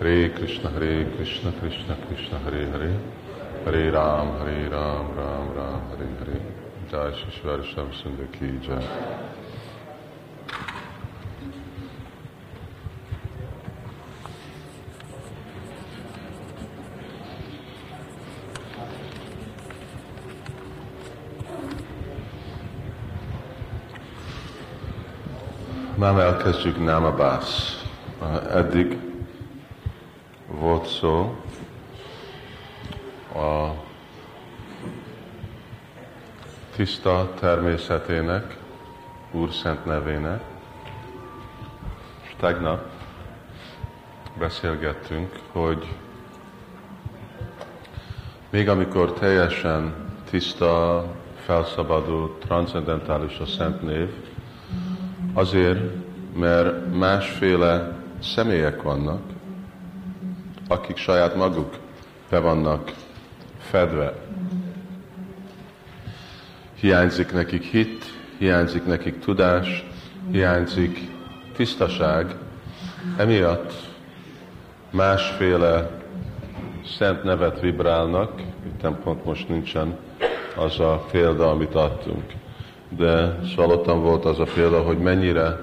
Hare Krishna, Hare Krishna, Krishna Krishna, Hare Hare, Hare Ram, Hare Ram, Ram Ram, Hare Hare. Jai Shishwar Shamsundar Ki Jai. Már elkezdjük Namabász. Eddig volt szó a tiszta természetének, Úr Szent nevének. Tegnap beszélgettünk, hogy még amikor teljesen tiszta, felszabadult, transzendentális a Szent név, azért, mert másféle személyek vannak, akik saját maguk be vannak fedve. Hiányzik nekik hit, hiányzik nekik tudás, hiányzik tisztaság, emiatt másféle szent nevet vibrálnak, itt pont most nincsen az a példa, amit adtunk. De szalottan volt az a példa, hogy mennyire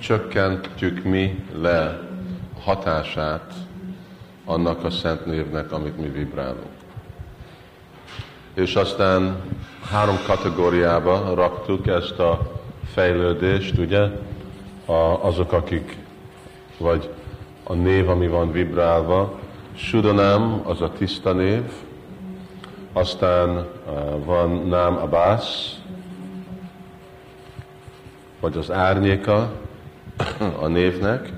csökkentjük mi le hatását annak a szent névnek, amit mi vibrálunk. És aztán három kategóriába raktuk ezt a fejlődést, ugye? A, azok, akik, vagy a név, ami van vibrálva, Sudanám, az a tiszta név, aztán uh, van Nám Abász, vagy az árnyéka a névnek,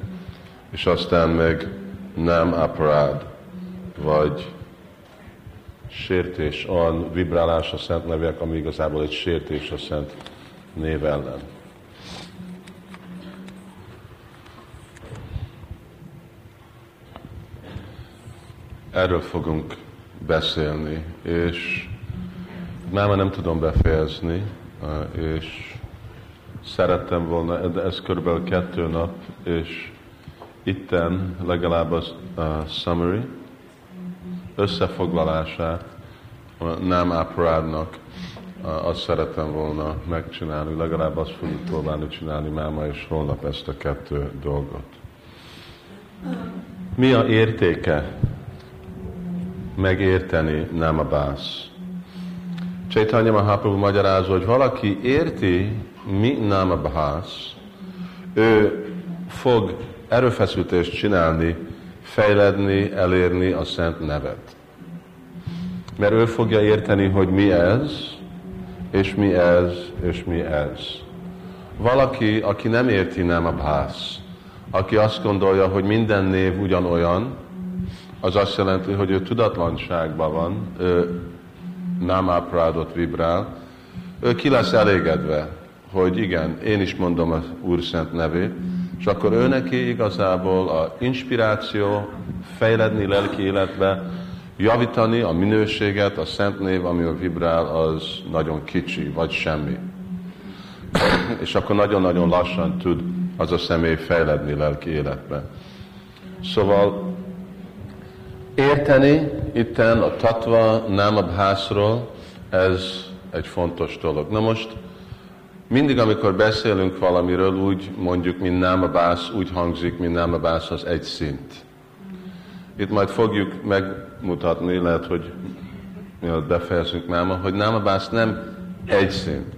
és aztán meg nem aparád, vagy sértés, olyan vibrálás a szent nevek, ami igazából egy sértés a szent név ellen. Erről fogunk beszélni, és már nem tudom befejezni, és szerettem volna, de ez körülbelül kettő nap, és itten legalább az uh, summary, összefoglalását nem áprádnak, azt szeretem volna megcsinálni, legalább azt fogjuk próbálni csinálni máma és holnap ezt a kettő dolgot. Mi a értéke megérteni nem a bász? Csaitanya Mahaprabhu magyarázza, hogy valaki érti, mi nem a bász, ő fog erőfeszítést csinálni, fejledni, elérni a szent nevet. Mert ő fogja érteni, hogy mi ez, és mi ez, és mi ez. Valaki, aki nem érti nem a bász, aki azt gondolja, hogy minden név ugyanolyan, az azt jelenti, hogy ő tudatlanságban van, ő nem áprádot vibrál, ő ki lesz elégedve, hogy igen, én is mondom az Úr Szent nevét, és akkor ő neki igazából a inspiráció, fejledni lelki életbe, javítani a minőséget, a szent név, ami a vibrál, az nagyon kicsi, vagy semmi. és akkor nagyon-nagyon lassan tud az a személy fejledni lelki életbe. Szóval érteni itten a tatva námabhászról, ez egy fontos dolog. Na most mindig, amikor beszélünk valamiről, úgy mondjuk, mint námabász, úgy hangzik, mint námabász az egy szint. Itt majd fogjuk megmutatni, lehet, hogy mielőtt befejezünk náma, hogy námabász nem egy szint,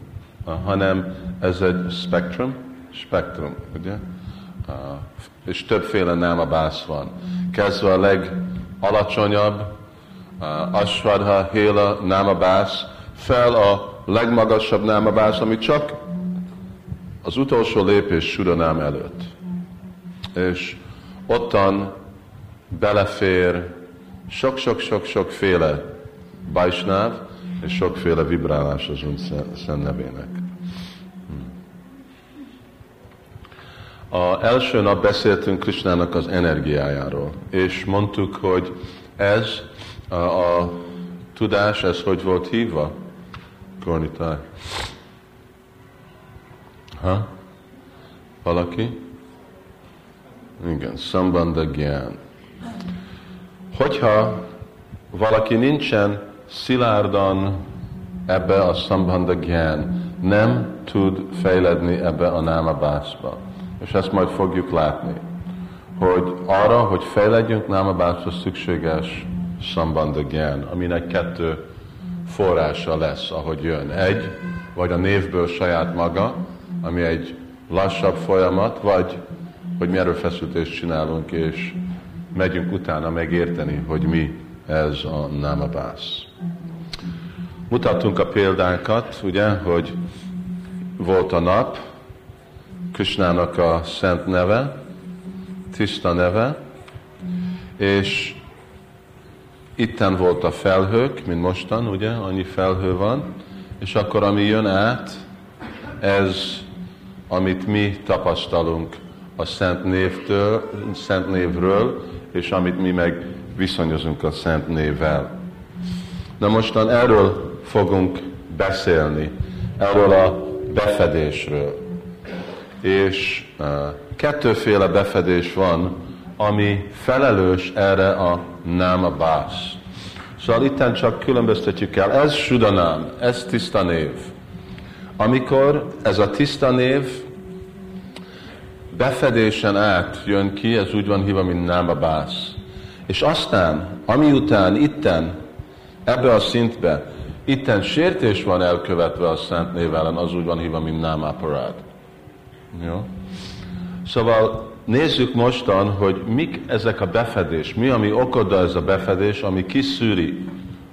hanem ez egy spektrum, spektrum, ugye? És többféle námabász van. Kezdve a legalacsonyabb, Asvadha, Héla, námabász, fel a legmagasabb námabász, ami csak az utolsó lépés Sudanám előtt. És ottan belefér sok-sok-sok-sokféle bajsnáv, és sokféle vibrálás az Ön Szent nevének. A első nap beszéltünk Krisnának az energiájáról, és mondtuk, hogy ez a, a tudás, ez hogy volt hívva? Kornitáj. Ha? Valaki? Igen, Sambandha Gyan. Hogyha valaki nincsen szilárdan ebbe a Sambandha Gyan, nem tud fejledni ebbe a námabászba. És ezt majd fogjuk látni, hogy arra, hogy fejledjünk námabászba szükséges Sambandha Gyan, aminek kettő forrása lesz, ahogy jön. Egy, vagy a névből saját maga, ami egy lassabb folyamat, vagy hogy mi erőfeszítést csinálunk, és megyünk utána megérteni, hogy mi ez a námabász. Mutattunk a példánkat, ugye, hogy volt a nap, Krisnának a szent neve, tiszta neve, és itten volt a felhők, mint mostan, ugye, annyi felhő van, és akkor ami jön át, ez, amit mi tapasztalunk a Szent Névtől, Szent Névről, és amit mi meg viszonyozunk a Szent Névvel. Na mostan erről fogunk beszélni, erről a befedésről. És uh, kettőféle befedés van, ami felelős erre a náma bász. Szóval itten csak különböztetjük el, ez sudanám, ez tiszta név. Amikor ez a tiszta név befedésen át jön ki, ez úgy van hívva, mint náma bász. És aztán, ami után itten, ebbe a szintbe, itten sértés van elkövetve a Szent név ellen, az úgy van hívva, mint námáparád. Jó? Szóval nézzük mostan, hogy mik ezek a befedés, mi, ami okoda ez a befedés, ami kiszűri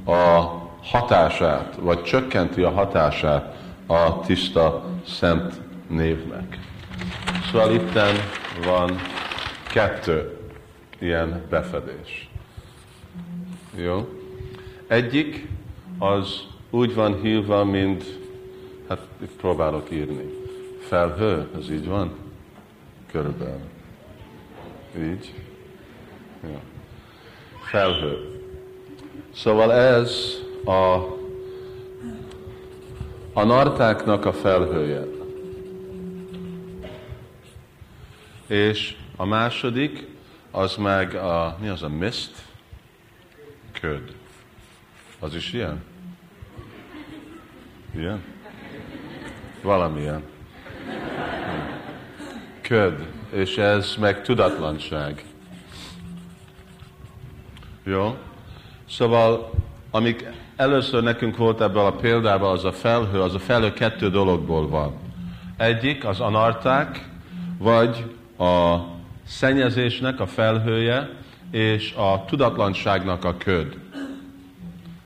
a hatását, vagy csökkenti a hatását a tiszta szent névnek. Szóval itten van kettő ilyen befedés. Jó? Egyik az úgy van hívva, mint, hát itt próbálok írni. Felhő, az így van? Körülbelül. Így. Ja. Felhő. Szóval ez a, a nartáknak a felhője. És a második, az meg a, mi az a mist? Köd. Az is ilyen? Ilyen? Valamilyen. Köd. És ez meg tudatlanság. Jó? Szóval, amik először nekünk volt ebből a példában, az a felhő, az a felhő kettő dologból van. Egyik az anarták, vagy a szennyezésnek a felhője, és a tudatlanságnak a köd.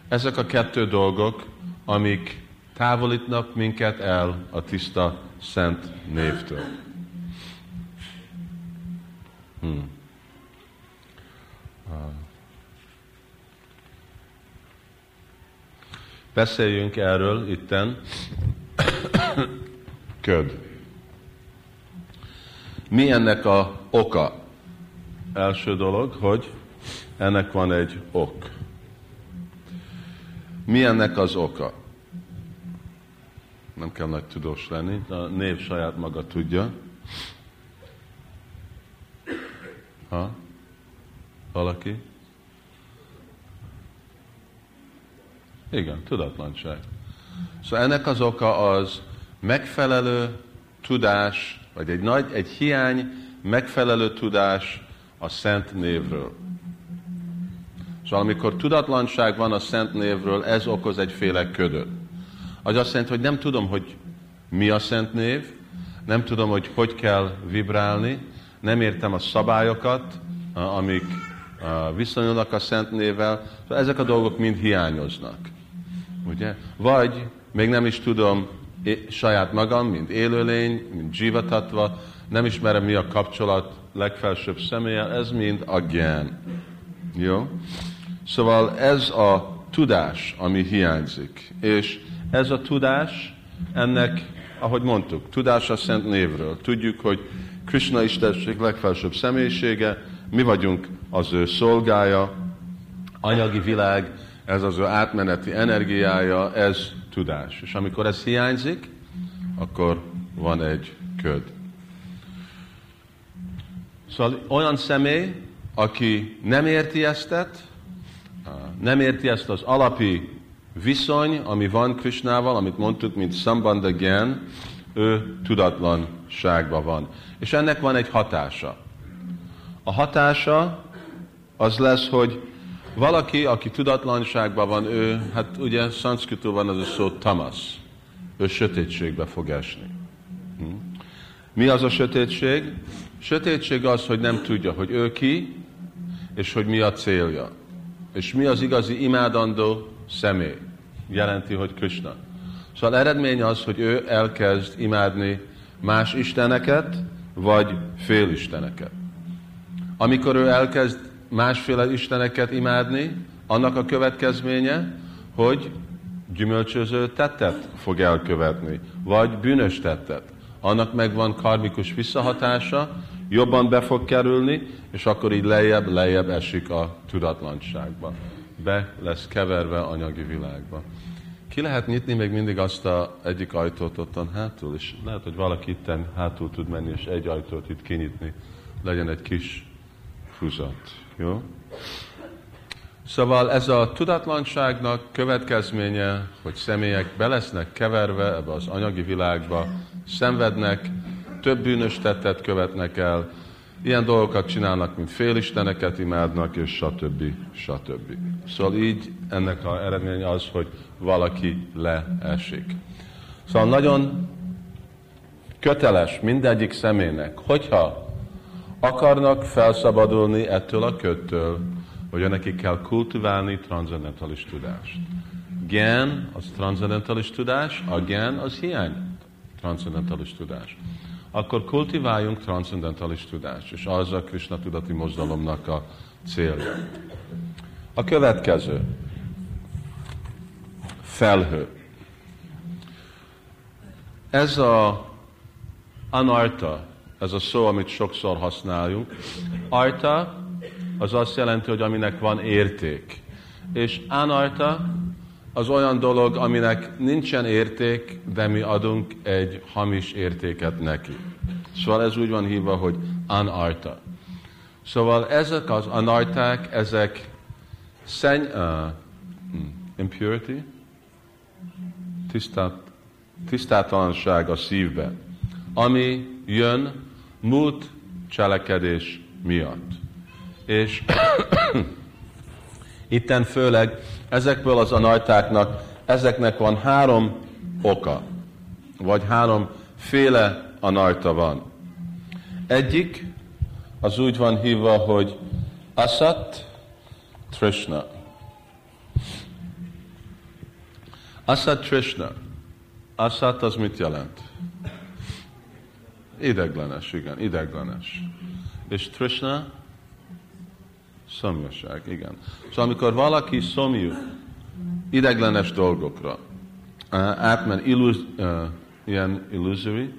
Ezek a kettő dolgok, amik távolítnak minket el a tiszta szent névtől. Hmm. Beszéljünk erről itten. Köd. Mi ennek a oka? Első dolog, hogy ennek van egy ok. Mi ennek az oka? Nem kell nagy tudós lenni, a név saját maga tudja. Ha? Valaki? Igen, tudatlanság. Szóval ennek az oka az megfelelő tudás, vagy egy nagy, egy hiány, megfelelő tudás a szent névről. Szóval amikor tudatlanság van a szent névről, ez okoz egyféle ködöt. Az azt jelenti, hogy nem tudom, hogy mi a szent név, nem tudom, hogy hogy kell vibrálni, nem értem a szabályokat, amik viszonyulnak a szent névvel, szóval ezek a dolgok mind hiányoznak. Ugye? Vagy még nem is tudom saját magam, mint élőlény, mint zsivatatva, nem ismerem mi a kapcsolat legfelsőbb személye, ez mind a gen. Jó? Szóval ez a tudás, ami hiányzik. És ez a tudás, ennek, ahogy mondtuk, tudás a Szent Névről. Tudjuk, hogy Krishna Istenség legfelsőbb személyisége, mi vagyunk az ő szolgája, anyagi világ, ez az ő átmeneti energiája, ez tudás. És amikor ez hiányzik, akkor van egy köd. Szóval olyan személy, aki nem érti ezt, nem érti ezt az alapi viszony, ami van Krishnával, amit mondtuk, mint Sambandha Gyan, ő tudatlanságban van. És ennek van egy hatása. A hatása az lesz, hogy valaki, aki tudatlanságban van, ő, hát ugye van az a szó tamasz, ő sötétségbe fog esni. Hm? Mi az a sötétség? Sötétség az, hogy nem tudja, hogy ő ki, és hogy mi a célja. És mi az igazi imádandó személy. Jelenti, hogy Krishna. Szóval eredmény az, hogy ő elkezd imádni más isteneket, vagy félisteneket. Amikor ő elkezd másféle isteneket imádni, annak a következménye, hogy gyümölcsöző tettet fog elkövetni, vagy bűnös tettet. Annak megvan karmikus visszahatása, jobban be fog kerülni, és akkor így lejjebb, lejjebb esik a tudatlanságba. Be lesz keverve anyagi világba. Ki lehet nyitni még mindig azt a egyik ajtót ottan hátul, és lehet, hogy valaki itt hátul tud menni, és egy ajtót itt kinyitni, legyen egy kis húzat. Jó? Szóval ez a tudatlanságnak következménye, hogy személyek belesznek keverve ebbe az anyagi világba, szenvednek, több bűnös tettet követnek el, ilyen dolgokat csinálnak, mint félisteneket imádnak, és stb. stb. Szóval így ennek a eredménye az, hogy valaki leesik. Szóval nagyon köteles mindegyik személynek, hogyha akarnak felszabadulni ettől a köttől, hogy nekik kell kultiválni transzendentális tudást. Gen az transzendentális tudás, a gen az hiány transzendentális tudás. Akkor kultiváljunk transzendentális tudást, és az a Krishna tudati mozdalomnak a célja. A következő. Felhő. Ez a anarta, ez a szó, amit sokszor használjuk. Arta az azt jelenti, hogy aminek van érték. És anarta az olyan dolog, aminek nincsen érték, de mi adunk egy hamis értéket neki. Szóval ez úgy van hívva, hogy anarta. Szóval ezek az anarták, ezek szenny, uh, impurity, tisztát, tisztátalanság a szívben, ami jön múlt cselekedés miatt. És itten főleg ezekből az anajtáknak, ezeknek van három oka, vagy három féle anajta van. Egyik, az úgy van hívva, hogy Asat Trishna. Asat Trishna. Asat az mit jelent? Ideglenes, igen, ideglenes. És Trishna? Szomjaság, igen. Szóval amikor valaki szomjú ideglenes dolgokra, átmen illuz, uh, ilyen illusory,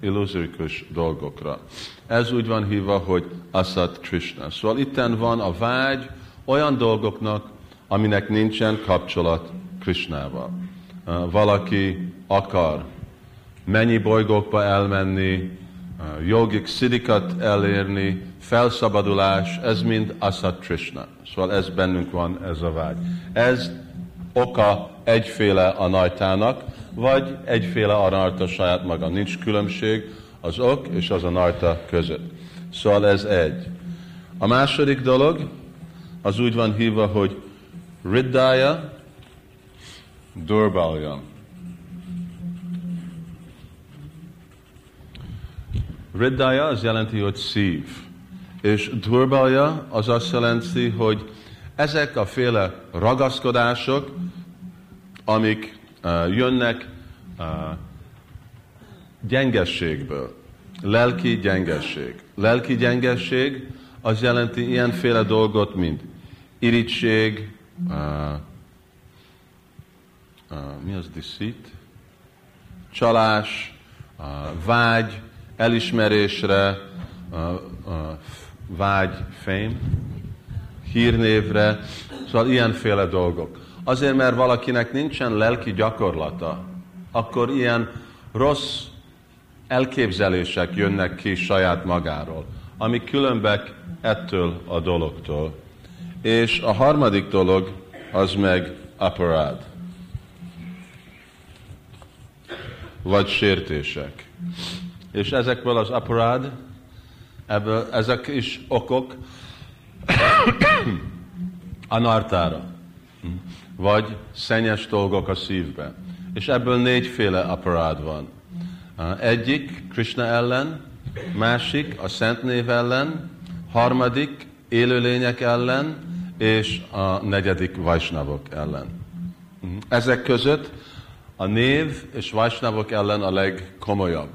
illuzorikus dolgokra. Ez úgy van hívva, hogy Asat Krishna. Szóval itten van a vágy olyan dolgoknak, aminek nincsen kapcsolat Krishnával. Valaki akar mennyi bolygókba elmenni, jogik szidikat elérni, felszabadulás, ez mind Asat Krishna. Szóval ez bennünk van, ez a vágy. Ez oka egyféle anajtának, vagy egyféle anarta saját maga. Nincs különbség az ok és az anarta között. Szóval ez egy. A második dolog, az úgy van hívva, hogy Riddaya Durbalya. Riddaya az jelenti, hogy szív. És Durbalya az azt jelenti, hogy ezek a féle ragaszkodások, amik uh, jönnek uh, gyengességből, lelki gyengesség. Lelki gyengesség az jelenti ilyenféle dolgot, mint irigység, uh, uh, mi az deceit? Csalás, uh, vágy, elismerésre, uh, uh, vágy, fame, hírnévre, szóval ilyenféle dolgok. Azért, mert valakinek nincsen lelki gyakorlata, akkor ilyen rossz elképzelések jönnek ki saját magáról. amik különbek ettől a dologtól. És a harmadik dolog az meg aparád. Vagy sértések. És ezekből az aparád, ebből, ezek is okok a nartára. Vagy szennyes dolgok a szívbe. És ebből négyféle aparád van. Egyik Krishna ellen, másik a Szent Név ellen, harmadik élőlények ellen, és a negyedik Vajsnavok ellen. Ezek között a név és Vajsnavok ellen a legkomolyabb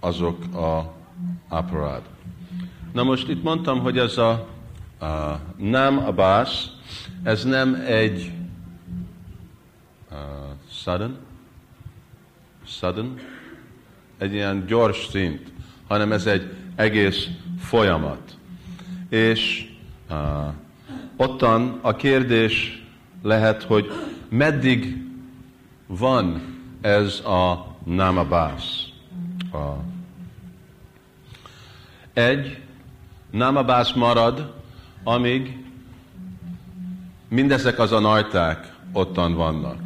azok a aparád. Na most itt mondtam, hogy ez a, a nem abás, ez nem egy uh, sudden, sudden, egy ilyen gyors szint, hanem ez egy egész folyamat. És uh, ottan a kérdés lehet, hogy meddig van ez a námabász. A egy námabász marad, amíg mindezek az a najták ottan vannak.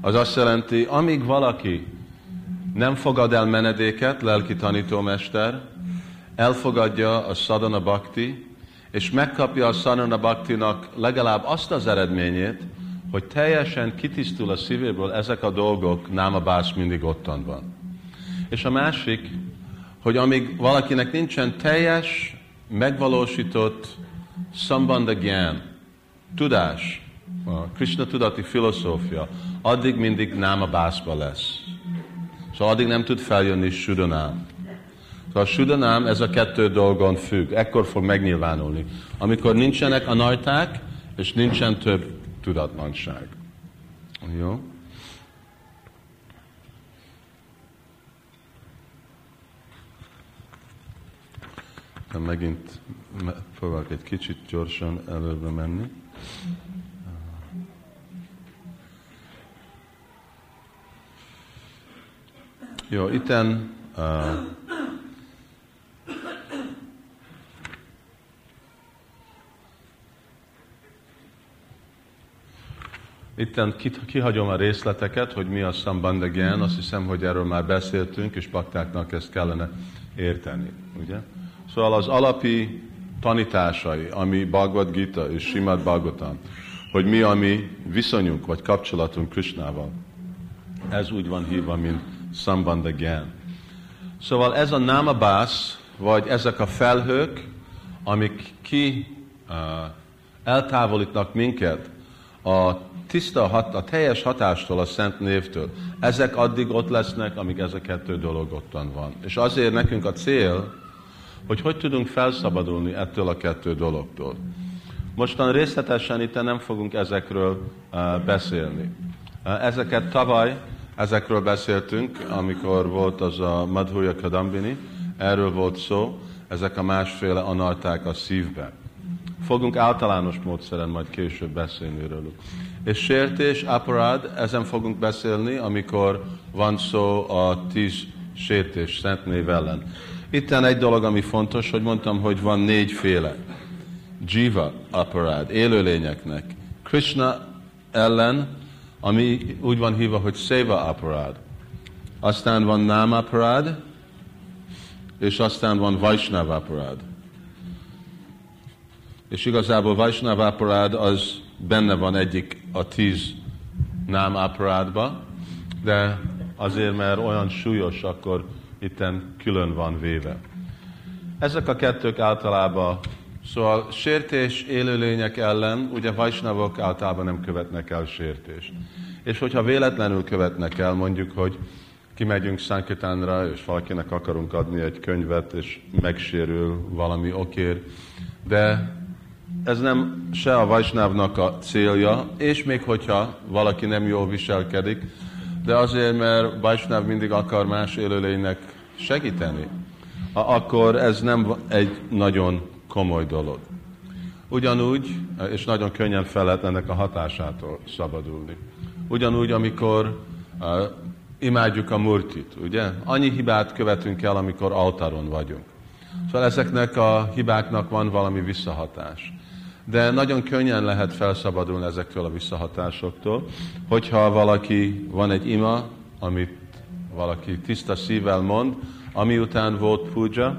Az azt jelenti, amíg valaki nem fogad el menedéket, lelki tanítómester, elfogadja a sadhana bhakti, és megkapja a sadhana bhaktinak legalább azt az eredményét, hogy teljesen kitisztul a szívéből ezek a dolgok, nem a bász mindig ottan van. És a másik, hogy amíg valakinek nincsen teljes, megvalósított sambandha gyán, tudás, a Krishna tudati filozófia, addig mindig náma bászba lesz. Szóval addig nem tud feljönni Sudanám. Szóval a Sudanám ez a kettő dolgon függ. Ekkor fog megnyilvánulni. Amikor nincsenek a najták, és nincsen több tudatlanság. Jó? Megint fogok egy kicsit gyorsan előre menni. Jó, itten uh, Itten kihagyom a részleteket, hogy mi a Sambandagyan, azt hiszem, hogy erről már beszéltünk, és baktáknak ezt kellene érteni. Ugye? Szóval az alapi tanításai, ami Bhagavad Gita és Simad Bhagavatam, hogy mi a mi viszonyunk vagy kapcsolatunk Krishnával, ez úgy van hívva, mint Sambandagyan. Szóval ez a námabász, vagy ezek a felhők, amik ki uh, eltávolítnak minket a tiszta, hat, a teljes hatástól, a szent névtől. Ezek addig ott lesznek, amíg ez a kettő dolog ottan van. És azért nekünk a cél, hogy hogy tudunk felszabadulni ettől a kettő dologtól. Mostan részletesen itt nem fogunk ezekről uh, beszélni. Uh, ezeket tavaly, ezekről beszéltünk, amikor volt az a Madhuya Kadambini, erről volt szó, ezek a másféle anarták a szívbe. Fogunk általános módszeren majd később beszélni róluk. És sértés, aparád, ezen fogunk beszélni, amikor van szó a tíz sértés szent név ellen. Itten egy dolog, ami fontos, hogy mondtam, hogy van négyféle. Jiva aparád, élőlényeknek. Krishna ellen, ami úgy van hívva, hogy Seva aparád. Aztán van Nam aparád, és aztán van Vaishnav aparád. És igazából Vaishnav aparád az benne van egyik a tíz Nam aparádba, de azért, mert olyan súlyos, akkor itten külön van véve. Ezek a kettők általában, szóval sértés élőlények ellen, ugye vajsnavok általában nem követnek el sértést. És hogyha véletlenül követnek el, mondjuk, hogy kimegyünk Sankitánra, és valakinek akarunk adni egy könyvet, és megsérül valami okér, de ez nem se a vajsnávnak a célja, és még hogyha valaki nem jól viselkedik, de azért, mert Vajsnáv mindig akar más élőlénynek segíteni, akkor ez nem egy nagyon komoly dolog. Ugyanúgy, és nagyon könnyen fel lehet ennek a hatásától szabadulni. Ugyanúgy, amikor uh, imádjuk a murtit, ugye? Annyi hibát követünk el, amikor altaron vagyunk. Szóval ezeknek a hibáknak van valami visszahatás. De nagyon könnyen lehet felszabadulni ezektől a visszahatásoktól, hogyha valaki van egy ima, amit valaki tiszta szívvel mond, ami után volt puja,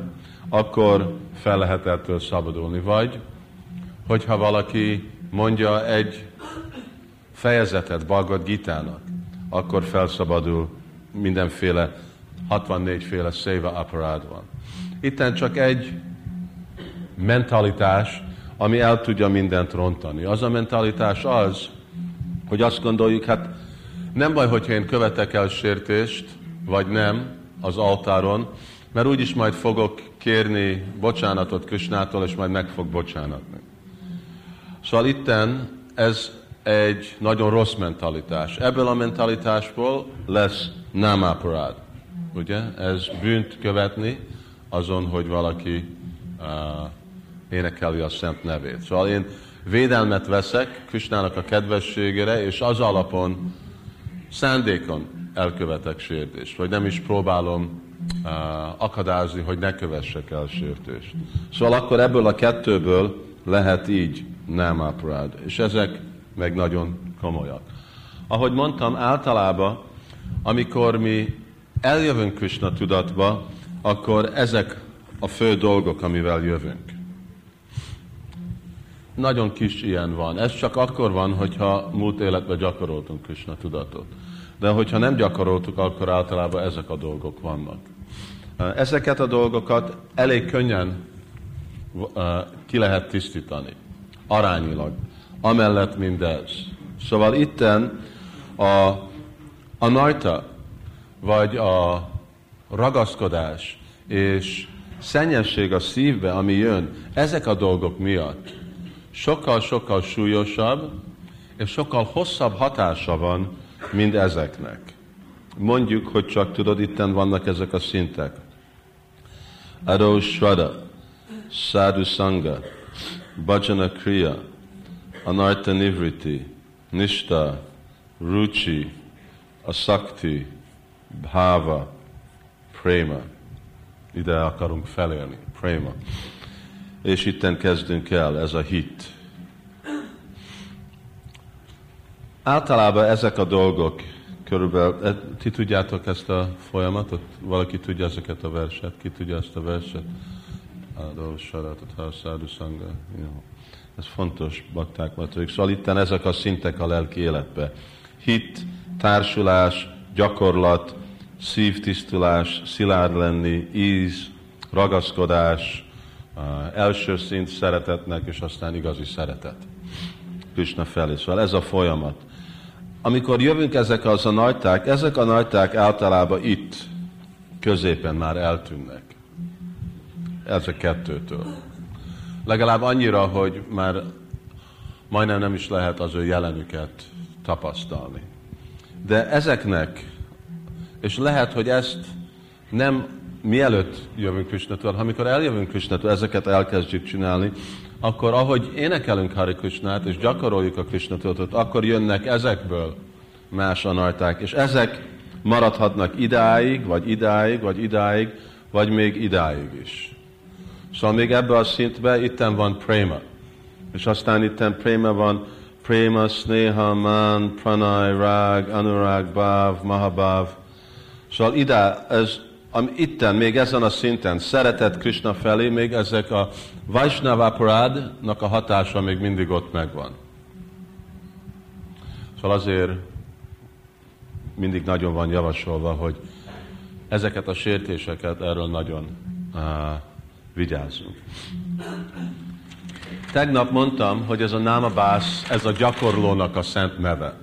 akkor fel lehet ettől szabadulni. Vagy, hogyha valaki mondja egy fejezetet Bhagavad Gitának, akkor felszabadul mindenféle 64 féle széva aparád van. Itten csak egy mentalitás, ami el tudja mindent rontani. Az a mentalitás az, hogy azt gondoljuk, hát nem baj, hogyha én követek el sértést, vagy nem az altáron, mert úgyis majd fogok kérni bocsánatot Kösnától, és majd meg fog bocsánatni. Szóval itten ez egy nagyon rossz mentalitás. Ebből a mentalitásból lesz námáparád. Ugye? Ez bűnt követni azon, hogy valaki uh, énekeli a szent nevét. Szóval én védelmet veszek Krisnának a kedvességére, és az alapon szándékon elkövetek sértést, vagy nem is próbálom uh, akadályozni, hogy ne kövessek el sértést. Szóval akkor ebből a kettőből lehet így nem aparád. És ezek meg nagyon komolyak. Ahogy mondtam, általában, amikor mi eljövünk Krishna tudatba, akkor ezek a fő dolgok, amivel jövünk. Nagyon kis ilyen van. Ez csak akkor van, hogyha múlt életben gyakoroltunk Krishna tudatot. De hogyha nem gyakoroltuk, akkor általában ezek a dolgok vannak. Ezeket a dolgokat elég könnyen ki lehet tisztítani, arányilag. Amellett mindez. Szóval itten a, a najta, vagy a ragaszkodás és szennyesség a szívbe, ami jön, ezek a dolgok miatt sokkal-sokkal súlyosabb, és sokkal hosszabb hatása van, mint ezeknek. Mondjuk, hogy csak tudod, itten vannak ezek a szintek. Ado Shraddha, Sadhu Sangha, Bhajana Kriya, Anartha Nivriti, Nishta, Ruchi, Asakti, Bhava, Prema. Ide akarunk felélni, Prema. És itten kezdünk el, ez a hit. Általában ezek a dolgok, körülbelül, e, ti tudjátok ezt a folyamatot? Valaki tudja ezeket a verset? Ki tudja ezt a verset? Adó, Saratot, Haszádu, Szanga. Ez fontos bakták matrik. Szóval itt ezek a szintek a lelki életbe. Hit, társulás, gyakorlat, szívtisztulás, szilárd lenni, íz, ragaszkodás, első szint szeretetnek, és aztán igazi szeretet. Krishna felé. Szóval ez a folyamat. Amikor jövünk ezek az a nagyták, ezek a nagyták általában itt, középen már eltűnnek. Ezek kettőtől. Legalább annyira, hogy már majdnem nem is lehet az ő jelenüket tapasztalni. De ezeknek, és lehet, hogy ezt nem mielőtt jövünk Krisnától, amikor eljövünk Krisnától, ezeket elkezdjük csinálni, akkor ahogy énekelünk Hari Krisnát, és gyakoroljuk a Krisnatot, akkor jönnek ezekből más anarták, és ezek maradhatnak idáig, vagy idáig, vagy idáig, vagy még idáig is. Szóval még ebbe a szintbe itten van prema. És aztán itten prema van prema, sneha, man, pranay, rag, anurag, bhav, mahabhav. Szóval ide, ez, ami itten, még ezen a szinten, szeretet Krishna felé, még ezek a Vaishnavaparádnak a hatása még mindig ott megvan. Szóval azért mindig nagyon van javasolva, hogy ezeket a sértéseket erről nagyon uh, vigyázzunk. Tegnap mondtam, hogy ez a námabász, ez a gyakorlónak a szent neve.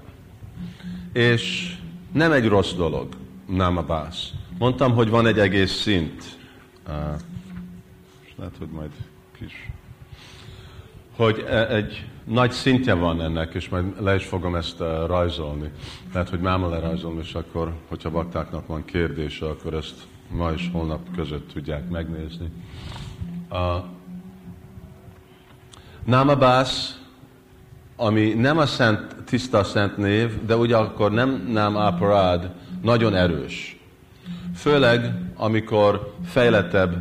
És nem egy rossz dolog, námabász. Mondtam, hogy van egy egész szint. Uh, lehet, hogy majd kis. Hogy e, egy nagy szintje van ennek, és majd le is fogom ezt uh, rajzolni. Lehet, hogy máma lerajzolom, és akkor, hogyha baktáknak van kérdése, akkor ezt ma és holnap között tudják megnézni. A Námabász, ami nem a szent, tiszta szent név, de ugyanakkor nem Nám Aparád, nagyon erős. Főleg, amikor fejlettebb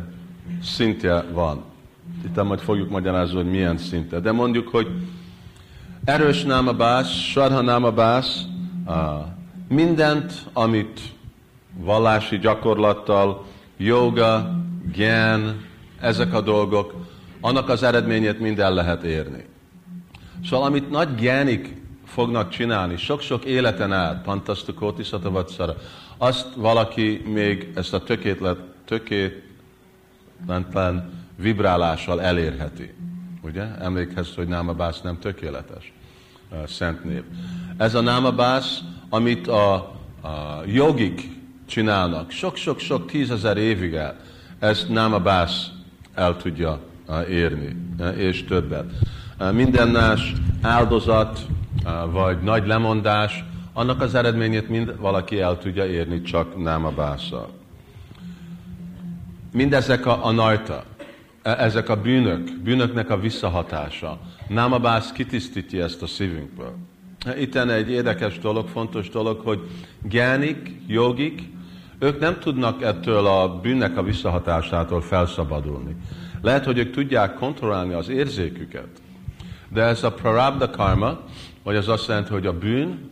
szintje van. Itt majd fogjuk magyarázni, hogy milyen szinte. De mondjuk, hogy erős námabás, sarha námabás, mindent, amit vallási gyakorlattal, joga, gen, ezek a dolgok, annak az eredményét mind el lehet érni. Szóval amit nagy genik fognak csinálni, sok-sok életen át, Pantasztukóti Szatavatszara, azt valaki még ezt a tökétlet, tökéletlen vibrálással elérheti. Ugye? Emlékhez, hogy Námabász nem tökéletes szent név. Ez a Námabász, amit a, a jogik csinálnak, sok-sok-sok tízezer évig el, ezt Námabász el tudja érni, és többet. Minden más áldozat, vagy nagy lemondás, annak az eredményét mind valaki el tudja érni csak námabásszal. Mindezek a, a najta, e, ezek a bűnök, bűnöknek a visszahatása. Námabász kitisztítja ezt a szívünkből. Itt egy érdekes dolog, fontos dolog, hogy gyánik, jogik, ők nem tudnak ettől a bűnnek a visszahatásától felszabadulni. Lehet, hogy ők tudják kontrollálni az érzéküket, de ez a prarabda karma, vagy az azt jelenti, hogy a bűn,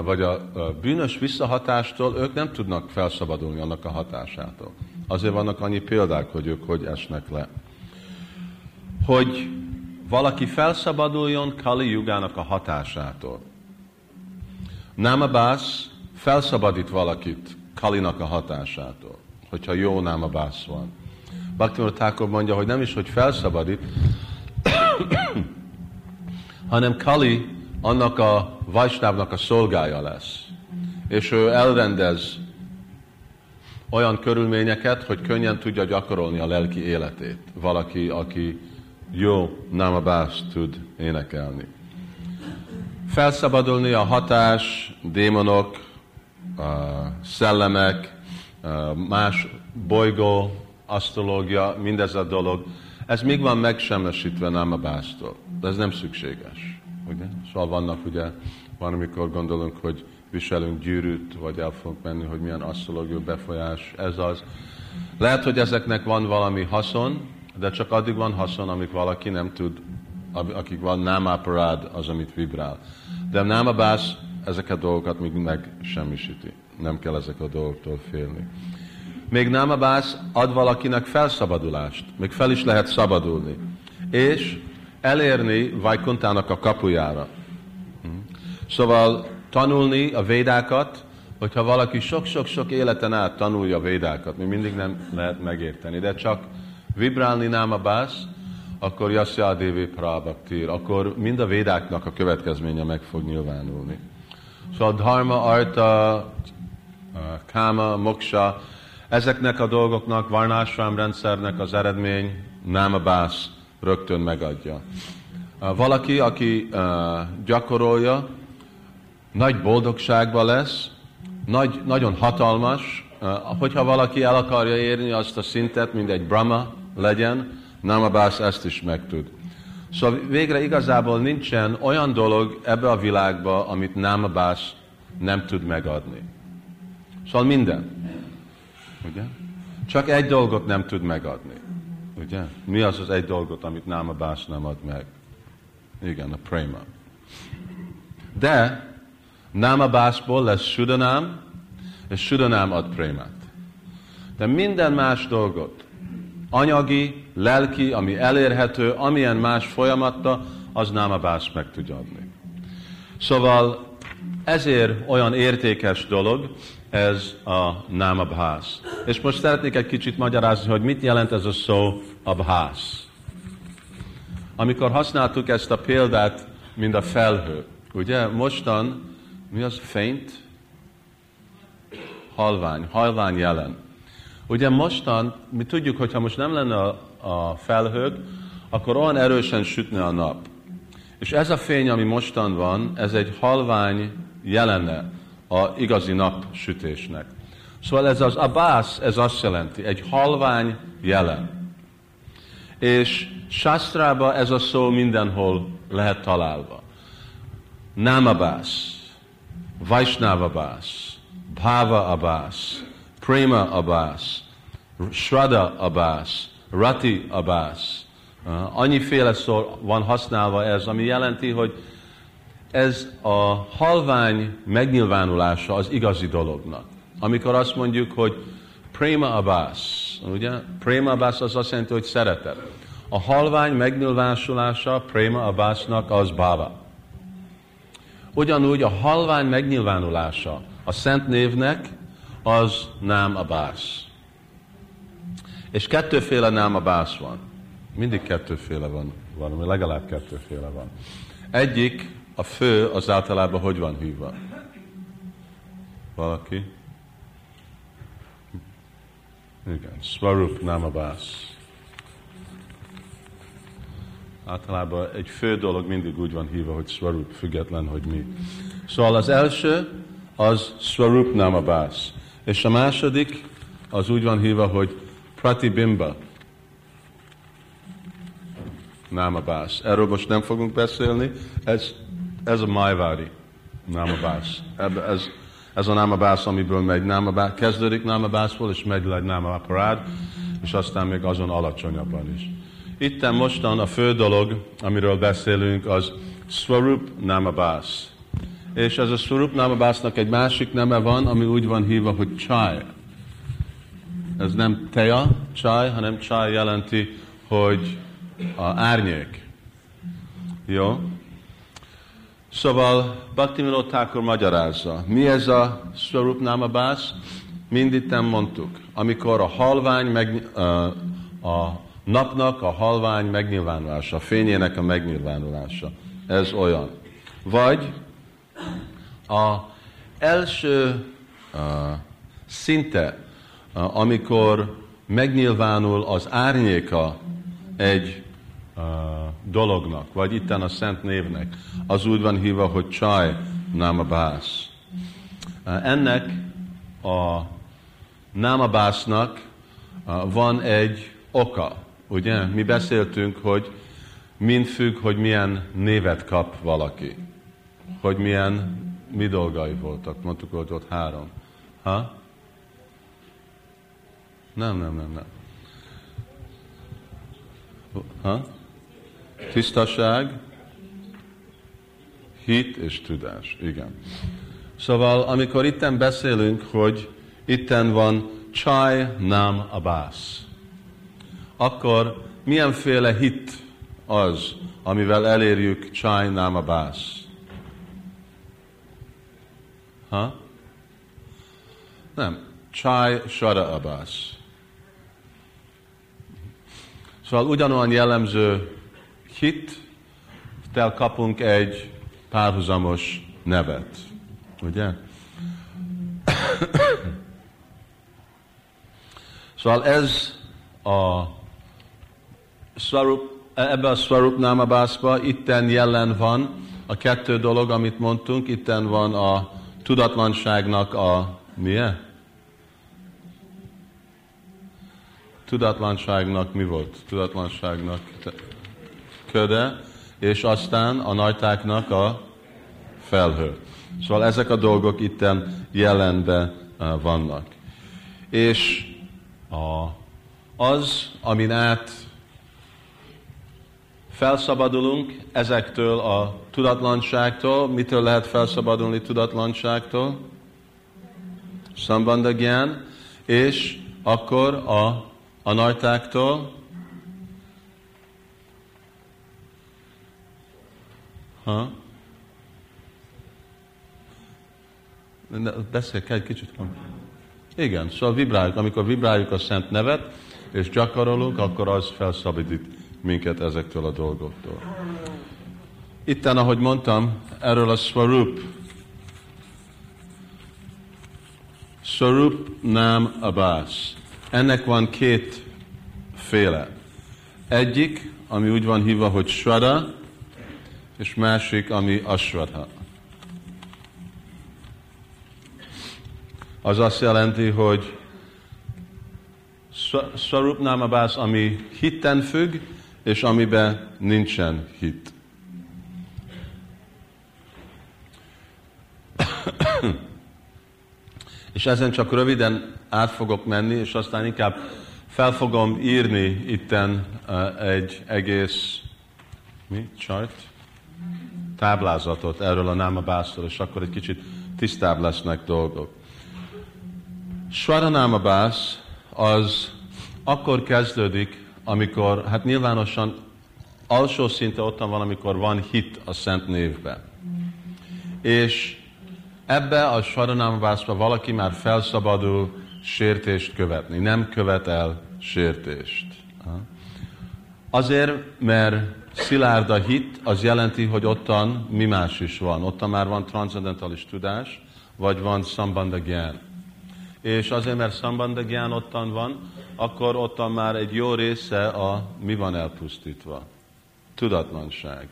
vagy a bűnös visszahatástól ők nem tudnak felszabadulni annak a hatásától. Azért vannak annyi példák, hogy ők hogy esnek le. Hogy valaki felszabaduljon Kali Jugának a hatásától. Námabász felszabadít valakit Kalinak a hatásától, hogyha jó námabász van. Bhaktivinoda Thakur mondja, hogy nem is, hogy felszabadít, hanem Kali annak a Vajsnávnak a szolgája lesz. És ő elrendez olyan körülményeket, hogy könnyen tudja gyakorolni a lelki életét. Valaki, aki jó námabást tud énekelni. Felszabadulni a hatás, démonok, a szellemek, a más bolygó, asztrológia, mindez a dolog, ez még van megsemmisítve námabástól, de ez nem szükséges. Ugye? Szóval vannak ugye, van, amikor gondolunk, hogy viselünk gyűrűt, vagy el fogunk menni, hogy milyen asztrológiai befolyás, ez az. Lehet, hogy ezeknek van valami haszon, de csak addig van haszon, amíg valaki nem tud, akik van námáparád, az, amit vibrál. De námabász ezeket a dolgokat még megsemmisíti. Nem kell ezek a dolgoktól félni. Még námabász ad valakinek felszabadulást, még fel is lehet szabadulni. És elérni Vajkuntának a kapujára. Szóval tanulni a védákat, hogyha valaki sok-sok-sok életen át tanulja a védákat, mi mindig nem lehet megérteni, de csak vibrálni náma bász, akkor Yasya Devi Prabhaktir, akkor mind a védáknak a következménye meg fog nyilvánulni. Szóval dharma, arta, káma, moksa, ezeknek a dolgoknak, varnásrám rendszernek az eredmény, náma bász, rögtön megadja. Valaki, aki gyakorolja, nagy boldogságban lesz, nagy, nagyon hatalmas, hogyha valaki el akarja érni azt a szintet, mint egy Brahma legyen, Namabász ezt is megtud. Szóval végre igazából nincsen olyan dolog ebbe a világba, amit Namabász nem tud megadni. Szóval minden. Ugye? Csak egy dolgot nem tud megadni. Ugye? Mi az az egy dolgot, amit Náma Bász nem ad meg? Igen, a prema. De Náma Bászból lesz Sudanám, és Sudanám ad prémát. De minden más dolgot, anyagi, lelki, ami elérhető, amilyen más folyamatta, az Náma Bász meg tudja adni. Szóval ezért olyan értékes dolog, ez a námabhász. És most szeretnék egy kicsit magyarázni, hogy mit jelent ez a szó abhász. Amikor használtuk ezt a példát, mint a felhő, ugye mostan, mi az fényt? Halvány, halvány jelen. Ugye mostan, mi tudjuk, hogy ha most nem lenne a, a felhők, akkor olyan erősen sütne a nap. És ez a fény, ami mostan van, ez egy halvány jelene a igazi napsütésnek. Szóval ez az abász, ez azt jelenti, egy halvány jelen. És Sásztrába ez a szó mindenhol lehet találva. Námabász, Vaisnavabász, Bhava abász, Prema abász, Shrada abász, Rati Abbas. Annyiféle szó van használva ez, ami jelenti, hogy ez a halvány megnyilvánulása az igazi dolognak. Amikor azt mondjuk, hogy Prema Abbas, ugye? Prema Abbas az azt jelenti, hogy szeretet. A halvány megnyilvánulása Prema Abbasnak az Baba. Ugyanúgy a halvány megnyilvánulása a szent névnek az Nám Abbas. És kettőféle Nám Abbas van. Mindig kettőféle van, valami legalább kettőféle van. Egyik, a fő, az általában hogy van hívva? Valaki? Igen, Swarup Namabász. Általában egy fő dolog mindig úgy van hívva, hogy Swarup, független, hogy mi. Szóval az első, az Swarup Namabász. És a második, az úgy van hívva, hogy Pratibimba Namabász. Erről most nem fogunk beszélni, ez, ez a Majvári Namabász. Ez, ez a Namabász, amiből megy Namabász, kezdődik Namabászból, és megy le Namaparád, és aztán még azon alacsonyabban is. Itten mostan a fő dolog, amiről beszélünk, az Swarup Namabász. És ez a Swarup Namabásznak egy másik neme van, ami úgy van hívva, hogy Chai. Ez nem teja, Chai, hanem Chai jelenti, hogy a árnyék. Jó? Szóval Bhaktivinoda Thakur magyarázza. Mi ez a Swarup Namabász? Mindig nem mondtuk. Amikor a halvány, meg, a napnak a halvány megnyilvánulása, a fényének a megnyilvánulása. Ez olyan. Vagy a első uh, szinte, amikor megnyilvánul az árnyéka egy dolognak, vagy itten a szent névnek, az úgy van hívva, hogy Csaj Námabász. Uh, ennek a Námabásznak uh, van egy oka. Ugye? Mi beszéltünk, hogy mind függ, hogy milyen névet kap valaki. Hogy milyen, mi dolgai voltak. Mondtuk, hogy ott három. Ha? Nem, nem, nem, nem. Ha? Tisztaság, hit és tudás. Igen. Szóval, amikor itten beszélünk, hogy itten van Chai Nam Abbas, akkor milyenféle hit az, amivel elérjük Chai Nam Abbas? Ha? Nem. Chai Shara Abbas. Szóval ugyanolyan jellemző hit, tel kapunk egy párhuzamos nevet. Ugye? szóval ez a Swarup, ebbe a Swarup Namabászba itten jelen van a kettő dolog, amit mondtunk, itten van a tudatlanságnak a milyen? tudatlanságnak mi volt? Tudatlanságnak köde, és aztán a nagytáknak a felhő. Szóval ezek a dolgok itten jelenbe eh, vannak. És a, az, amin át felszabadulunk ezektől a tudatlanságtól, mitől lehet felszabadulni tudatlanságtól? Szambandagyan, és akkor a a nagytáktól, ha? Beszélj egy kicsit. Igen, szóval vibráljuk. Amikor vibráljuk a szent nevet, és gyakorolunk, akkor az felszabadít minket ezektől a dolgoktól. Itten, ahogy mondtam, erről a Swarup, Swarup Nam Abbas. Ennek van két féle. Egyik, ami úgy van hívva, hogy Svada, és másik, ami Asvadha. Az azt jelenti, hogy Swarup Namabász, ami hitten függ, és amiben nincsen hit. és ezen csak röviden át fogok menni, és aztán inkább fel fogom írni itten uh, egy egész mi? Chart? Táblázatot erről a námabászról, és akkor egy kicsit tisztább lesznek dolgok. Svaranámabász az akkor kezdődik, amikor, hát nyilvánosan alsó szinte ottan van, amikor van hit a szent névben. És ebbe a Svaranámabászba valaki már felszabadul sértést követni, nem követ el sértést. Azért, mert szilárd a hit, az jelenti, hogy ottan mi más is van. Ottan már van transzendentális tudás, vagy van szambandagyan. És azért, mert szambandagyan ottan van, akkor ottan már egy jó része a mi van elpusztítva. Tudatlanság.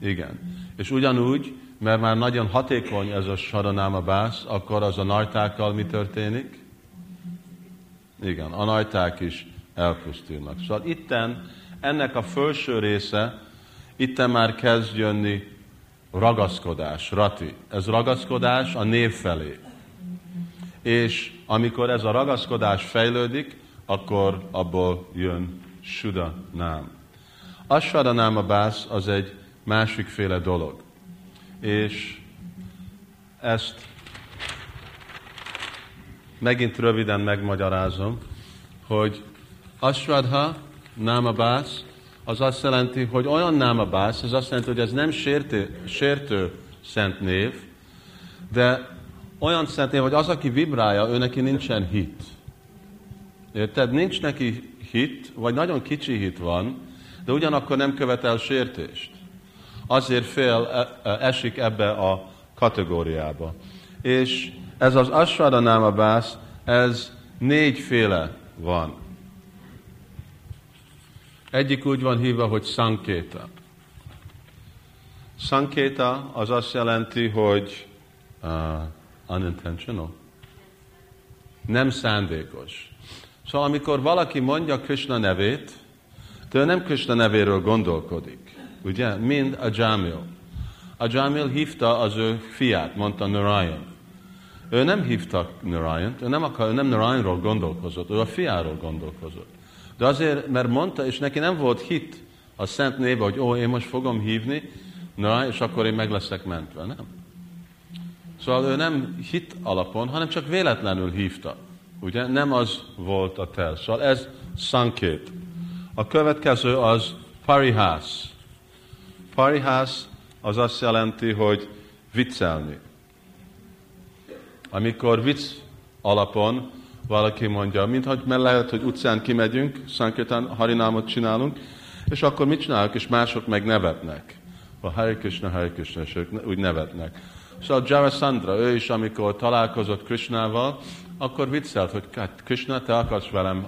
Igen. És ugyanúgy, mert már nagyon hatékony ez a saranáma bász, akkor az a najtákkal mi történik? Igen, a najták is elpusztulnak. Szóval itten ennek a felső része, itten már kezd jönni ragaszkodás, rati. Ez ragaszkodás a név felé. És amikor ez a ragaszkodás fejlődik, akkor abból jön Suda nám. Asvada nám a bász az egy másikféle dolog. És ezt megint röviden megmagyarázom, hogy Asvadha námabász, az azt jelenti, hogy olyan námabász, ez azt jelenti, hogy ez nem sértő, sértő szent név, de olyan szent név, hogy az, aki vibrálja, ő neki nincsen hit. Érted? Nincs neki hit, vagy nagyon kicsi hit van, de ugyanakkor nem követel sértést. Azért fél e, e, esik ebbe a kategóriába. És ez az Asvada námabász, ez négyféle van. Egyik úgy van hívva, hogy szankéta. Szankéta az azt jelenti, hogy uh, unintentional. Nem szándékos. Szóval amikor valaki mondja Krishna nevét, de ő nem Krishna nevéről gondolkodik. Ugye? Mind a Jamil. A Jamil hívta az ő fiát, mondta Narayan. Ő nem hívta Narayan, ő nem, akar, ő nem Narayanról gondolkozott, ő a fiáról gondolkozott. De azért, mert mondta, és neki nem volt hit a szent néve, hogy ó, én most fogom hívni, na, és akkor én meg leszek mentve. Nem. Szóval ő nem hit alapon, hanem csak véletlenül hívta. Ugye? Nem az volt a tel. Szóval ez szankét. A következő az parihás. Parihás az azt jelenti, hogy viccelni. Amikor vicc alapon valaki mondja, mintha mert lehet, hogy utcán kimegyünk, Sankirtan harinámot csinálunk, és akkor mit csinálunk, és mások meg nevetnek. A Hare Krishna, Hare Krishna, és ők úgy nevetnek. Szóval Jarasandra, ő is, amikor találkozott Krishnával, akkor viccelt, hogy hát Krishna, te akarsz velem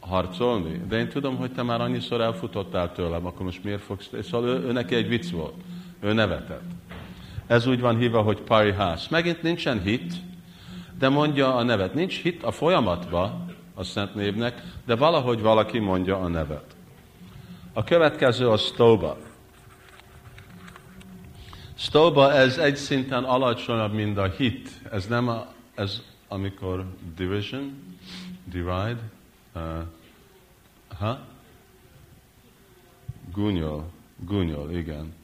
harcolni? De én tudom, hogy te már annyiszor elfutottál tőlem, akkor most miért fogsz... Szóval ő, ő neki egy vicc volt. Ő nevetett. Ez úgy van hívva, hogy parihás. Megint nincsen hit, de mondja a nevet. Nincs hit a folyamatba a szent névnek, de valahogy valaki mondja a nevet. A következő a stoba. Stoba ez egy szinten alacsonyabb, mint a hit. Ez nem a, ez amikor division, divide, uh, ha? Gúnyol, gúnyol, igen.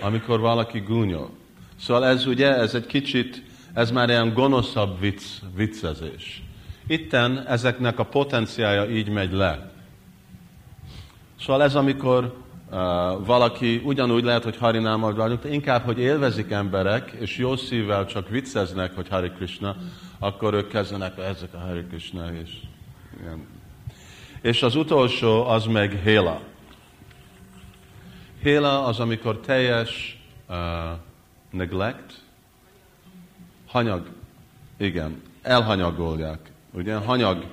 Amikor valaki gúnyol. Szóval ez ugye, ez egy kicsit ez már ilyen gonoszabb vicc, viccezés. Itten ezeknek a potenciája így megy le. Szóval ez, amikor uh, valaki ugyanúgy lehet, hogy harinámmal vagyunk, de inkább, hogy élvezik emberek, és jó szívvel csak vicceznek, hogy Hari Krishna, akkor ők kezdenek, ezek a Hari Krishna, és ilyen. És az utolsó az meg Héla. Héla az, amikor teljes uh, neglect, Hanyag. Igen. Elhanyagolják. Ugye? Hanyag.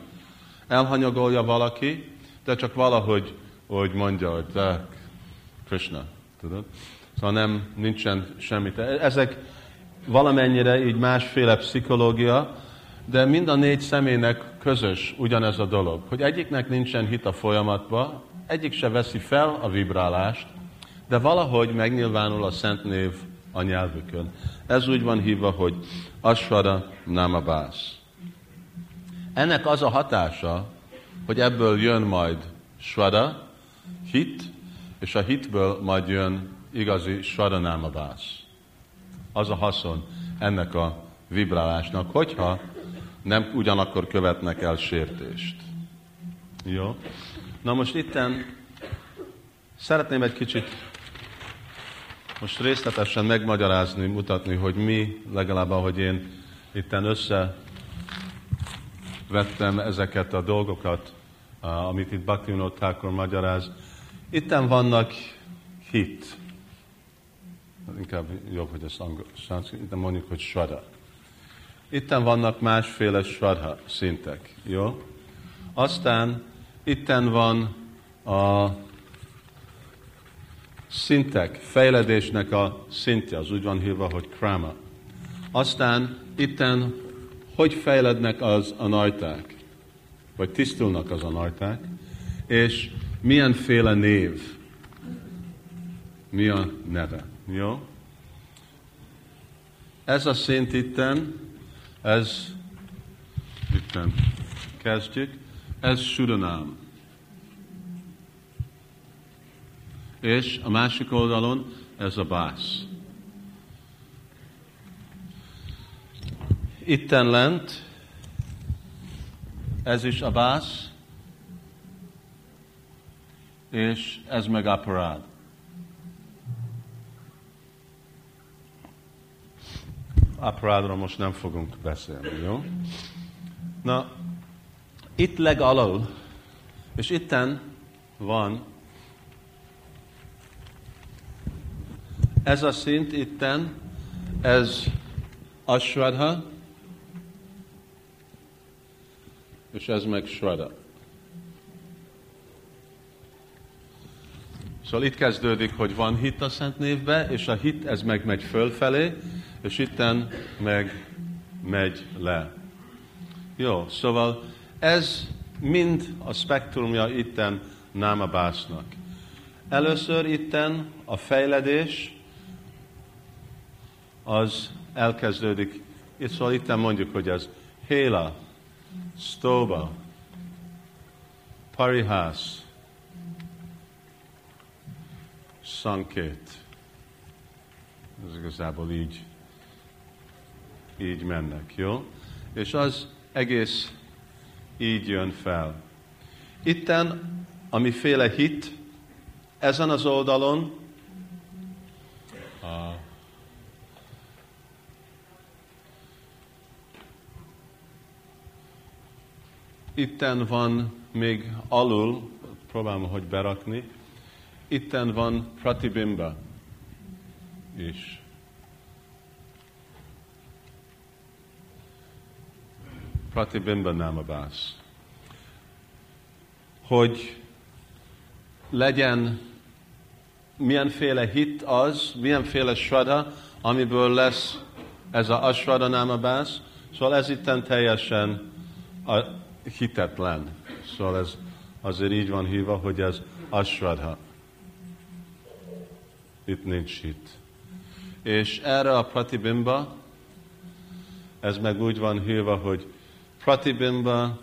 Elhanyagolja valaki, de csak valahogy, hogy mondja, hogy te Krishna. Tudod? Szóval nem, nincsen semmi. Ezek valamennyire így másféle pszichológia, de mind a négy személynek közös ugyanez a dolog, hogy egyiknek nincsen hit a folyamatba, egyik se veszi fel a vibrálást, de valahogy megnyilvánul a szent név a nyelvükön. Ez úgy van hívva, hogy Asvara Namabász. Ennek az a hatása, hogy ebből jön majd svada, hit, és a hitből majd jön igazi svadanámabász. Az a haszon ennek a vibrálásnak, hogyha nem ugyanakkor követnek el sértést. Jó? Na most itten szeretném egy kicsit most részletesen megmagyarázni, mutatni, hogy mi, legalább ahogy én itten össze vettem ezeket a dolgokat, amit itt Bhaktivinoda Thakur magyaráz. Itten vannak hit. Inkább jobb, hogy ezt angol, itt mondjuk, hogy svada. Itten vannak másféle svadha szintek, jó? Aztán itten van a szintek, fejledésnek a szintje, az úgy van hívva, hogy krama. Aztán itten hogy fejlednek az a najták, vagy tisztulnak az a najták, és milyenféle név, mi a neve. Jó? Ez a szint itten, ez itten kezdjük, ez Sudanám. És a másik oldalon ez a bász. Itten lent, ez is a bász, és ez meg aparád. Aparádról most nem fogunk beszélni, jó? Na, itt legalul, és itten van ez a szint itten, ez Ashwadha, és ez meg Shraddha. Szóval itt kezdődik, hogy van hit a Szent névbe, és a hit ez meg megy fölfelé, és itten meg megy le. Jó, szóval ez mind a spektrumja itten námabásznak. Először itten a fejledés az elkezdődik. Itt szóval itten mondjuk, hogy ez Héla, Stoba, Parihas, Sankét. Ez igazából így, így mennek, jó? És az egész így jön fel. Itten, amiféle hit, ezen az oldalon a itten van még alul, próbálom, hogy berakni, itten van pratibimba is. Pratibimba Namabász. Hogy legyen milyenféle hit az, milyenféle svada, amiből lesz ez a asvada námabász, szóval ez itten teljesen a hitetlen. Szóval ez azért így van hívva, hogy ez asvadha. Itt nincs hit. És erre a pratibimba, ez meg úgy van hívva, hogy pratibimba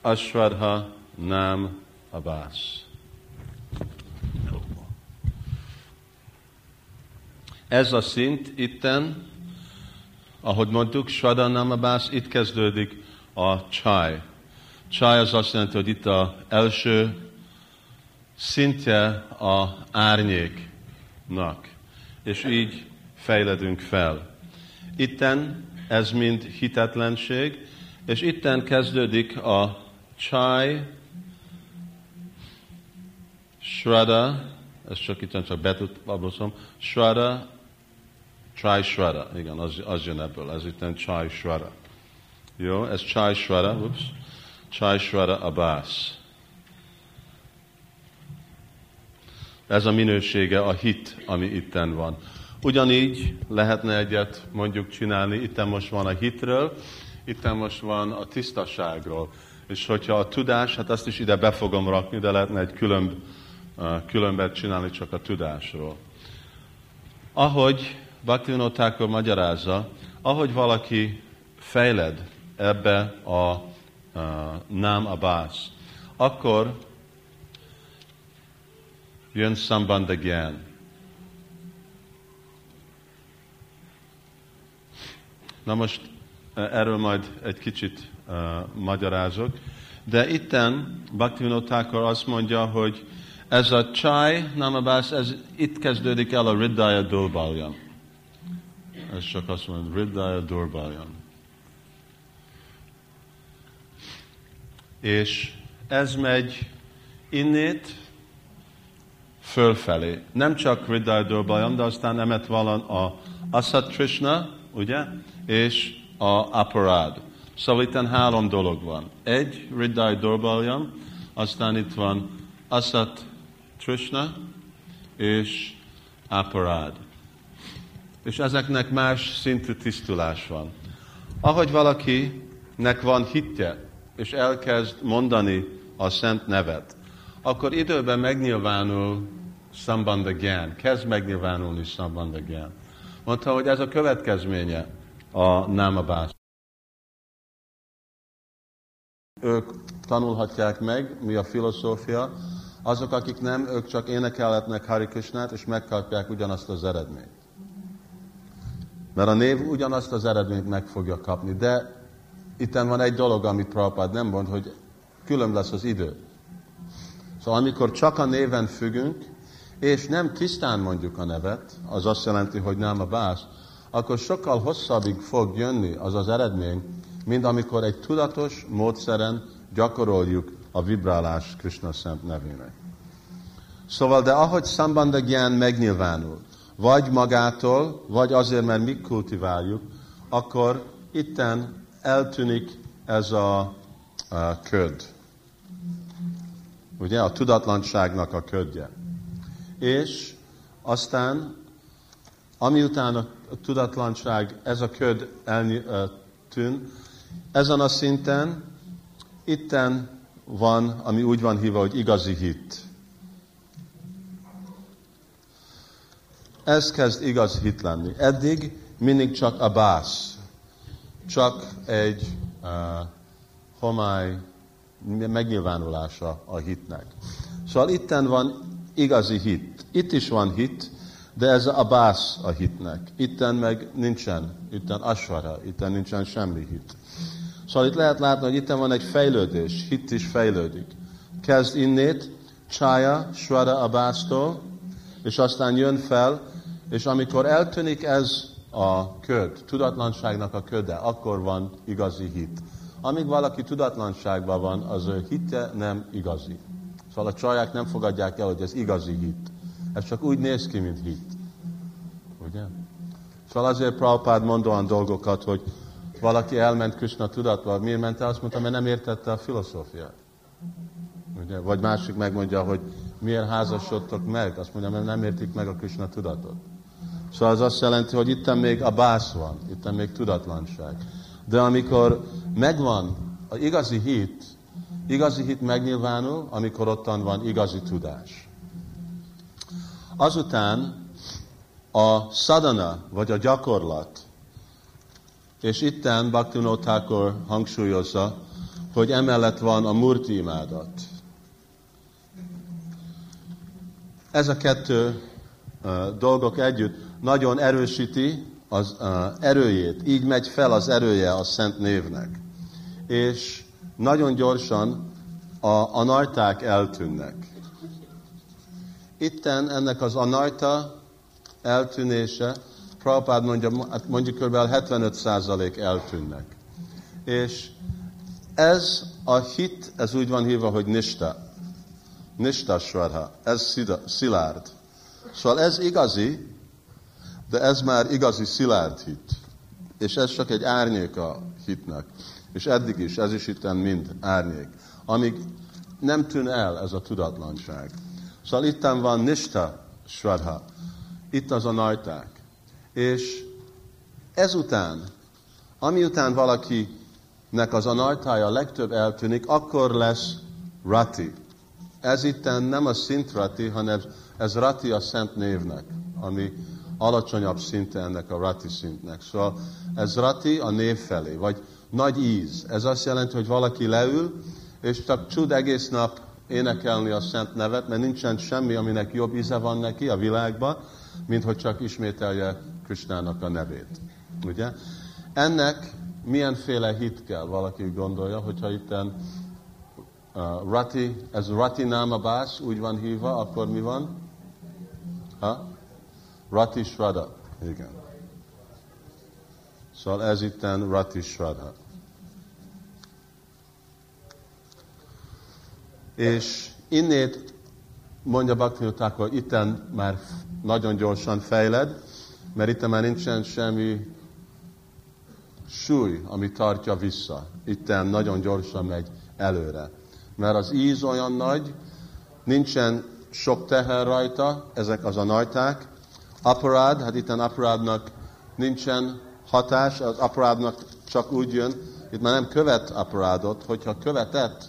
Ashwadha Nam Abbas. Ez a szint itten, ahogy mondtuk, Shraddha Nam Abbas, itt kezdődik a csaj. Csaj az azt jelenti, hogy itt az első szintje a árnyéknak, és így fejledünk fel. Itten ez mind hitetlenség, és itten kezdődik a Chai, Shraddha, ez csak itt csak betűt baboszom, Shraddha, Chai Shraddha, igen, az, az jön ebből, ez itt Chai Shraddha. Jó, ez Chai Shraddha, ups, Shraddha Abbas. Ez a minősége a hit, ami itten van. Ugyanígy lehetne egyet mondjuk csinálni, itten most van a hitről, itten most van a tisztaságról. És hogyha a tudás, hát azt is ide be fogom rakni, de lehetne egy külön, különbet csinálni csak a tudásról. Ahogy Bhaktivinoda magyarázza, ahogy valaki fejled ebbe a, a nem abász, akkor jön Sambandagyan. Na most e, erről majd egy kicsit uh, magyarázok, de itten Bhaktivinoda Thakur azt mondja, hogy ez a csaj, namabász, ez itt kezdődik el a Riddaya Durbalyan. Ez csak azt mondja, Riddaya Durbalyan. És ez megy innét fölfelé. Nem csak Riddaya Durbalyan, de aztán emet van a Asat Trishna, ugye? És a Aparad. Szóval itt három dolog van. Egy, Riddai Durbalyan, aztán itt van Asat Trishna és Aparad. És ezeknek más szintű tisztulás van. Ahogy valakinek van hitje, és elkezd mondani a szent nevet, akkor időben megnyilvánul Sambandha Gyan, kezd megnyilvánulni Sambandha Gyan. Mondta, hogy ez a következménye a námabász. Ők tanulhatják meg, mi a filozófia, azok, akik nem, ők csak énekelhetnek Hari Krishnát, és megkapják ugyanazt az eredményt. Mert a név ugyanazt az eredményt meg fogja kapni. De itt van egy dolog, amit Prabhupád nem mond, hogy külön lesz az idő. Szóval amikor csak a néven függünk, és nem tisztán mondjuk a nevet, az azt jelenti, hogy nem a bász, akkor sokkal hosszabbig fog jönni az az eredmény, mint amikor egy tudatos módszeren gyakoroljuk a vibrálás Krishna szent nevének. Szóval, de ahogy Sambandagyan megnyilvánul, vagy magától, vagy azért, mert mi kultiváljuk, akkor itten eltűnik ez a, a köd. Ugye, a tudatlanságnak a ködje. És aztán, amiután a tudatlanság, ez a köd eltűn, ezen a szinten itten van, ami úgy van hívva, hogy igazi hit. Ez kezd igaz hit lenni. Eddig mindig csak a bász, csak egy uh, homály megnyilvánulása a hitnek. Szóval itten van igazi hit. Itt is van hit, de ez a bász a hitnek. Itten meg nincsen, itten asvara, itten nincsen semmi hit. Szóval itt lehet látni, hogy itt van egy fejlődés, hit is fejlődik. Kezd innét, csája, svara a básztól, és aztán jön fel, és amikor eltűnik ez a köd, tudatlanságnak a köde, akkor van igazi hit. Amíg valaki tudatlanságban van, az ő hitte nem igazi. Szóval a csaják nem fogadják el, hogy ez igazi hit. Ez csak úgy néz ki, mint hit. Ugye? Szóval azért Prabhupád mond olyan dolgokat, hogy valaki elment Krishna tudatba, miért ment el? Azt mondta, mert nem értette a filozófiát. Ugye? Vagy másik megmondja, hogy miért házasodtok meg? Azt mondja, mert nem értik meg a Krishna tudatot. Szóval az azt jelenti, hogy itt még a bász van, itt még tudatlanság. De amikor megvan az igazi hit, igazi hit megnyilvánul, amikor ottan van igazi tudás. Azután a sadana, vagy a gyakorlat, és itten Bhaktivinoda Thakur hangsúlyozza, hogy emellett van a murti imádat. Ez a kettő uh, dolgok együtt nagyon erősíti az erőjét, így megy fel az erője a szent névnek. És nagyon gyorsan a anarták eltűnnek. Itten ennek az anarta eltűnése Prabhupád mondja, mondjuk kb. 75% eltűnnek. És ez a hit, ez úgy van hívva, hogy nista. Nista svarha. Ez szilárd. Szóval ez igazi, de ez már igazi szilárd hit. És ez csak egy árnyék a hitnek. És eddig is, ez is itten mind árnyék. Amíg nem tűn el ez a tudatlanság. Szóval itten van nista svarha. Itt az a najták. És ezután, amiután valakinek az anartája legtöbb eltűnik, akkor lesz rati. Ez itt nem a szint rati, hanem ez rati a szent névnek, ami alacsonyabb szinte ennek a rati szintnek. Szóval ez rati a név felé, vagy nagy íz. Ez azt jelenti, hogy valaki leül, és csak tud egész nap énekelni a szent nevet, mert nincsen semmi, aminek jobb íze van neki a világban, mint hogy csak ismételje Krisnának a nevét. Ugye? Ennek milyenféle hit kell, valaki gondolja, hogyha itten uh, Rati, ez Rati Námabás, úgy van hívva, akkor mi van? Ha? Rati Shraddha. Igen. Szóval ez itten Rati. És innét mondja Bhakti hogy itten már nagyon gyorsan fejled, mert itt már nincsen semmi súly, ami tartja vissza. Itten nagyon gyorsan megy előre. Mert az íz olyan nagy, nincsen sok teher rajta, ezek az a najták. Aparád, hát itten aparádnak nincsen hatás, az aparádnak csak úgy jön, itt már nem követ aparádot, hogyha követett,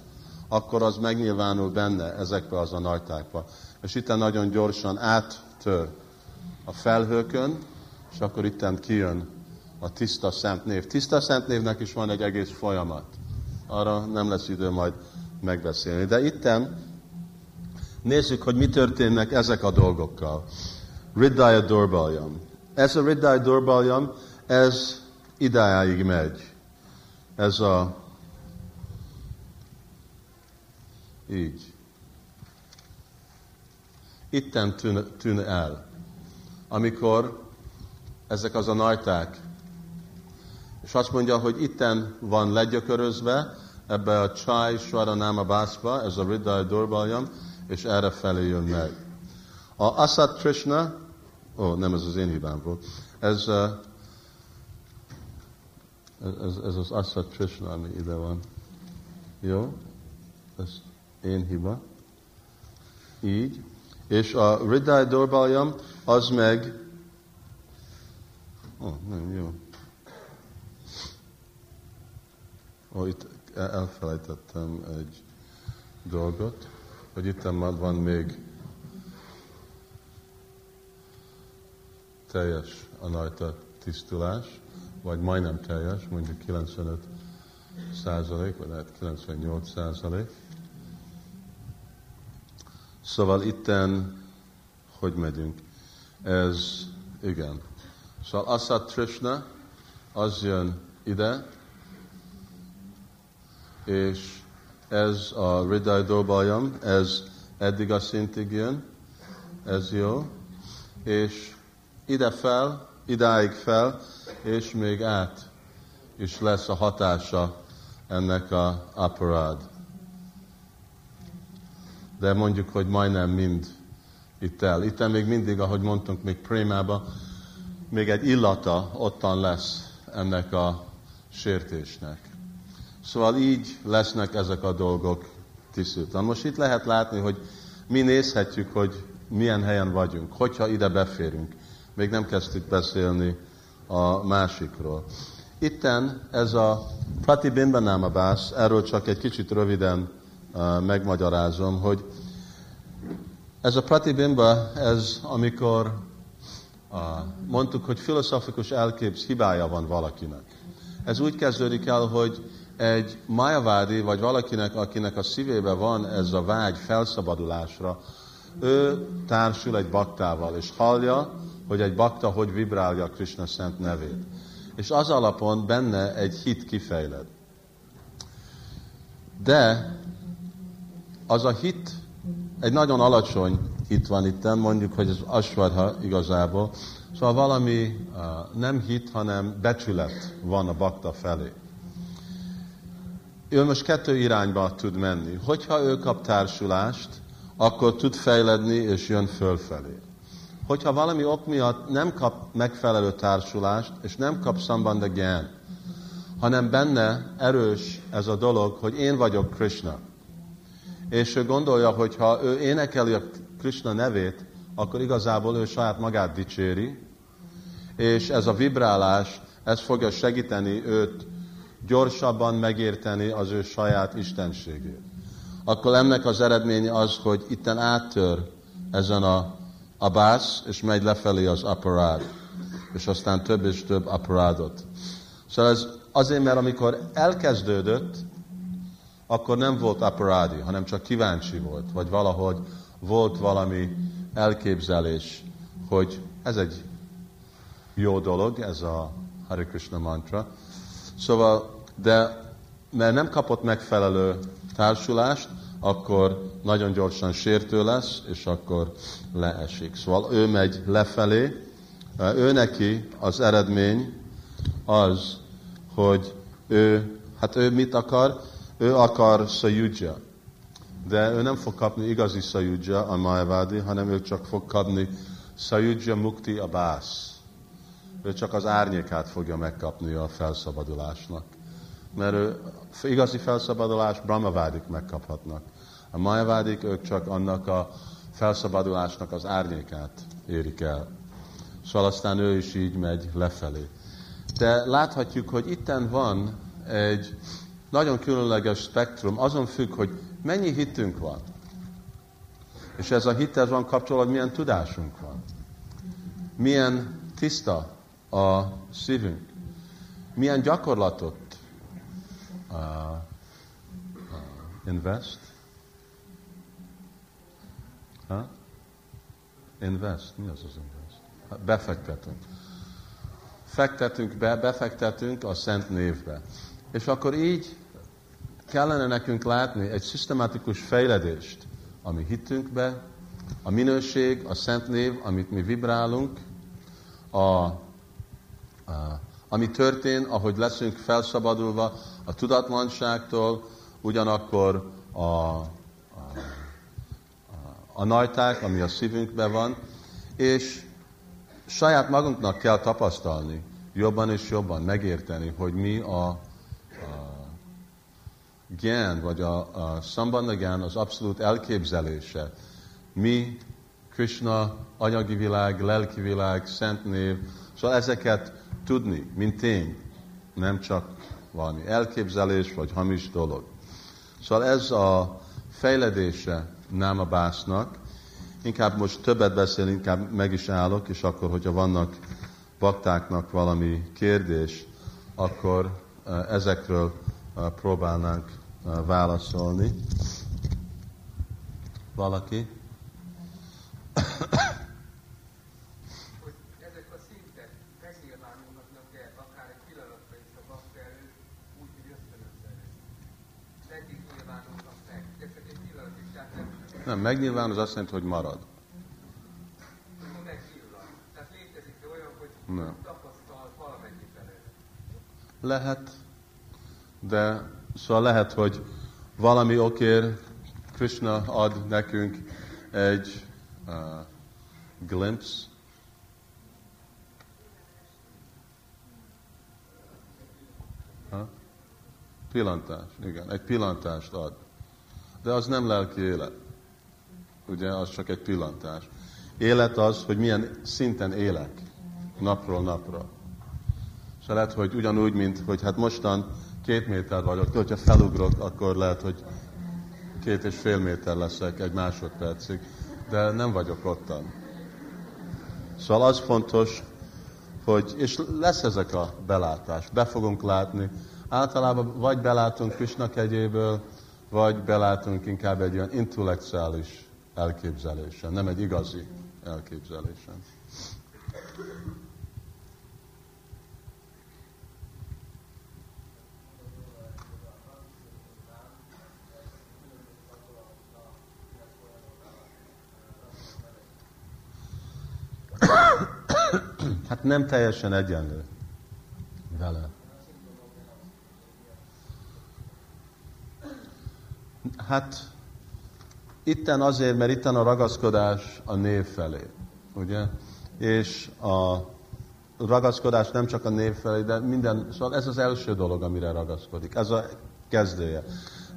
akkor az megnyilvánul benne ezekbe az a najtákba. És itt nagyon gyorsan áttör a felhőkön, és akkor itten kijön a tiszta szent név. Tiszta szent névnek is van egy egész folyamat. Arra nem lesz idő majd megbeszélni. De itten nézzük, hogy mi történnek ezek a dolgokkal. Riddaya Dorbaljam. Ez a Riddaya Dorbaljam, ez idáig megy. Ez a így. Itten tűn, tűn el. Amikor ezek az a najták, és azt mondja, hogy itten van legyökörözve, ebbe a Csaj Svaranáma Bászba, ez a Riddai Dorbaljam, és erre felé jön meg. A Asat Krishna, ó, nem ez az én hibám volt, ez, ez, ez az Asat Krishna, ami ide van. Jó? Ez én hiba. Így. És a Riddai Dorbaljam, az meg, ó, nem jó. Ó, itt elfelejtettem egy dolgot, hogy itt van még teljes a najta tisztulás, vagy majdnem teljes, mondjuk 95 százalék, vagy lehet 98 százalék. Szóval itten, hogy megyünk? Ez, igen. Szóval Asat Trishna, az jön ide, és ez a Ridai Dobajam, ez eddig a szintig jön, ez jó, és ide fel, idáig fel, és még át is lesz a hatása ennek a aparád. De mondjuk, hogy majdnem mind itt el. Itt még mindig, ahogy mondtunk, még prémába, még egy illata ottan lesz ennek a sértésnek. Szóval így lesznek ezek a dolgok tisztítva. Most itt lehet látni, hogy mi nézhetjük, hogy milyen helyen vagyunk, hogyha ide beférünk. Még nem kezdtük beszélni a másikról. Itten ez a Pratibimba Námabász, erről csak egy kicsit röviden uh, megmagyarázom, hogy ez a Pratibimba, ez amikor uh, mondtuk, hogy filozofikus elképz hibája van valakinek. Ez úgy kezdődik el, hogy egy majavádi, vagy valakinek, akinek a szívébe van ez a vágy felszabadulásra, ő társul egy baktával, és hallja, hogy egy bakta hogy vibrálja a Krishna szent nevét. És az alapon benne egy hit kifejled. De az a hit, egy nagyon alacsony hit van itt, mondjuk, hogy ez asvadha igazából, szóval valami uh, nem hit, hanem becsület van a bakta felé ő most kettő irányba tud menni. Hogyha ő kap társulást, akkor tud fejledni és jön fölfelé. Hogyha valami ok miatt nem kap megfelelő társulást, és nem kap szambandagyan, hanem benne erős ez a dolog, hogy én vagyok Krishna. És ő gondolja, hogy ha ő énekeli a Krishna nevét, akkor igazából ő saját magát dicséri, és ez a vibrálás, ez fogja segíteni őt gyorsabban megérteni az ő saját istenségét. Akkor ennek az eredménye az, hogy itten áttör ezen a abász, és megy lefelé az aparád. És aztán több és több aparádot. Szóval ez Azért, mert amikor elkezdődött, akkor nem volt aparádi, hanem csak kíváncsi volt, vagy valahogy volt valami elképzelés, hogy ez egy jó dolog, ez a Hare Krishna mantra. Szóval, de mert nem kapott megfelelő társulást, akkor nagyon gyorsan sértő lesz, és akkor leesik. Szóval ő megy lefelé, ő neki az eredmény az, hogy ő, hát ő mit akar? Ő akar szajudja. De ő nem fog kapni igazi szajudja a Mayavadi, hanem ő csak fog kapni szajudja mukti abász. Ő csak az árnyékát fogja megkapni a felszabadulásnak. Mert ő igazi felszabadulás Brahmavádik megkaphatnak. A Mayavádik ők csak annak a felszabadulásnak az árnyékát érik el. Szóval aztán ő is így megy lefelé. De láthatjuk, hogy itten van egy nagyon különleges spektrum, azon függ, hogy mennyi hitünk van. És ez a hittel van kapcsolatban, milyen tudásunk van. Milyen tiszta a szívünk. Milyen gyakorlatot uh, uh, invest. Ha? Invest. Mi az az invest? Befektetünk. Fektetünk be, befektetünk a szent névbe. És akkor így kellene nekünk látni egy szisztematikus fejledést a mi hitünkbe, a minőség, a szent név, amit mi vibrálunk, a, a, ami történ, ahogy leszünk felszabadulva a tudatlanságtól, ugyanakkor a, a, a, a najták, ami a szívünkben van, és saját magunknak kell tapasztalni, jobban és jobban megérteni, hogy mi a, gyán, vagy a, a szambandagán az abszolút elképzelése. Mi, Krishna, anyagi világ, lelki világ, szent név, szóval ezeket tudni, mint tény, nem csak valami elképzelés, vagy hamis dolog. Szóval ez a fejledése Náma Básznak, inkább most többet beszél, inkább meg is állok, és akkor, hogyha vannak baktáknak valami kérdés, akkor eh, ezekről próbálnánk válaszolni. Valaki? Nem, megnyilván az azt jelenti, hogy marad. Nem. Lehet, de szóval lehet, hogy valami okér Krishna ad nekünk egy uh, glimpse, ha? Pillantás, igen, egy pillantást ad. De az nem lelki élet. Ugye, az csak egy pillantás. Élet az, hogy milyen szinten élek napról napra. És lehet, hogy ugyanúgy, mint hogy hát mostan két méter vagyok, hogyha felugrok, akkor lehet, hogy két és fél méter leszek egy másodpercig, de nem vagyok ottan. Szóval az fontos, hogy, és lesz ezek a belátás, be fogunk látni. Általában vagy belátunk Krishna kegyéből, vagy belátunk inkább egy olyan intellektuális elképzelésen, nem egy igazi elképzelésen. Hát nem teljesen egyenlő vele. Hát itten azért, mert itten a ragaszkodás a név felé, ugye? És a ragaszkodás nem csak a név felé, de minden, szóval ez az első dolog, amire ragaszkodik. Ez a kezdője.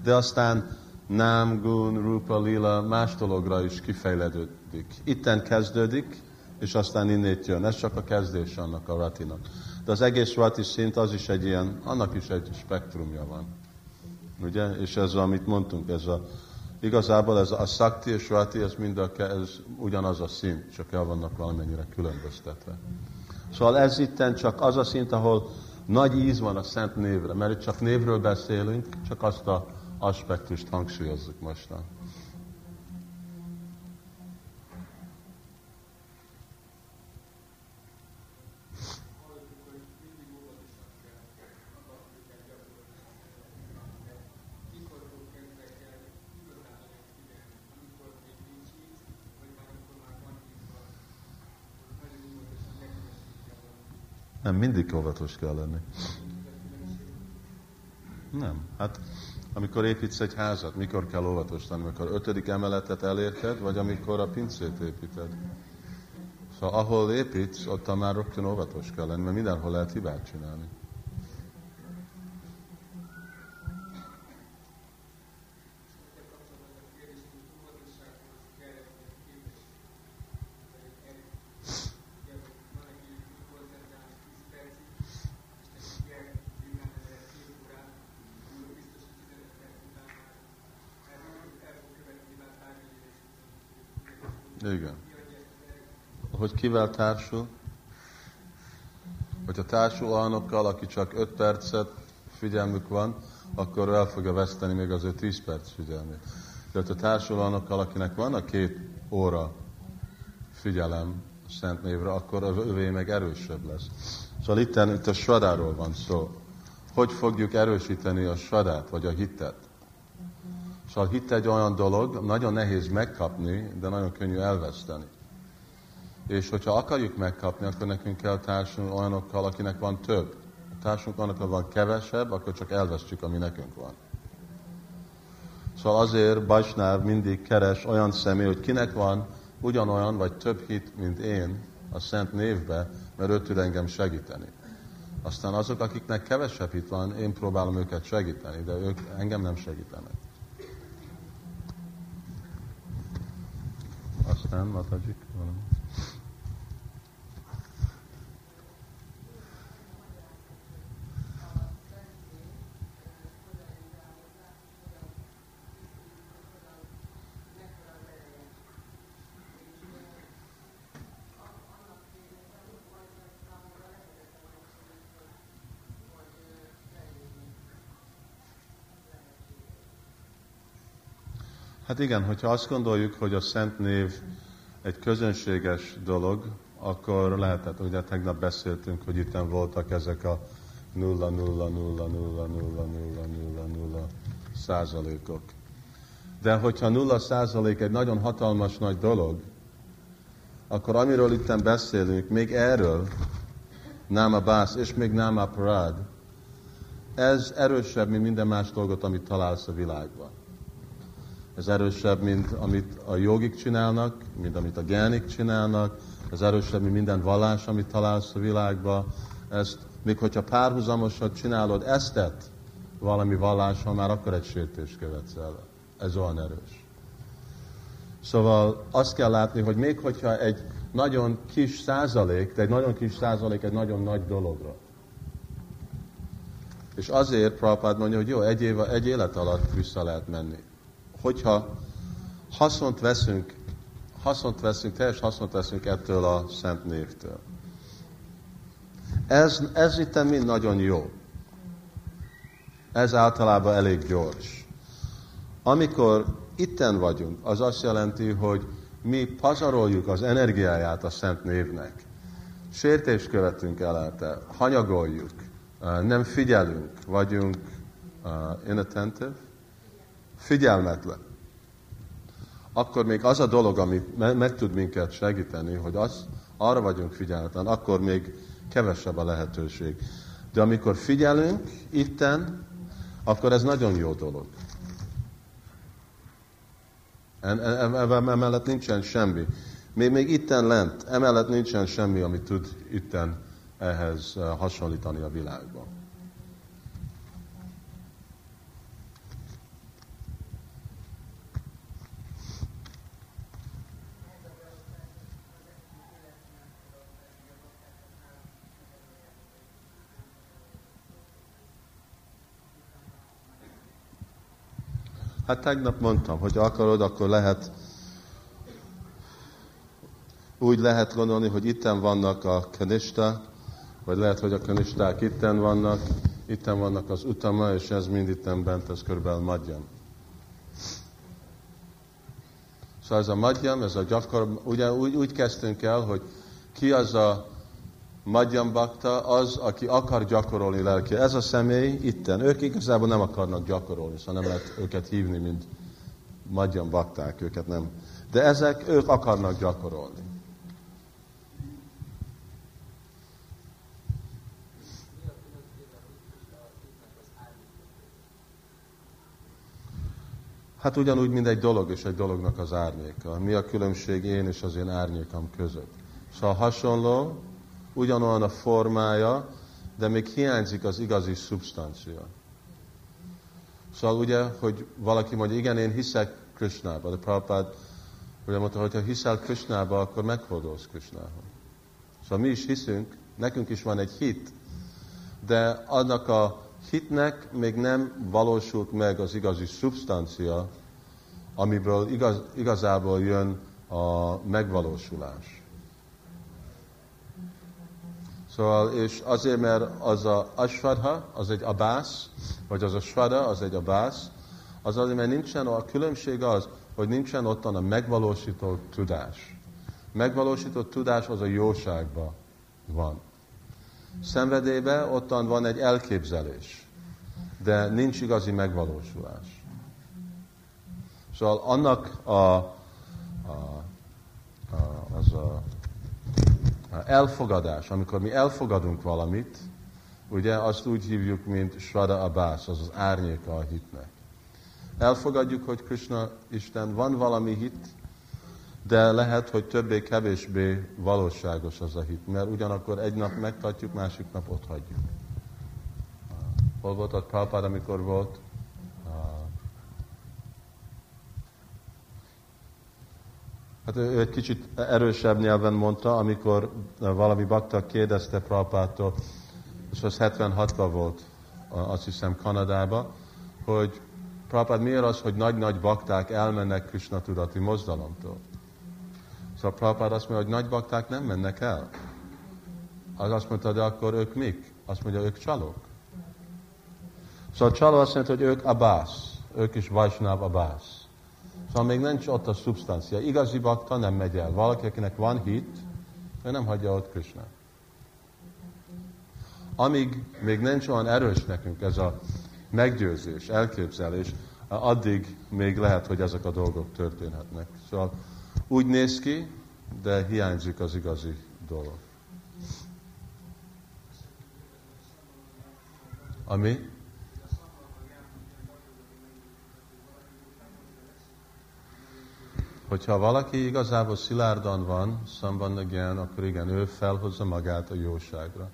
De aztán nám, gun, rupa, lila, más dologra is kifejlődődik. Itten kezdődik, és aztán innét jön. Ez csak a kezdés annak a ratinak. De az egész rati szint az is egy ilyen, annak is egy spektrumja van. Ugye? És ez, amit mondtunk, ez a, igazából ez a szakti és rati, ez mind a, ez ugyanaz a szint, csak el vannak valamennyire különböztetve. Szóval ez itten csak az a szint, ahol nagy íz van a szent névre, mert itt csak névről beszélünk, csak azt a aspektust hangsúlyozzuk mostan. Nem, mindig óvatos kell lenni. Nem. Hát amikor építsz egy házat, mikor kell óvatos lenni? Amikor ötödik emeletet elérted, vagy amikor a pincét építed? Szóval ahol építsz, ott már rögtön óvatos kell lenni, mert mindenhol lehet hibát csinálni. Igen. Hogy kivel társul? Hogyha társul olyanokkal, aki csak 5 percet figyelmük van, akkor el fogja veszteni még az ő 10 perc figyelmét. De ha társul olyanokkal, akinek van a két óra figyelem a Szent névre, akkor az övé meg erősebb lesz. Szóval itt, itt a svadáról van szó. Hogy fogjuk erősíteni a svadát, vagy a hitet? Szóval hit egy olyan dolog, nagyon nehéz megkapni, de nagyon könnyű elveszteni. És hogyha akarjuk megkapni, akkor nekünk kell társulni olyanokkal, akinek van több. A társunk annak, van kevesebb, akkor csak elvesztjük, ami nekünk van. Szóval azért Bajsnáv mindig keres olyan személy, hogy kinek van ugyanolyan vagy több hit, mint én a Szent névbe, mert ő tud engem segíteni. Aztán azok, akiknek kevesebb hit van, én próbálom őket segíteni, de ők engem nem segítenek. aztán Mataji valami. Hát igen, hogyha azt gondoljuk, hogy a Szent Név egy közönséges dolog, akkor lehetett, ugye tegnap beszéltünk, hogy itt voltak ezek a 0, 0, 0, 0, 0, 0, 0, 0 százalékok. De hogyha 0 százalék egy nagyon hatalmas nagy dolog, akkor amiről itt beszélünk, még erről, Náma Bász és még Náma Parad, ez erősebb, mint minden más dolgot, amit találsz a világban. Ez erősebb, mint amit a jogik csinálnak, mint amit a genik csinálnak, ez erősebb, mint minden vallás, amit találsz a világban. Ezt, még hogyha párhuzamosat csinálod eztet valami vallással, már akkor egy sértés követsz el. Ez olyan erős. Szóval azt kell látni, hogy még hogyha egy nagyon kis százalék, de egy nagyon kis százalék egy nagyon nagy dologra. És azért Prabhupád mondja, hogy jó, egy, éve, egy élet alatt vissza lehet menni hogyha haszont veszünk, haszont veszünk, teljes haszont veszünk ettől a szent névtől. Ez, ez itt mind nagyon jó. Ez általában elég gyors. Amikor itten vagyunk, az azt jelenti, hogy mi pazaroljuk az energiáját a szent névnek. Sértést követünk el, hanyagoljuk, nem figyelünk, vagyunk uh, inattentive, figyelmetlen, akkor még az a dolog, ami meg tud minket segíteni, hogy az, arra vagyunk figyelmetlen, akkor még kevesebb a lehetőség. De amikor figyelünk itten, akkor ez nagyon jó dolog. Emellett nincsen semmi. Még, még itten lent, emellett nincsen semmi, ami tud itten ehhez eh, hasonlítani a világban. Hát tegnap mondtam, hogy akarod, akkor lehet úgy lehet gondolni, hogy itten vannak a kanista, vagy lehet, hogy a kanisták itten vannak, itten vannak az utama, és ez mind itten bent, ez körülbelül madjam. Szóval ez a madjam, ez a gyakor, ugye úgy, úgy kezdtünk el, hogy ki az a madjam bakta, az, aki akar gyakorolni lelki. Ez a személy itten. Ők igazából nem akarnak gyakorolni, szóval nem lehet őket hívni, mint madjam bakták, őket nem. De ezek, ők akarnak gyakorolni. Hát ugyanúgy, mint egy dolog és egy dolognak az árnyéka. Mi a különbség én és az én árnyékam között? Szóval hasonló, ugyanolyan a formája, de még hiányzik az igazi szubstancia. Szóval ugye, hogy valaki mondja, igen, én hiszek Krishnába, de Prabhupád ugye mondta, hogy hiszel Krishnába, akkor meghódolsz Krishnába. Szóval mi is hiszünk, nekünk is van egy hit, de annak a hitnek még nem valósult meg az igazi szubstancia, amiből igaz, igazából jön a megvalósulás. Szóval, és azért, mert az a asvadha, az egy abász, vagy az a svada, az egy abász, az azért, mert nincsen, a különbség az, hogy nincsen ottan a megvalósított tudás. Megvalósított tudás az a jóságban van. Szenvedélyben ottan van egy elképzelés, de nincs igazi megvalósulás. Szóval annak a, a, a, az a, elfogadás, amikor mi elfogadunk valamit, ugye azt úgy hívjuk, mint Svada Abbas, az az árnyéka a hitnek. Elfogadjuk, hogy Krishna Isten, van valami hit, de lehet, hogy többé-kevésbé valóságos az a hit, mert ugyanakkor egy nap megtartjuk, másik nap ott hagyjuk. Hol volt ott Prabhupád, amikor volt? Hát ő egy kicsit erősebb nyelven mondta, amikor valami bakta kérdezte Prabhupától, és az 76-ban volt, azt hiszem Kanadába, hogy Prabhupád miért az, hogy nagy-nagy bakták elmennek Krishna tudati mozdalomtól? Szóval Prabhupád azt mondja, hogy nagy bakták nem mennek el. Az azt mondta, de akkor ők mik? Azt mondja, ők csalók. Szóval csaló azt mondja, hogy ők abász, ők is Vajsnáv abász. Szóval még nincs ott a szubstancia. Igazi bakta nem megy el. Valaki, akinek van hit, ő nem hagyja ott Krishna. Amíg még nincs olyan erős nekünk ez a meggyőzés, elképzelés, addig még lehet, hogy ezek a dolgok történhetnek. Szóval úgy néz ki, de hiányzik az igazi dolog. Ami? Hogyha valaki igazából szilárdan van, szambandagyan, akkor igen, ő felhozza magát a jóságra.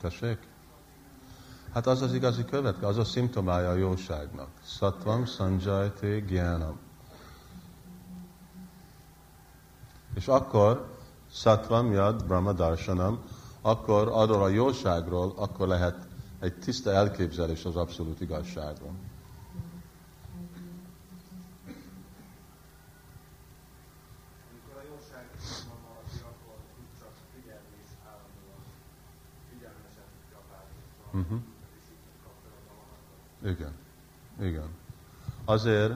Tessék? Hát az az igazi követke, az a szimptomája a jóságnak. Szatvam sanjajte gyánam. És akkor szatvam yad brahma darshanam, akkor arról a jóságról, akkor lehet egy tiszta elképzelés az abszolút igazságról. Uh-huh. Igen. Igen. Azért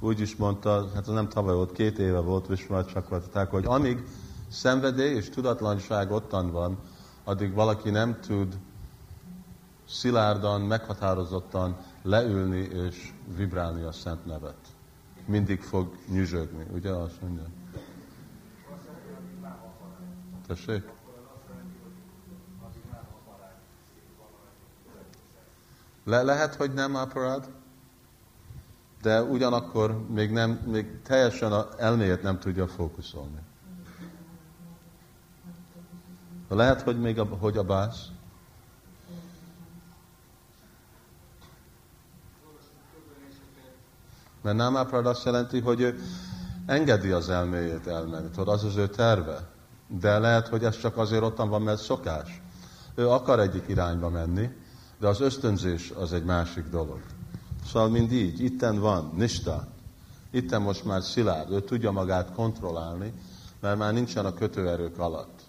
úgy is mondta, hát nem tavaly volt, két éve volt Vismát Csakvataták, hogy amíg szenvedély és tudatlanság ottan van, addig valaki nem tud szilárdan, meghatározottan leülni és vibrálni a szent nevet. Mindig fog nyüzsögni, ugye azt mondja? Tessék? Le lehet, hogy nem aparad, de ugyanakkor még, nem, még teljesen az elméjét nem tudja fókuszolni. Lehet, hogy még a, hogy a bász. Mert nem aparad azt jelenti, hogy ő engedi az elméjét elmenni. Tudod, az az ő terve. De lehet, hogy ez csak azért ottan van, mert szokás. Ő akar egyik irányba menni, de az ösztönzés az egy másik dolog. Szóval mind így, itten van, nista, itten most már szilárd, ő tudja magát kontrollálni, mert már nincsen a kötőerők alatt.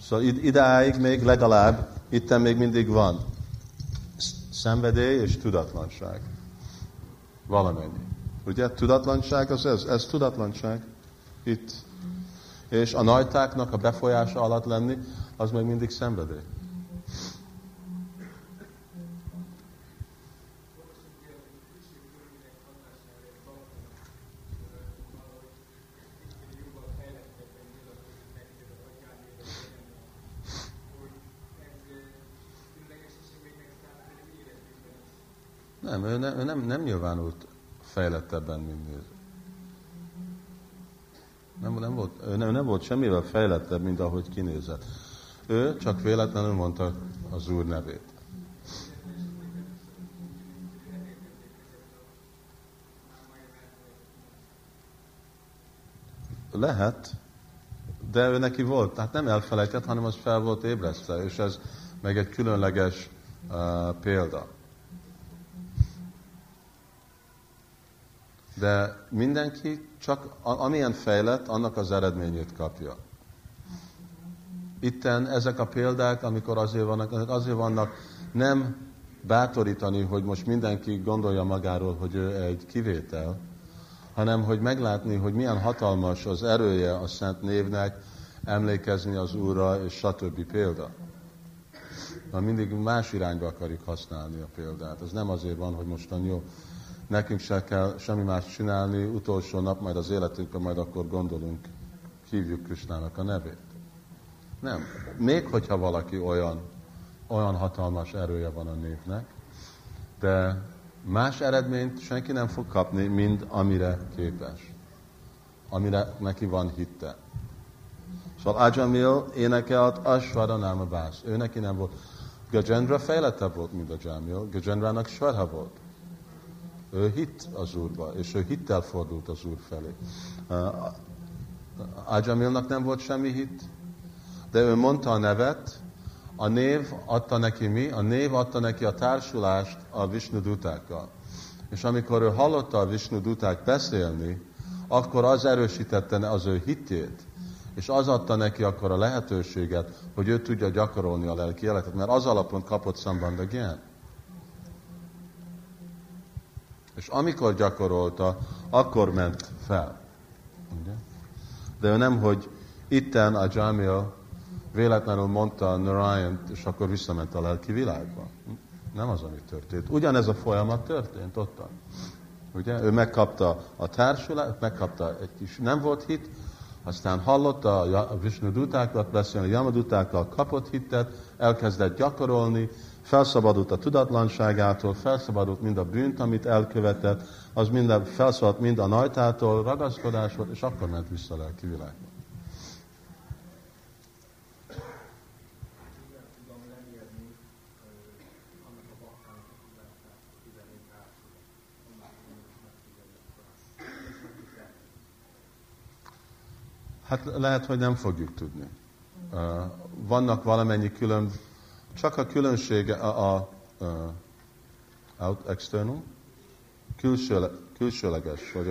Szóval id- idáig még legalább, itten még mindig van szenvedély és tudatlanság. Valamennyi. Ugye tudatlanság az ez, ez tudatlanság. Itt. És a najtáknak a befolyása alatt lenni, az még mindig szenvedély. Nem, ő, ne, ő nem, nem nyilvánult fejlettebben, mint mi. Nem, nem, volt, ő nem, nem volt semmivel fejlettebb, mint ahogy kinézett. Ő csak véletlenül mondta az Úr nevét. Lehet, de ő neki volt, tehát nem elfelejtett, hanem az fel volt ébresztve, és ez meg egy különleges uh, példa. De mindenki csak amilyen fejlett, annak az eredményét kapja. Itten ezek a példák, amikor azért vannak, azért vannak nem bátorítani, hogy most mindenki gondolja magáról, hogy ő egy kivétel, hanem hogy meglátni, hogy milyen hatalmas az erője a Szent Névnek, emlékezni az Úrra, és stb. példa. Na mindig más irányba akarjuk használni a példát. Ez nem azért van, hogy mostan jó, nekünk se kell semmi más csinálni, utolsó nap majd az életünkben majd akkor gondolunk, hívjuk Krisnának a nevét. Nem. Még hogyha valaki olyan, olyan hatalmas erője van a népnek, de más eredményt senki nem fog kapni, mint amire képes. Amire neki van hitte. Szóval Ajamil énekelt Ashwara Bász. Ő neki nem volt. Gajendra fejlettebb volt, mint a Jamil. Gajendrának Svara volt. Ő hitt az Úrba, és ő hittel fordult az Úr felé. Ajamilnak nem volt semmi hit, de ő mondta a nevet, a név adta neki mi? A név adta neki a társulást a Vishnu dutákkal. És amikor ő hallotta a Vishnu duták beszélni, akkor az erősítette az ő hitét, és az adta neki akkor a lehetőséget, hogy ő tudja gyakorolni a lelki életet, mert az alapon kapott Sambandha Gyan. És amikor gyakorolta, akkor ment fel. De ő nem, hogy itten a Jamil véletlenül mondta Narayan, és akkor visszament a lelki világba. Nem az, ami történt. Ugyanez a folyamat történt ottan. Ugye? Ő megkapta a társulást, megkapta egy kis, nem volt hit, aztán hallotta a Vishnu dutákat beszélni, a Yamadutákkal kapott hitet, elkezdett gyakorolni, felszabadult a tudatlanságától, felszabadult mind a bűnt, amit elkövetett, az minden, felszabadult mind a najtától, ragaszkodás volt, és akkor ment vissza a lelki világba. Hát lehet, hogy nem fogjuk tudni. Vannak valamennyi külön, csak a különbsége a, a, a out external, külső, külsőleges, vagy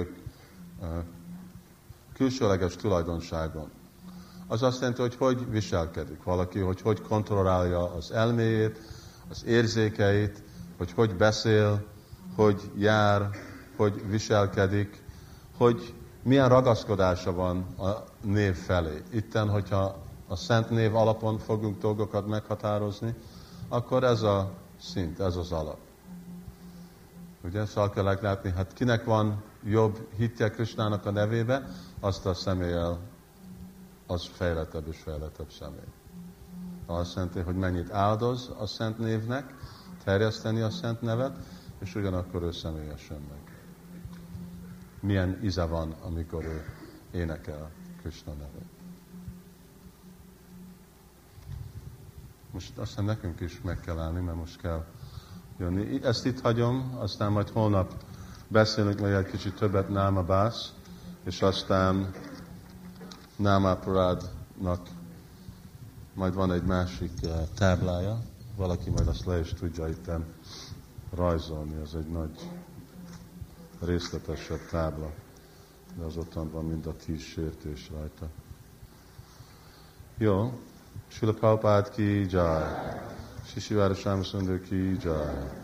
a, a külsőleges tulajdonságon. Az azt jelenti, hogy hogy viselkedik valaki, hogy hogy kontrollálja az elméjét, az érzékeit, hogy hogy beszél, hogy jár, hogy viselkedik, hogy milyen ragaszkodása van a név felé. Itten, hogyha a szent név alapon fogunk dolgokat meghatározni, akkor ez a szint, ez az alap. Ugye, szóval kell látni, hát kinek van jobb hitje Krisnának a nevébe, azt a személlyel, az fejlettebb és fejlettebb személy. Azt jelenti, hogy mennyit áldoz a szent névnek, terjeszteni a szent nevet, és ugyanakkor ő személyesen meg milyen íze van, amikor ő énekel Krishna nevét. Most aztán nekünk is meg kell állni, mert most kell jönni. Ezt itt hagyom, aztán majd holnap beszélünk meg egy kicsit többet Náma Bász, és aztán Náma Parádnak majd van egy másik eh, táblája, valaki majd azt le is tudja itt rajzolni, az egy nagy részletesebb tábla, de az ottan van mind a tíz sértés rajta. Jó, Srila Prabhupada ki jai. Shishivara Sundar ki jai.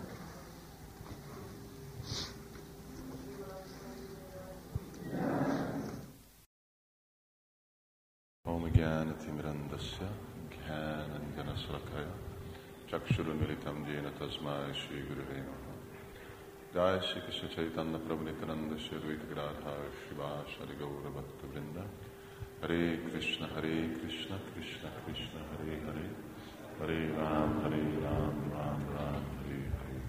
Chakshurunmilitam Jena Tasmai Shri Guruve Jai Shri Krishna Chaitanya Prabhu Nityananda Shri Advaita Gradha Shiva Shri Gaura Bhakta Vrinda. Hare Krishna Hare Krishna Krishna Krishna Hare Hare. Hare Ram Hare Ram Ram Ram Hare Hare.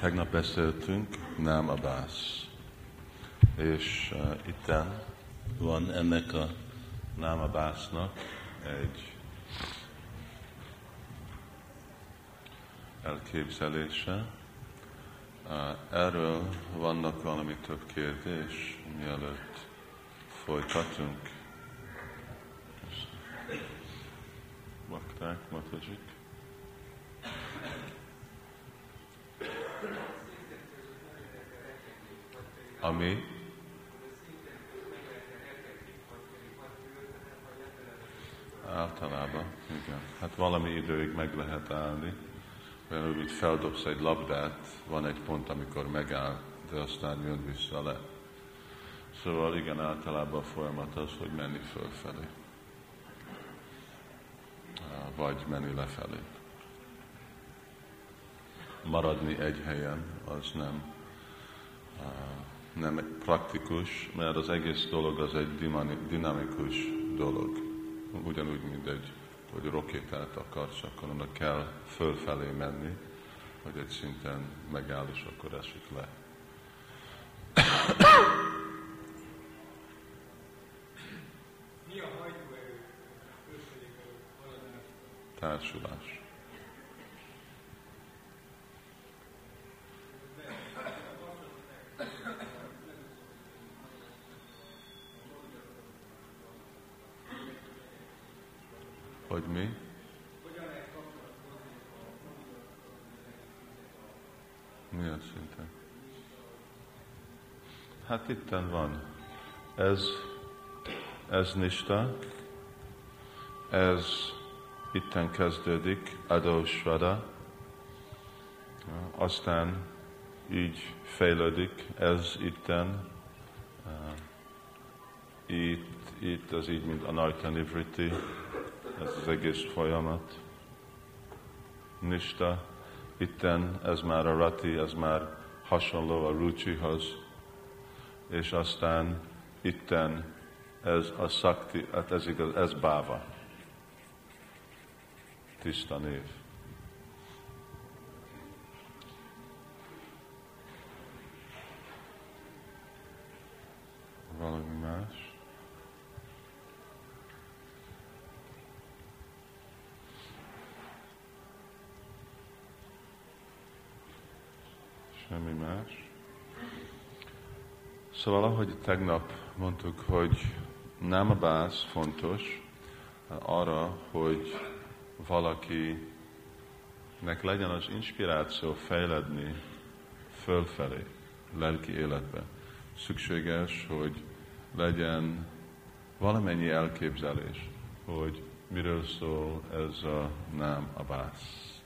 Tegnap beszéltünk Nám Abbas, és uh, itten van ennek a Abbasnak egy elképzelése, Erről vannak valami több kérdés, mielőtt folytatunk. Bakták, Matajik. Ami általában, igen. Hát valami időig meg lehet állni olyan úgy feldobsz egy labdát, van egy pont, amikor megáll, de aztán jön vissza le. Szóval igen, általában a folyamat az, hogy menni fölfelé. Vagy menni lefelé. Maradni egy helyen, az nem, nem praktikus, mert az egész dolog az egy dinamikus dolog. Ugyanúgy, mint egy hogy rokétát akarsz, akkor annak kell fölfelé menni, hogy egy szinten megáll, és akkor esik le. Mi a hajtóerő Társulás. Hogy mi? Milyen szinten? Hát itten van. Ez, ez nista, ez itten kezdődik, adósvada, aztán így fejlődik, ez itten, itt, itt az így, mint anartanivriti, ez az egész folyamat. Nista, itten ez már a rati, ez már hasonló a rucsihoz, és aztán itten ez a szakti, hát ez igaz, ez báva. Tiszta név. Valami más? Semmi más. Szóval, ahogy tegnap mondtuk, hogy nem a bász fontos arra, hogy valakinek legyen az inspiráció fejledni fölfelé, lelki életbe. Szükséges, hogy legyen valamennyi elképzelés, hogy miről szól ez a nem a bász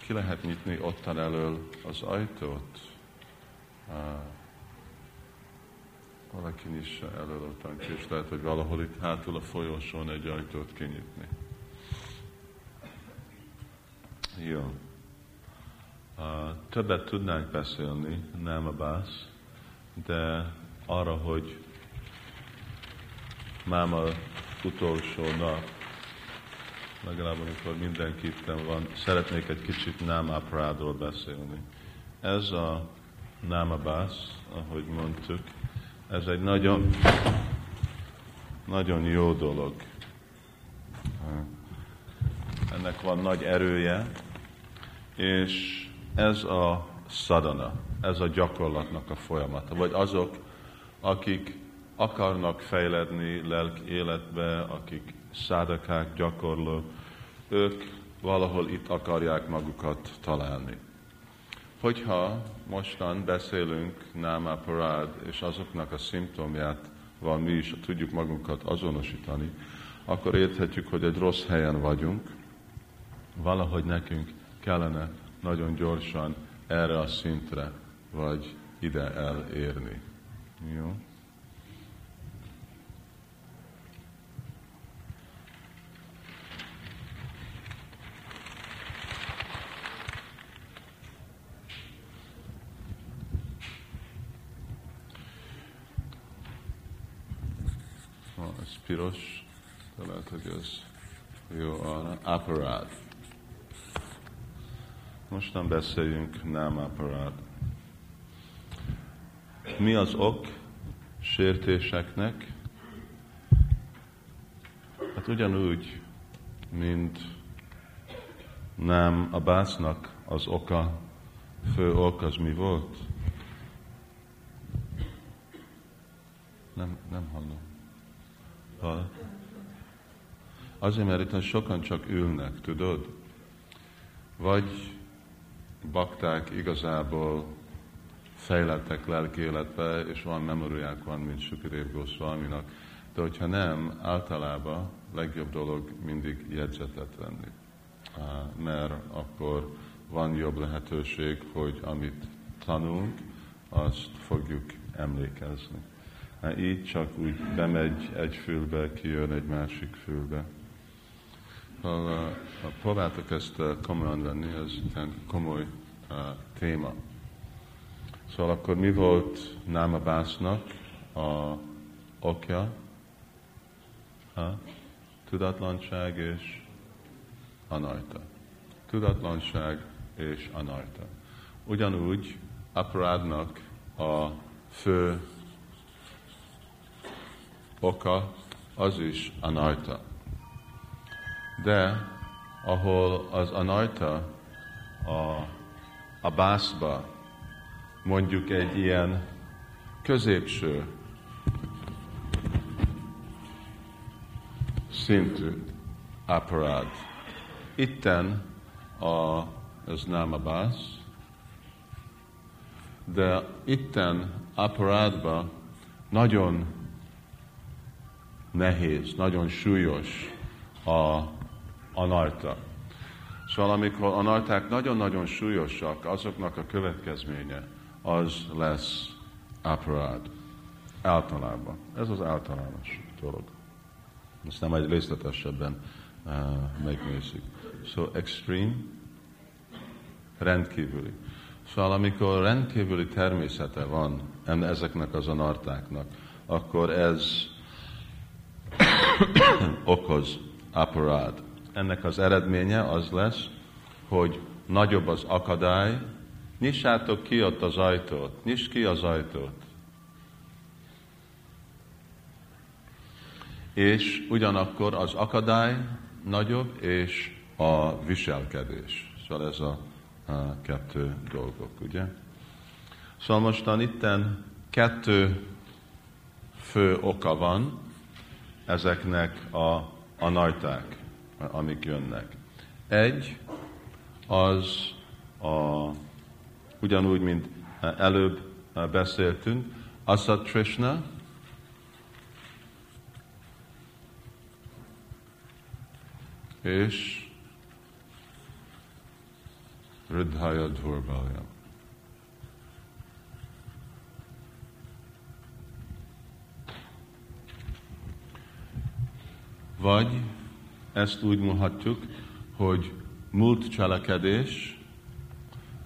ki lehet nyitni ottan elől az ajtót. Valaki nyissa elől ottan és lehet, hogy valahol itt hátul a folyosón egy ajtót kinyitni. Jó. Többet tudnánk beszélni, nem a bász, de arra, hogy máma utolsó nap, legalább amikor mindenki itt van, szeretnék egy kicsit Námáprádról beszélni. Ez a Námabász, ahogy mondtuk, ez egy nagyon, nagyon jó dolog. Ennek van nagy erője, és ez a szadana, ez a gyakorlatnak a folyamata. Vagy azok, akik akarnak fejledni lelki életbe, akik szádakák, gyakorlók, ők valahol itt akarják magukat találni. Hogyha mostan beszélünk Náma Parád és azoknak a szimptomját van, mi is tudjuk magunkat azonosítani, akkor érthetjük, hogy egy rossz helyen vagyunk, valahogy nekünk kellene nagyon gyorsan erre a szintre, vagy ide elérni. Jó? ez piros, de lehet, hogy ez jó arra. Aparát. Mostan beszéljünk nem aparát. Mi az ok sértéseknek? Hát ugyanúgy, mint nem a básznak az oka, fő ok az mi volt? Nem, nem hallom. Hall? Azért, mert itt sokan csak ülnek, tudod? Vagy bakták igazából fejlettek lelki életbe, és van memóriák van, mint Sukadev Goswaminak. De hogyha nem, általában legjobb dolog mindig jegyzetet venni. Mert akkor van jobb lehetőség, hogy amit tanulunk, azt fogjuk emlékezni. Így csak úgy bemegy egy fülbe, kijön egy másik fülbe. Ha, ha próbáltak ezt komolyan venni, ez komoly uh, téma. Szóval akkor mi volt Námabásznak a okja? Ha? Tudatlanság és anajta. Tudatlanság és anajta. Ugyanúgy aparádnak a fő oka az is anajta. De ahol az anajta a, a bászba mondjuk egy ilyen középső szintű aparád. Itten a, ez nem a bász, de itten aparádba nagyon nehéz, nagyon súlyos a anarta. Szóval amikor anarták nagyon-nagyon súlyosak, azoknak a következménye az lesz aparád. Általában. Ez az általános dolog. Ezt nem egy részletesebben uh, megnézzük. So extreme, rendkívüli. Szóval amikor rendkívüli természete van ezeknek az anartáknak, akkor ez okoz aparád. Ennek az eredménye az lesz, hogy nagyobb az akadály, nyissátok ki ott az ajtót, nyis ki az ajtót. És ugyanakkor az akadály nagyobb, és a viselkedés. Szóval ez a, a kettő dolgok, ugye? Szóval mostan itten kettő fő oka van, ezeknek a, a najták, amik jönnek. Egy, az a, ugyanúgy, mint előbb beszéltünk, Asat Trishna, és Ridhaya Dhurbalya. Vagy ezt úgy mondhatjuk, hogy múlt cselekedés,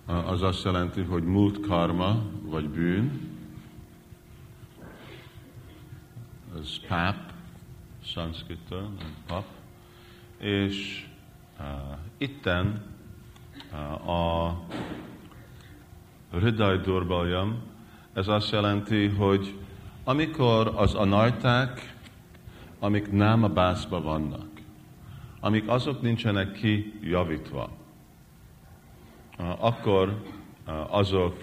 az azt jelenti, hogy múlt karma, vagy bűn, ez páp, szanszkritől, pap, és uh, itten uh, a Hridaj Durbaljam, ez azt jelenti, hogy amikor az anajták amik nem a bászba vannak, amik azok nincsenek kijavítva, akkor azok,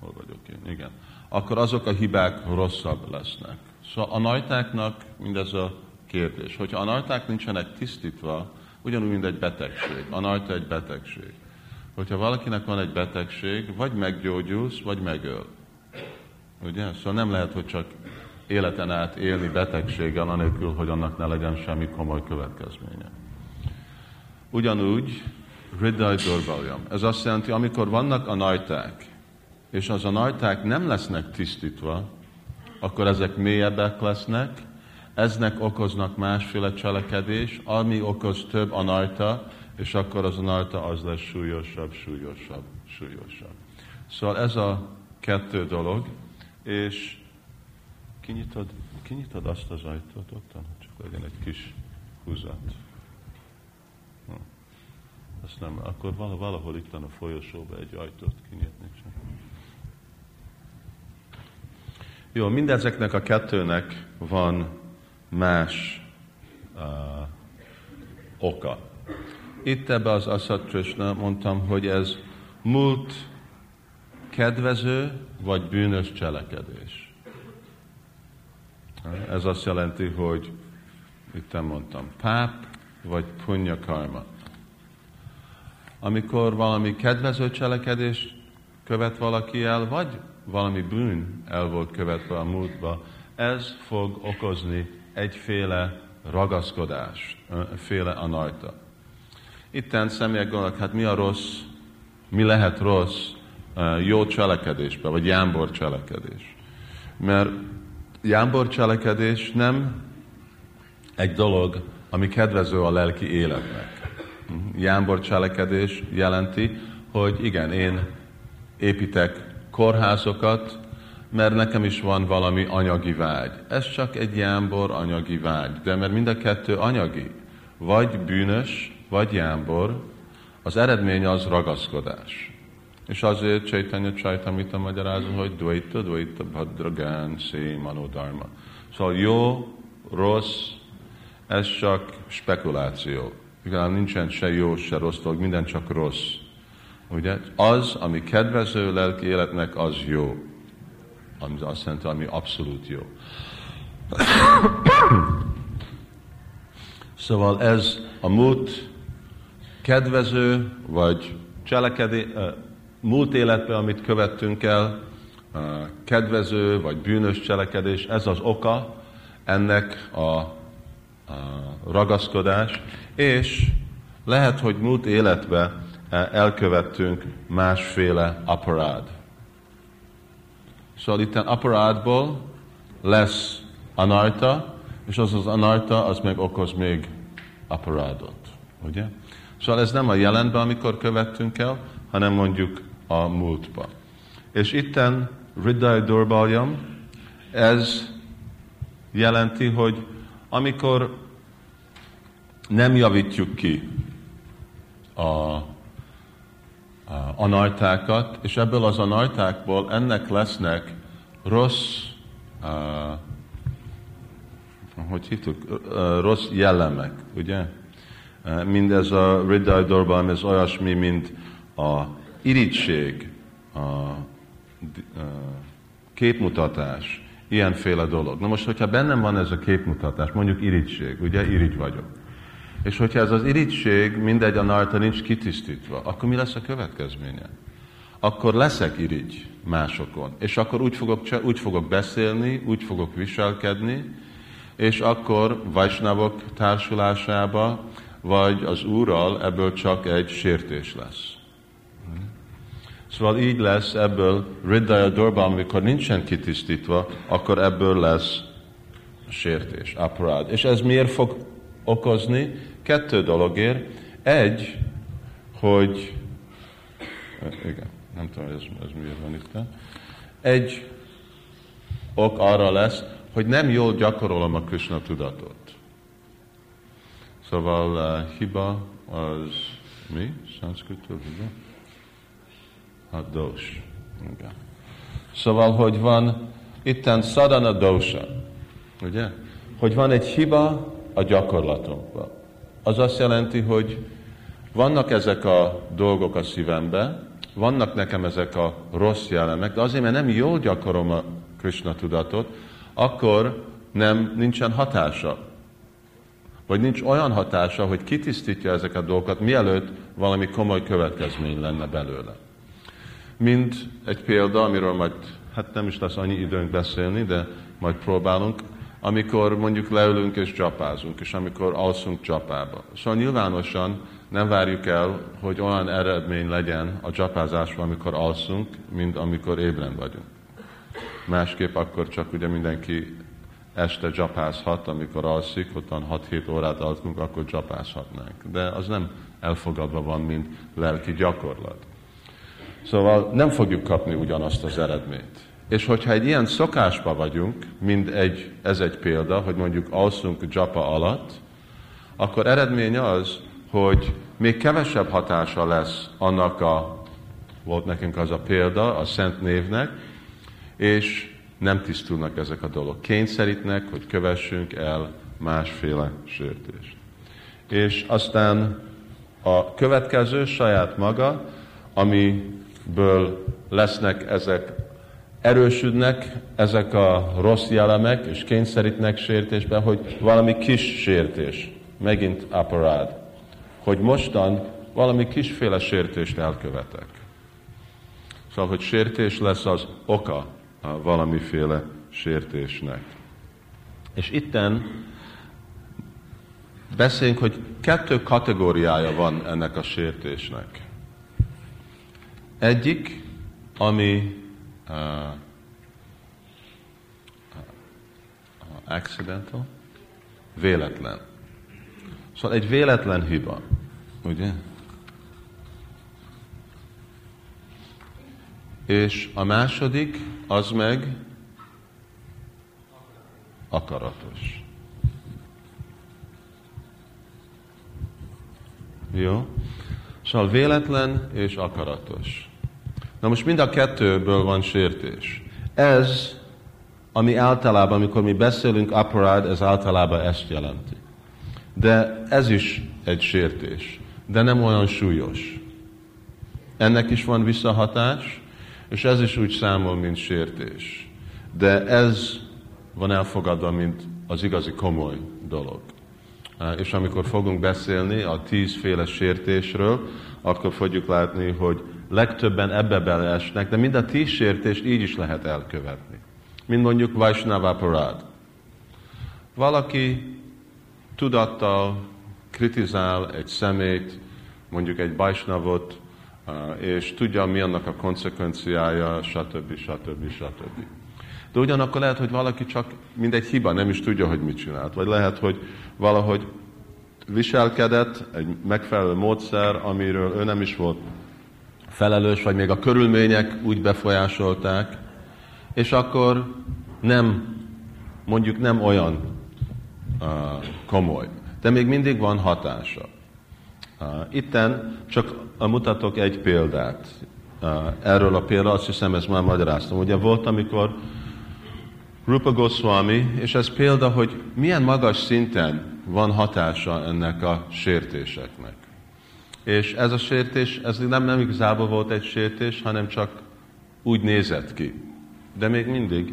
hol vagyok én, igen, akkor azok a hibák rosszabb lesznek. Szóval a najtáknak mindez a kérdés. Hogyha a najták nincsenek tisztítva, ugyanúgy, mint egy betegség. A najta egy betegség. Hogyha valakinek van egy betegség, vagy meggyógyulsz, vagy megöl. Ugye? Szóval nem lehet, hogy csak életen át élni betegséggel, anélkül, hogy annak ne legyen semmi komoly következménye. Ugyanúgy Riddai Durbaljam. Ez azt jelenti, amikor vannak a najták, és az a najták nem lesznek tisztítva, akkor ezek mélyebbek lesznek, eznek okoznak másféle cselekedés, ami okoz több anajta, és akkor az anajta az lesz súlyosabb, súlyosabb, súlyosabb. Szóval ez a kettő dolog, és kinyitod, kinyitod azt az ajtót ottan, csak legyen egy kis húzat. Hm. Azt nem, akkor valahol itt a folyosóba egy ajtót kinyitni csak. Jó, mindezeknek a kettőnek van más uh, oka. Itt ebbe az Krishna mondtam, hogy ez múlt kedvező vagy bűnös cselekedés. Ez azt jelenti, hogy itt mondtam, páp vagy punya karma. Amikor valami kedvező cselekedés követ valaki el, vagy valami bűn el volt követve a múltba, ez fog okozni egyféle ragaszkodást, féle anajta. Itten személyek gondolnak, hát mi a rossz, mi lehet rossz jó cselekedésbe, vagy jámbor cselekedés. Mert jámbor cselekedés nem egy dolog, ami kedvező a lelki életnek. Jámbor cselekedés jelenti, hogy igen, én építek kórházokat, mert nekem is van valami anyagi vágy. Ez csak egy jámbor anyagi vágy, de mert mind a kettő anyagi, vagy bűnös, vagy jámbor, az eredmény az ragaszkodás. És azért Chaitanya Chaitamita magyarázza, hogy Dvaita, Dvaita, Bhadragán, Szé, Manodharma. Szóval jó, rossz, ez csak spekuláció. Igazán nincsen se jó, se rossz dolog, minden csak rossz. Ugye? Az, ami kedvező lelki életnek, az jó. Ami azt jelenti, ami abszolút jó. szóval ez a múlt kedvező, vagy cselekedé, múlt életben, amit követtünk el, kedvező vagy bűnös cselekedés, ez az oka ennek a, ragaszkodás, és lehet, hogy múlt életben elkövettünk másféle aparád. Szóval itt aparádból lesz anarta, és az az anarta, az meg okoz még aparádot. Ugye? Szóval ez nem a jelenben, amikor követtünk el, hanem mondjuk a múltba. És itten Riddai Durbaljam, ez jelenti, hogy amikor nem javítjuk ki a anajtákat, és ebből az anajtákból ennek lesznek rossz, uh, hogy hívtuk, rossz jellemek, ugye? Uh, mindez a Riddai ez olyasmi, mint a irítség, a uh, képmutatás, ilyenféle dolog. Na most, hogyha bennem van ez a képmutatás, mondjuk irítség, ugye, irigy vagyok, és hogyha ez az irigység mindegy a narta nincs kitisztítva, akkor mi lesz a következménye? Akkor leszek irigy másokon, és akkor úgy fogok, úgy fogok beszélni, úgy fogok viselkedni, és akkor Vajsnavok társulásába, vagy az Úrral ebből csak egy sértés lesz. Szóval így lesz ebből Riddaya Dorban, amikor nincsen kitisztítva, akkor ebből lesz sértés, aparád. És ez miért fog okozni? kettő dologért. Egy, hogy igen, nem tudom, ez, ez miért van itt. Egy ok arra lesz, hogy nem jól gyakorolom a Krishna tudatot. Szóval uh, hiba az mi? Sanskritől hiba? Hát dos. Igen. Szóval, hogy van itten sadana dosa, ugye? Hogy van egy hiba a gyakorlatunkban az azt jelenti, hogy vannak ezek a dolgok a szívembe, vannak nekem ezek a rossz jellemek, de azért, mert nem jól gyakorom a Krishna tudatot, akkor nem, nincsen hatása. Vagy nincs olyan hatása, hogy kitisztítja ezeket a dolgokat, mielőtt valami komoly következmény lenne belőle. Mint egy példa, amiről majd, hát nem is lesz annyi időnk beszélni, de majd próbálunk, amikor mondjuk leülünk és csapázunk, és amikor alszunk csapába. Szóval nyilvánosan nem várjuk el, hogy olyan eredmény legyen a csapázásban, amikor alszunk, mint amikor ébren vagyunk. Másképp akkor csak ugye mindenki este csapázhat, amikor alszik, ottan 6-7 órát alszunk, akkor csapázhatnánk. De az nem elfogadva van, mint lelki gyakorlat. Szóval nem fogjuk kapni ugyanazt az eredményt. És hogyha egy ilyen szokásba vagyunk, mint egy, ez egy példa, hogy mondjuk alszunk japa alatt, akkor eredmény az, hogy még kevesebb hatása lesz annak a, volt nekünk az a példa, a szent névnek, és nem tisztulnak ezek a dolgok. Kényszerítnek, hogy kövessünk el másféle sértést. És aztán a következő saját maga, amiből lesznek ezek, erősödnek ezek a rossz jellemek, és kényszerítnek sértésbe, hogy valami kis sértés, megint aparád, hogy mostan valami kisféle sértést elkövetek. Szóval, hogy sértés lesz az oka a valamiféle sértésnek. És itten beszéljünk, hogy kettő kategóriája van ennek a sértésnek. Egyik, ami uh, accidental, véletlen. Szóval egy véletlen hiba, ugye? És a második, az meg akaratos. Jó? Szóval véletlen és akaratos. Na most mind a kettőből van sértés. Ez, ami általában, amikor mi beszélünk aparád, ez általában ezt jelenti. De ez is egy sértés, de nem olyan súlyos. Ennek is van visszahatás, és ez is úgy számol, mint sértés. De ez van elfogadva, mint az igazi komoly dolog. És amikor fogunk beszélni a tízféle sértésről, akkor fogjuk látni, hogy legtöbben ebbe beleesnek, de mind a tíz sértést így is lehet elkövetni. Mint mondjuk Vaisnava Parad. Valaki tudattal kritizál egy szemét, mondjuk egy Vaisnavot, és tudja, mi annak a konsekvenciája, stb. stb. stb. De ugyanakkor lehet, hogy valaki csak mint egy hiba, nem is tudja, hogy mit csinált. Vagy lehet, hogy valahogy viselkedett egy megfelelő módszer, amiről ő nem is volt felelős, vagy még a körülmények úgy befolyásolták, és akkor nem, mondjuk nem olyan uh, komoly, de még mindig van hatása. Uh, itten csak mutatok egy példát. Uh, erről a példa, azt hiszem, ezt már magyaráztam. Ugye volt, amikor Rupa Goswami, és ez példa, hogy milyen magas szinten van hatása ennek a sértéseknek. És ez a sértés, ez nem, nem igazából volt egy sértés, hanem csak úgy nézett ki. De még mindig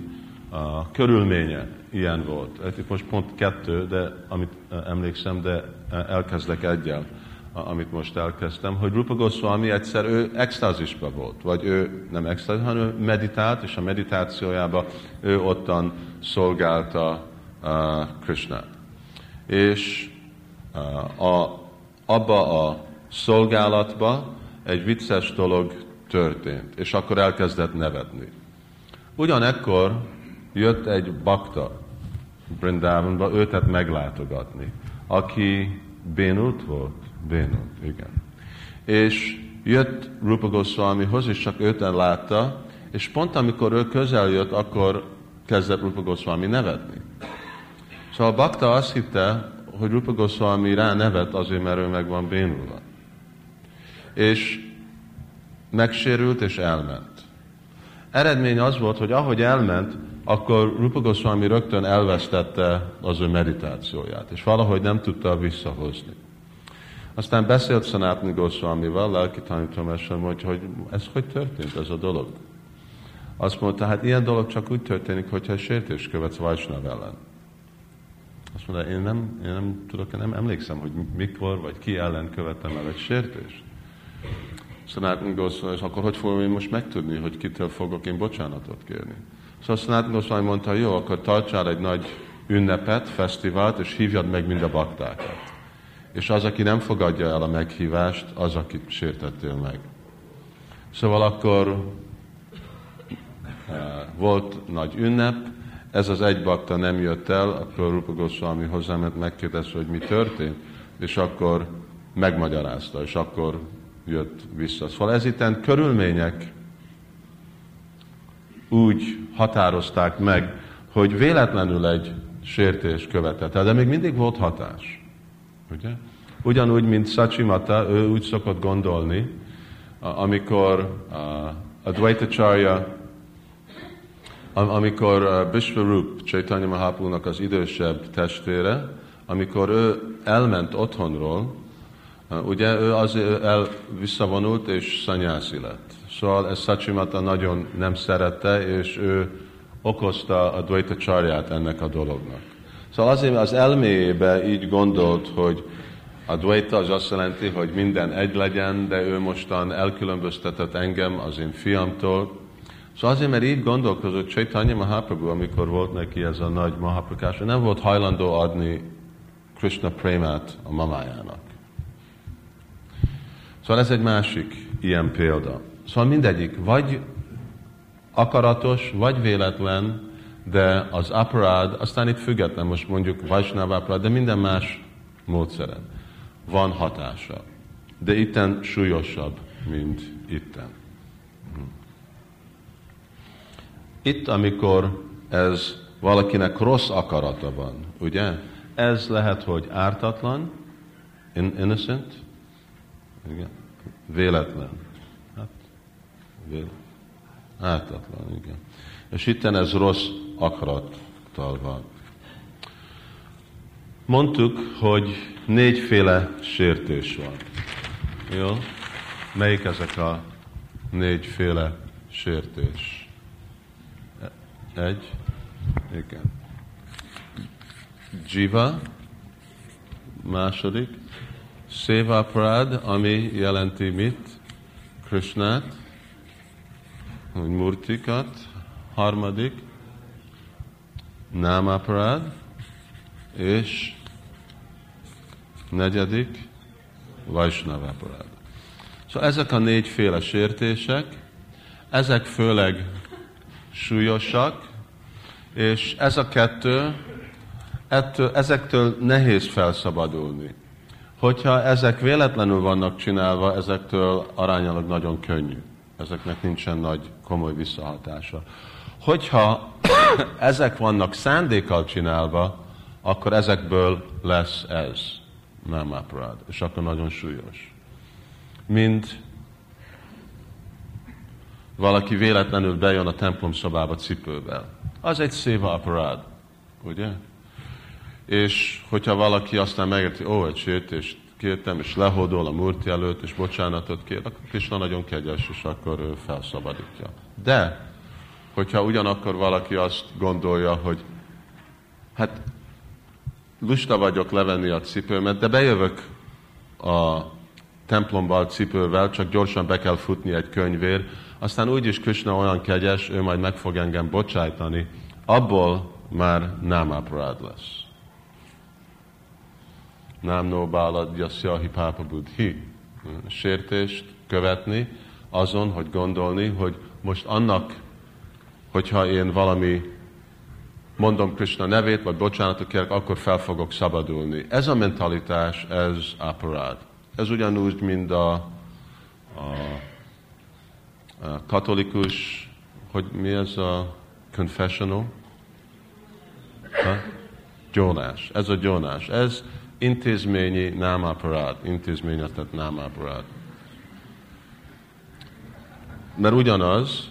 a körülménye ilyen volt. Itt most pont kettő, de amit emlékszem, de elkezdek egyel, amit most elkezdtem, hogy Rupa Goswami egyszer ő extázisba volt, vagy ő nem extázis, hanem ő meditált, és a meditációjában ő ottan szolgálta uh, Krishnát. És a, abba a szolgálatba egy vicces dolog történt, és akkor elkezdett nevetni. Ugyanekkor jött egy bakta Brindavanba, őtet meglátogatni, aki bénult volt, bénult, igen. És jött Rupa Goswamihoz, és csak őten látta, és pont amikor ő közel jött, akkor kezdett Rupa Goswami nevetni. Szóval a bakta azt hitte, hogy Rupa Goswami rá nevet azért, mert ő meg van bénulva és megsérült és elment. Eredmény az volt, hogy ahogy elment, akkor Rupa Goswami rögtön elvesztette az ő meditációját, és valahogy nem tudta visszahozni. Aztán beszélt Sanatni Goswamival, lelki tanítomásom, hogy, hogy ez hogy történt ez a dolog. Azt mondta, hát ilyen dolog csak úgy történik, hogyha sértés követsz Vajsnav ellen. Azt mondta, én nem, én nem tudok, én nem emlékszem, hogy mikor vagy ki ellen követtem el egy sértést. Sanatana Goswami, és akkor hogy fogom én most megtudni, hogy kitől fogok én bocsánatot kérni? Szóval Sanatan Goswami mondta, jó, akkor tartsál egy nagy ünnepet, fesztivált, és hívjad meg mind a baktákat. És az, aki nem fogadja el a meghívást, az, akit sértettél meg. Szóval akkor uh, volt nagy ünnep, ez az egy bakta nem jött el, akkor Rupa Goswami hozzáment, megkérdezte, hogy mi történt, és akkor megmagyarázta, és akkor jött vissza. Szóval ez itten körülmények úgy határozták meg, hogy véletlenül egy sértés követett el, de még mindig volt hatás. Ugye? Ugyanúgy, mint Sachimata, ő úgy szokott gondolni, amikor a Dvaitacharya, amikor Vishvarup, Chaitanya Mahaprabhu-nak az idősebb testvére, amikor ő elment otthonról, ugye ő az el visszavonult és szanyászi lett. Szóval ez Sachimata nagyon nem szerette, és ő okozta a Dvaita csarját ennek a dolognak. Szóval azért az elméjébe így gondolt, hogy a Dvaita az azt jelenti, hogy minden egy legyen, de ő mostan elkülönböztetett engem az én fiamtól. Szóval azért, mert így gondolkozott Chaitanya Mahaprabhu, amikor volt neki ez a nagy Mahaprakás, nem volt hajlandó adni Krishna Prémát a mamájának. Szóval ez egy másik ilyen példa. Szóval mindegyik vagy akaratos, vagy véletlen, de az aparád, aztán itt független, most mondjuk Vajsnáv aparád, de minden más módszeren van hatása. De itten súlyosabb, mint itten. Itt, amikor ez valakinek rossz akarata van, ugye? Ez lehet, hogy ártatlan, innocent, igen, véletlen. Hát, véletlen. Ártatlan, igen. És itten ez rossz akarattal van. Mondtuk, hogy négyféle sértés van. Jó? Melyik ezek a négyféle sértés? Egy. Igen. Jiva. Második. Seva Prad, ami jelenti mit? Krishnát murtikat, harmadik, námaparád, és negyedik, Vaisnavaparád. Szóval ezek a négyféle sértések, ezek főleg súlyosak, és ez a kettő, ettől, ezektől nehéz felszabadulni. Hogyha ezek véletlenül vannak csinálva, ezektől aránylag nagyon könnyű ezeknek nincsen nagy komoly visszahatása. Hogyha ezek vannak szándékkal csinálva, akkor ezekből lesz ez, nem aparád, és akkor nagyon súlyos. Mint valaki véletlenül bejön a templom szobába cipővel. Az egy széva aparád, ugye? És hogyha valaki aztán megérti, ó, egy sértést kértem, és lehódol a Murti előtt, és bocsánatot kér, akkor Krishna nagyon kegyes, és akkor ő felszabadítja. De, hogyha ugyanakkor valaki azt gondolja, hogy hát lusta vagyok levenni a cipőmet, de bejövök a templomba a cipővel, csak gyorsan be kell futni egy könyvér, aztán úgyis Krishna olyan kegyes, ő majd meg fog engem bocsájtani, abból már nem aparád lesz. Nem no bálad jasyahi pápa budhi. Sértést követni azon, hogy gondolni, hogy most annak, hogyha én valami mondom Krishna nevét, vagy bocsánatot kérek, akkor fel fogok szabadulni. Ez a mentalitás, ez aparád. Ez ugyanúgy, mint a, a, a katolikus, hogy mi ez a confessional? Ha? Gyónás. Ez a gyónás. Ez intézményi námaparát, intézményeztet námaparát. Mert ugyanaz,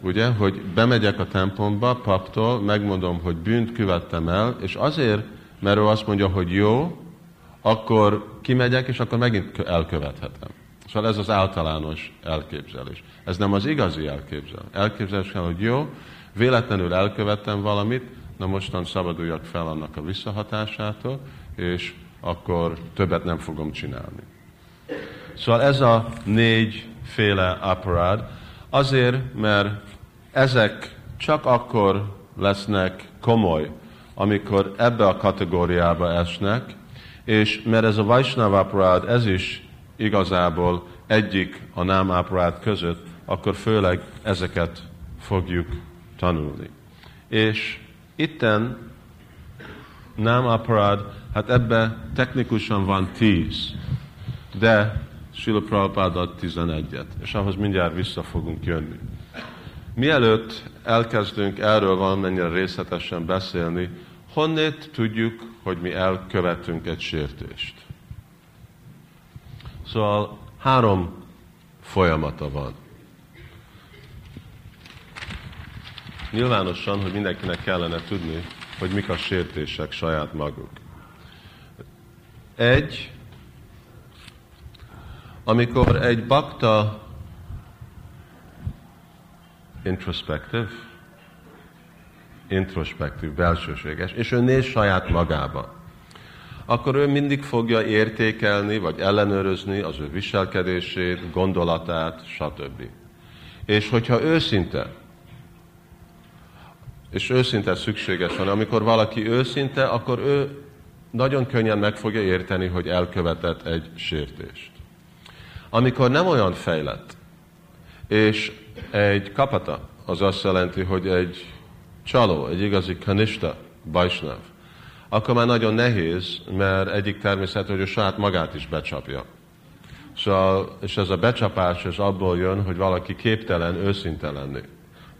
ugye, hogy bemegyek a templomba paptól, megmondom, hogy bűnt követtem el, és azért, mert ő azt mondja, hogy jó, akkor kimegyek, és akkor megint elkövethetem. Szóval ez az általános elképzelés. Ez nem az igazi elképzelés. Elképzelés kell, hogy jó, véletlenül elkövettem valamit, na mostan szabaduljak fel annak a visszahatásától, és akkor többet nem fogom csinálni. Szóval ez a négyféle aparád, azért, mert ezek csak akkor lesznek komoly, amikor ebbe a kategóriába esnek, és mert ez a Vaishnava aparát, ez is igazából egyik a nám aparát között, akkor főleg ezeket fogjuk tanulni. És itten nám aparád, hát ebbe technikusan van tíz, de Sila Prabhupád ad tizenegyet, és ahhoz mindjárt vissza fogunk jönni. Mielőtt elkezdünk erről valamennyire részletesen beszélni, honnét tudjuk, hogy mi elkövetünk egy sértést? Szóval három folyamata van. Nyilvánosan, hogy mindenkinek kellene tudni, hogy mik a sértések saját maguk. Egy, amikor egy bakta introspective, introspektív, belsőséges, és ő néz saját magába, akkor ő mindig fogja értékelni, vagy ellenőrizni az ő viselkedését, gondolatát, stb. És hogyha őszinte, és őszinte szükséges van, amikor valaki őszinte, akkor ő nagyon könnyen meg fogja érteni, hogy elkövetett egy sértést. Amikor nem olyan fejlett, és egy kapata, az azt jelenti, hogy egy csaló, egy igazi kanista, bajsnav, akkor már nagyon nehéz, mert egyik természet, hogy ő saját magát is becsapja. Szóval, és ez a becsapás ez abból jön, hogy valaki képtelen őszinte lenni.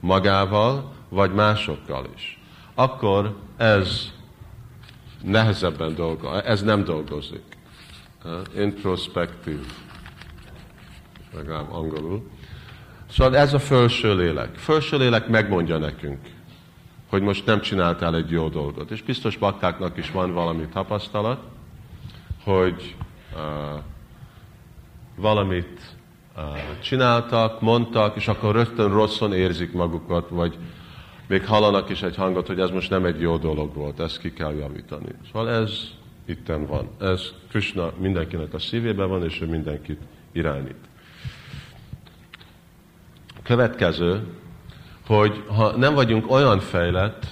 Magával, vagy másokkal is. Akkor ez nehezebben dolgozik, ez nem dolgozik. Introspektív, legalább angolul. Szóval ez a felső lélek. Felső lélek megmondja nekünk, hogy most nem csináltál egy jó dolgot. És biztos baktáknak is van valami tapasztalat, hogy uh, valamit uh, csináltak, mondtak, és akkor rögtön rosszon érzik magukat, vagy még hallanak is egy hangot, hogy ez most nem egy jó dolog volt, ezt ki kell javítani. Szóval ez itten van. Ez Krishna mindenkinek a szívében van, és ő mindenkit irányít. Következő, hogy ha nem vagyunk olyan fejlett,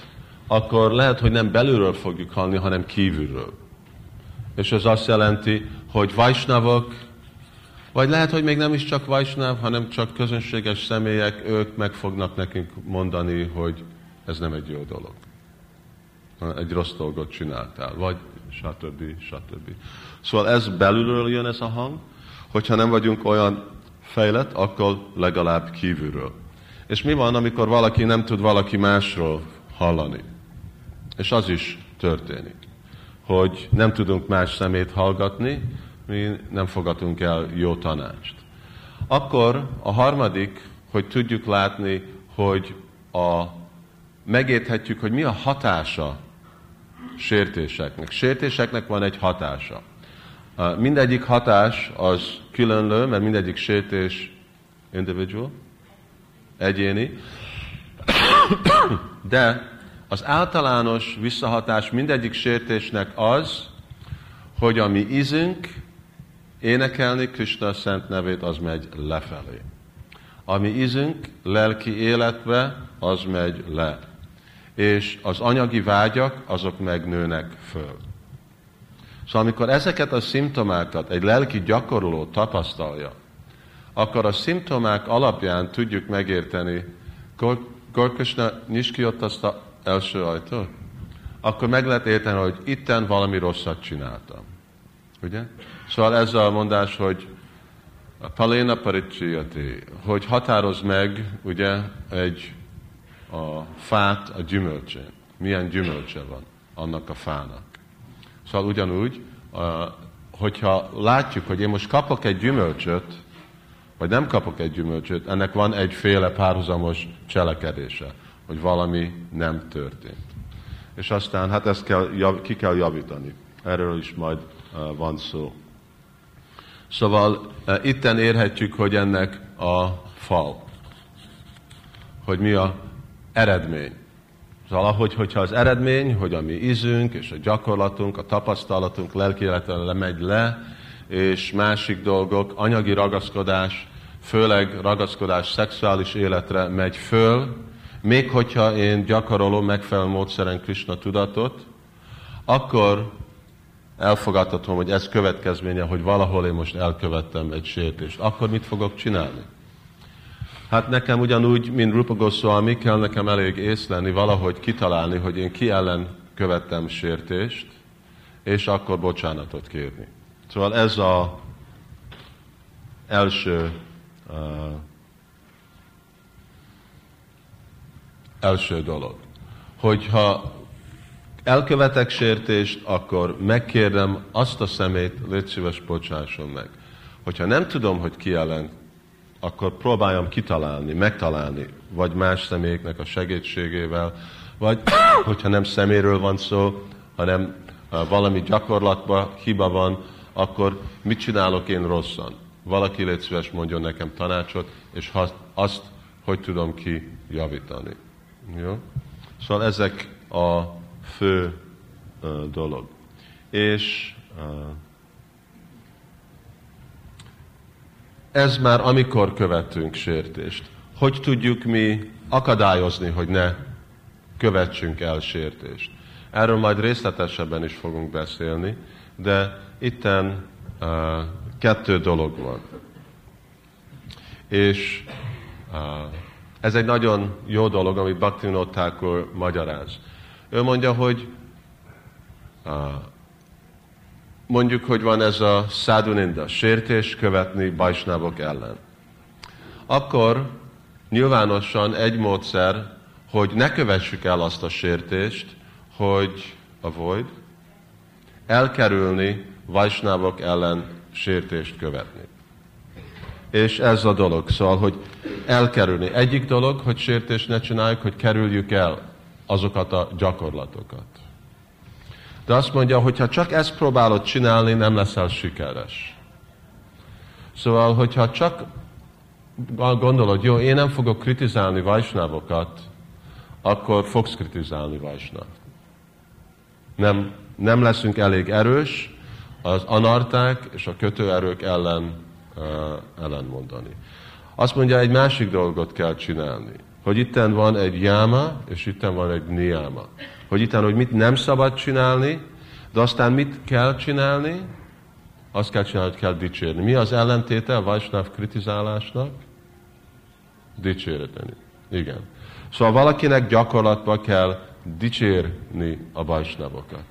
akkor lehet, hogy nem belülről fogjuk halni, hanem kívülről. És ez azt jelenti, hogy vajsnavok, vagy lehet, hogy még nem is csak vajsnav, hanem csak közönséges személyek, ők meg fognak nekünk mondani, hogy ez nem egy jó dolog. Egy rossz dolgot csináltál, vagy stb. stb. Szóval ez belülről jön ez a hang, hogyha nem vagyunk olyan fejlett, akkor legalább kívülről. És mi van, amikor valaki nem tud valaki másról hallani? És az is történik, hogy nem tudunk más szemét hallgatni, mi nem fogadunk el jó tanácst. Akkor a harmadik, hogy tudjuk látni, hogy a, megérthetjük, hogy mi a hatása sértéseknek. Sértéseknek van egy hatása. Mindegyik hatás az különlő, mert mindegyik sértés individual, egyéni, de az általános visszahatás mindegyik sértésnek az, hogy a mi ízünk énekelni Krishna szent nevét, az megy lefelé. A mi ízünk lelki életbe, az megy le. És az anyagi vágyak, azok megnőnek föl. Szóval amikor ezeket a szimptomákat egy lelki gyakorló tapasztalja, akkor a szimptomák alapján tudjuk megérteni, Gorkosna nyis ki ott azt az első ajtót, akkor meg lehet érteni, hogy itten valami rosszat csináltam. Ugye? Szóval ez a mondás, hogy a paléna paricsijati, hogy határoz meg ugye egy a fát a gyümölcsén. Milyen gyümölcse van annak a fának. Szóval ugyanúgy, hogyha látjuk, hogy én most kapok egy gyümölcsöt, vagy nem kapok egy gyümölcsöt, ennek van egyféle párhuzamos cselekedése, hogy valami nem történt. És aztán hát ezt kell, ki kell javítani. Erről is majd van szó. Szóval itten érhetjük, hogy ennek a fal, hogy mi a eredmény. Szóval ahogy, hogyha az eredmény, hogy a mi ízünk és a gyakorlatunk, a tapasztalatunk lelkiületlen lemegy le, és másik dolgok, anyagi ragaszkodás, főleg ragaszkodás szexuális életre megy föl, még hogyha én gyakorolom megfelelő módszeren Krishna tudatot, akkor elfogadhatom, hogy ez következménye, hogy valahol én most elkövettem egy sértést. Akkor mit fogok csinálni? Hát nekem ugyanúgy, mint Rupa Goswami, kell nekem elég észlelni, valahogy kitalálni, hogy én ki ellen követtem sértést, és akkor bocsánatot kérni. Szóval ez a első uh, első dolog. Hogyha elkövetek sértést, akkor megkérdem azt a szemét, légy szíves, bocsásson meg. Hogyha nem tudom, hogy ki ellen, akkor próbáljam kitalálni, megtalálni, vagy más személyeknek a segítségével, vagy hogyha nem szeméről van szó, hanem valami gyakorlatban hiba van, akkor mit csinálok én rosszan? Valaki légy szíves mondjon nekem tanácsot, és azt, hogy tudom ki javítani. Jó? Szóval ezek a fő dolog. És ez már amikor követünk sértést. Hogy tudjuk mi akadályozni, hogy ne követsünk el sértést? Erről majd részletesebben is fogunk beszélni, de itten uh, kettő dolog van. És uh, ez egy nagyon jó dolog, amit Bhaktivinoda Thakur magyaráz. Ő mondja, hogy mondjuk, hogy van ez a száduninda, sértés követni bajsnávok ellen. Akkor nyilvánosan egy módszer, hogy ne kövessük el azt a sértést, hogy avoid, elkerülni vajsnávok ellen sértést követni. És ez a dolog, szóval, hogy elkerülni. Egyik dolog, hogy sértést ne csináljuk, hogy kerüljük el azokat a gyakorlatokat. De azt mondja, hogy ha csak ezt próbálod csinálni, nem leszel sikeres. Szóval, hogyha csak gondolod, jó, én nem fogok kritizálni vajsnávokat, akkor fogsz kritizálni vajsnát. Nem, nem leszünk elég erős az anarták és a kötőerők ellen uh, ellen mondani. Azt mondja, egy másik dolgot kell csinálni. Hogy itten van egy jáma, és itten van egy niáma. Hogy itten, hogy mit nem szabad csinálni, de aztán mit kell csinálni? Azt kell csinálni, hogy kell dicsérni. Mi az ellentéte a Vajsnáv kritizálásnak? Dicséreteni. Igen. Szóval valakinek gyakorlatban kell dicsérni a Vajsnavokat.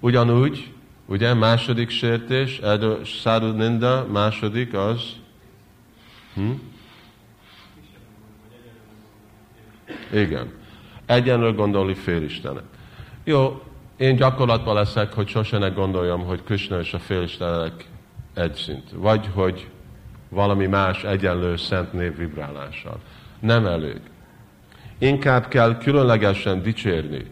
Ugyanúgy, ugye, második sértés, Sadhu Ninda, második az Hm? Igen. Egyenlő gondolni félistenek. Jó, én gyakorlatban leszek, hogy sose ne gondoljam, hogy Krishna és a félistenek egy szint. Vagy hogy valami más egyenlő szent név vibrálással. Nem elég. Inkább kell különlegesen dicsérni,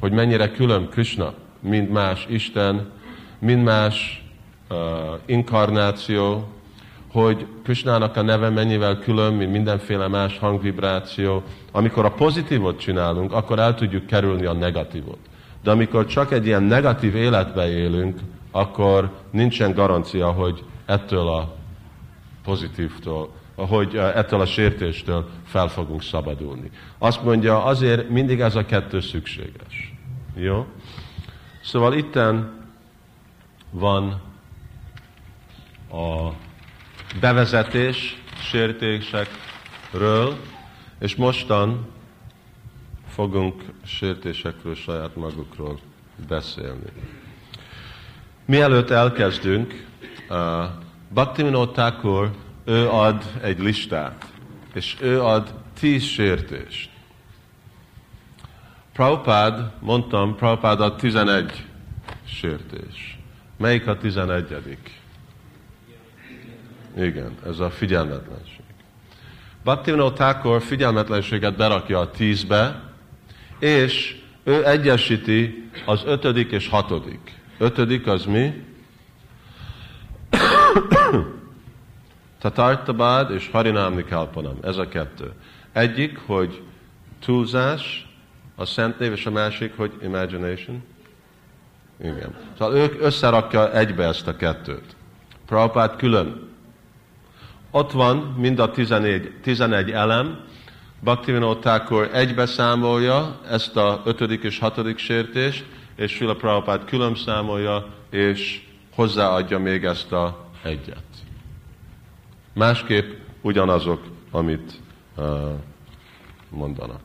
hogy mennyire külön Krishna, mint más Isten, mint más uh, inkarnáció, hogy Krishnának a neve mennyivel külön, mint mindenféle más hangvibráció. Amikor a pozitívot csinálunk, akkor el tudjuk kerülni a negatívot. De amikor csak egy ilyen negatív életbe élünk, akkor nincsen garancia, hogy ettől a pozitívtól, hogy ettől a sértéstől fel fogunk szabadulni. Azt mondja, azért mindig ez a kettő szükséges. Jó? Szóval itten van a bevezetés sértésekről, és mostan fogunk sértésekről saját magukról beszélni. Mielőtt elkezdünk, uh, Bhaktivinoda Thakur, ő ad egy listát, és ő ad tíz sértést. Prabhupád, mondtam, Prabhupád ad tizenegy sértés. Melyik a tizenegyedik? Igen, ez a figyelmetlenség. Bhaktivinoda Thakur figyelmetlenséget berakja a tízbe, és ő egyesíti az ötödik és hatodik. Ötödik az mi? Tatartabad és Harinámni Kalpanam. Ez a kettő. Egyik, hogy túlzás, a szent név, és a másik, hogy imagination. Igen. Szóval ők összerakja egybe ezt a kettőt. Prabhupád külön ott van mind a 11, 11 elem, Bhaktivinoda Thakur egybe számolja ezt a ötödik és hatodik sértést, és Srila Prabhupád külön számolja, és hozzáadja még ezt a egyet. Másképp ugyanazok, amit uh, mondanak.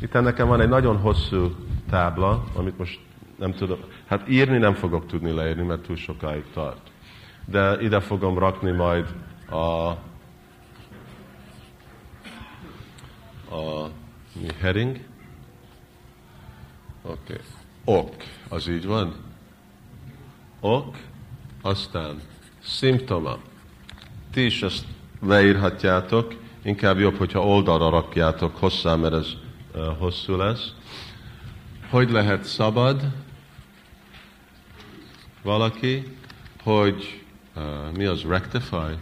Itt nekem van egy nagyon hosszú tábla, amit most nem tudom, hát írni nem fogok tudni leírni, mert túl sokáig tart. De ide fogom rakni majd a, a mi heading. Oké. Okay. Ok, az így van? Ok, aztán szimptoma. Ti is ezt leírhatjátok, inkább jobb, hogyha oldalra rakjátok hosszá, mert ez uh, hosszú lesz. Hogy lehet szabad valaki, hogy uh, mi az rectify?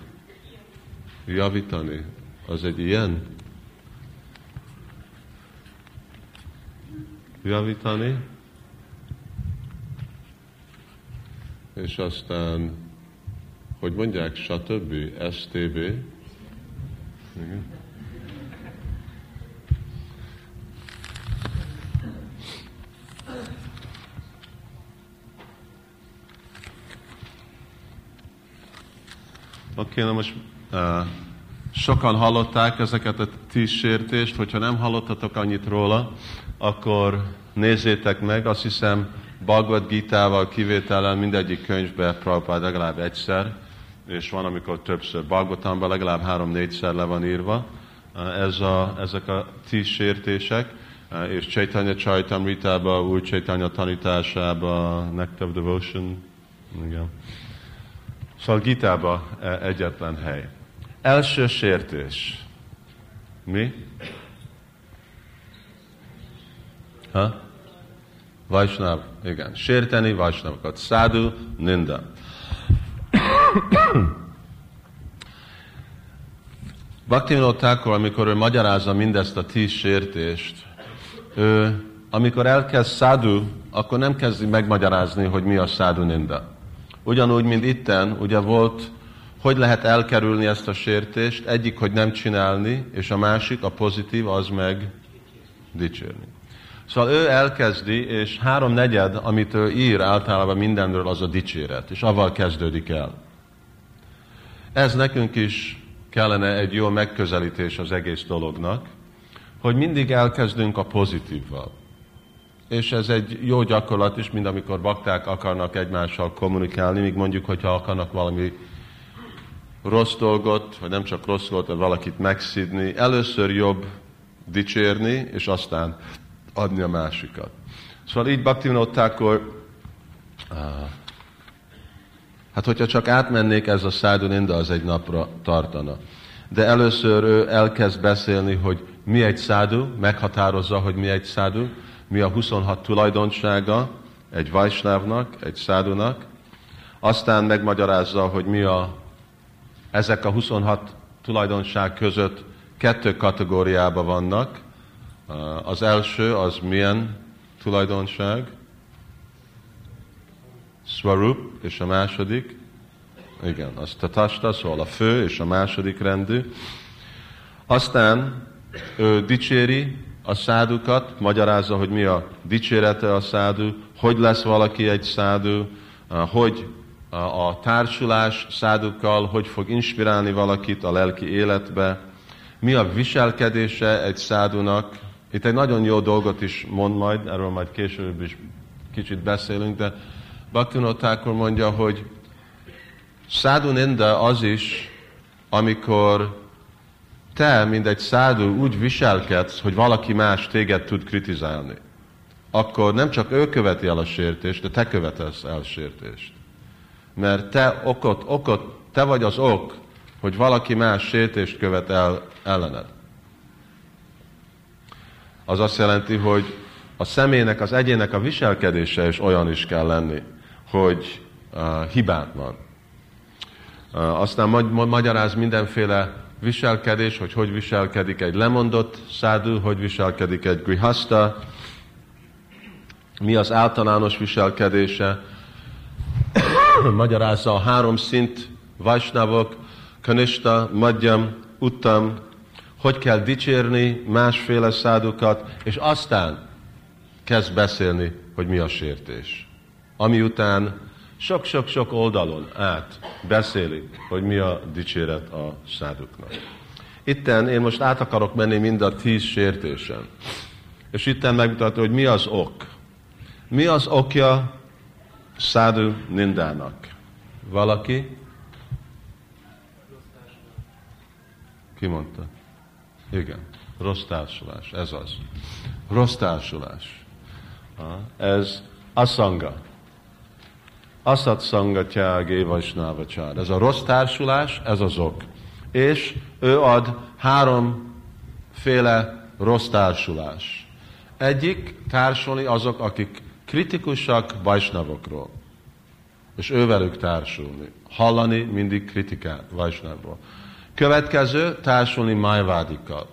Javítani. Az egy ilyen? Javítani. És aztán, hogy mondják, stb. STB. Igen. Oké, na most uh, sokan hallották ezeket a tíz sértést, hogyha nem hallottatok annyit róla, akkor nézzétek meg, azt hiszem Bhagavad Gita-val kivételen mindegyik könyvbe Prabhupád legalább egyszer, és van, amikor többször. Bhagavatamban legalább három-négyszer le van írva ez a, ezek a tíz sértések, és Chaitanya Chaitamritában, új Chaitanya tanításában, Nectar Devotion, igen. Szóval Gitába e, egyetlen hely. Első sértés. Mi? Ha? Vajsnav, igen. Sérteni Vajsnavokat. Szádu, Ninda. Bhaktivinoda Thakur, amikor ő magyarázza mindezt a tíz sértést, ő, amikor elkezd szádu, akkor nem kezdi megmagyarázni, hogy mi a szádu ninda. Ugyanúgy, mint itten, ugye volt, hogy lehet elkerülni ezt a sértést, egyik, hogy nem csinálni, és a másik, a pozitív, az meg dicsérni. Szóval ő elkezdi, és három negyed, amit ő ír általában mindenről, az a dicséret, és avval kezdődik el. Ez nekünk is kellene egy jó megközelítés az egész dolognak, hogy mindig elkezdünk a pozitívval. És ez egy jó gyakorlat is, mint amikor bakták akarnak egymással kommunikálni, míg mondjuk, hogyha akarnak valami rossz dolgot, vagy nem csak rossz dolgot, hanem valakit megszidni, először jobb dicsérni, és aztán adni a másikat. Szóval így Bhaktivinoda akkor, hát hogyha csak átmennék ez a szádu ninda, az egy napra tartana. De először ő elkezd beszélni, hogy mi egy szádu, meghatározza, hogy mi egy szádu, mi a 26 tulajdonsága egy vajsnávnak, egy szádunak, aztán megmagyarázza, hogy mi a, ezek a 26 tulajdonság között kettő kategóriában vannak, az első az milyen tulajdonság? Swarup, és a második? Igen, az tatasta, szóval a fő és a második rendű. Aztán ő dicséri a szádukat, magyarázza, hogy mi a dicsérete a szádu, hogy lesz valaki egy szádu, hogy a társulás szádukkal, hogy fog inspirálni valakit a lelki életbe, mi a viselkedése egy szádunak, itt egy nagyon jó dolgot is mond majd, erről majd később is kicsit beszélünk, de Bhaktivinoda mondja, hogy szádu ninda az is, amikor te, mint egy szádu úgy viselkedsz, hogy valaki más téged tud kritizálni, akkor nem csak ő követi el a sértést, de te követesz el sértést. Mert te okot, okot, te vagy az ok, hogy valaki más sértést követ el ellened az azt jelenti, hogy a személynek, az egyének a viselkedése is olyan is kell lenni, hogy uh, hibátlan. Uh, aztán magy- magyaráz mindenféle viselkedés, hogy hogy viselkedik egy lemondott szádu, hogy viselkedik egy grihasta, mi az általános viselkedése, magyarázza a három szint, Vajsnavok, Kanista, Madhyam uttam, hogy kell dicsérni másféle szádukat, és aztán kezd beszélni, hogy mi a sértés. Ami után sok-sok-sok oldalon át beszélik, hogy mi a dicséret a száduknak. Itten én most át akarok menni mind a tíz sértésen. És itten megmutatja, hogy mi az ok. Mi az okja szádu nindának? Valaki? Ki mondta? Igen, rossz társulás, ez az. Rossz társulás. Ez aszanga. Aszat szangatjágé vajsnávacsár. Ez a rossz társulás, ez az ok. És ő ad háromféle rossz társulás. Egyik társulni azok, akik kritikusak vajsnavokról. És ővelük társulni. Hallani mindig kritikát vajsnavról. Következő társulni májvádikkal.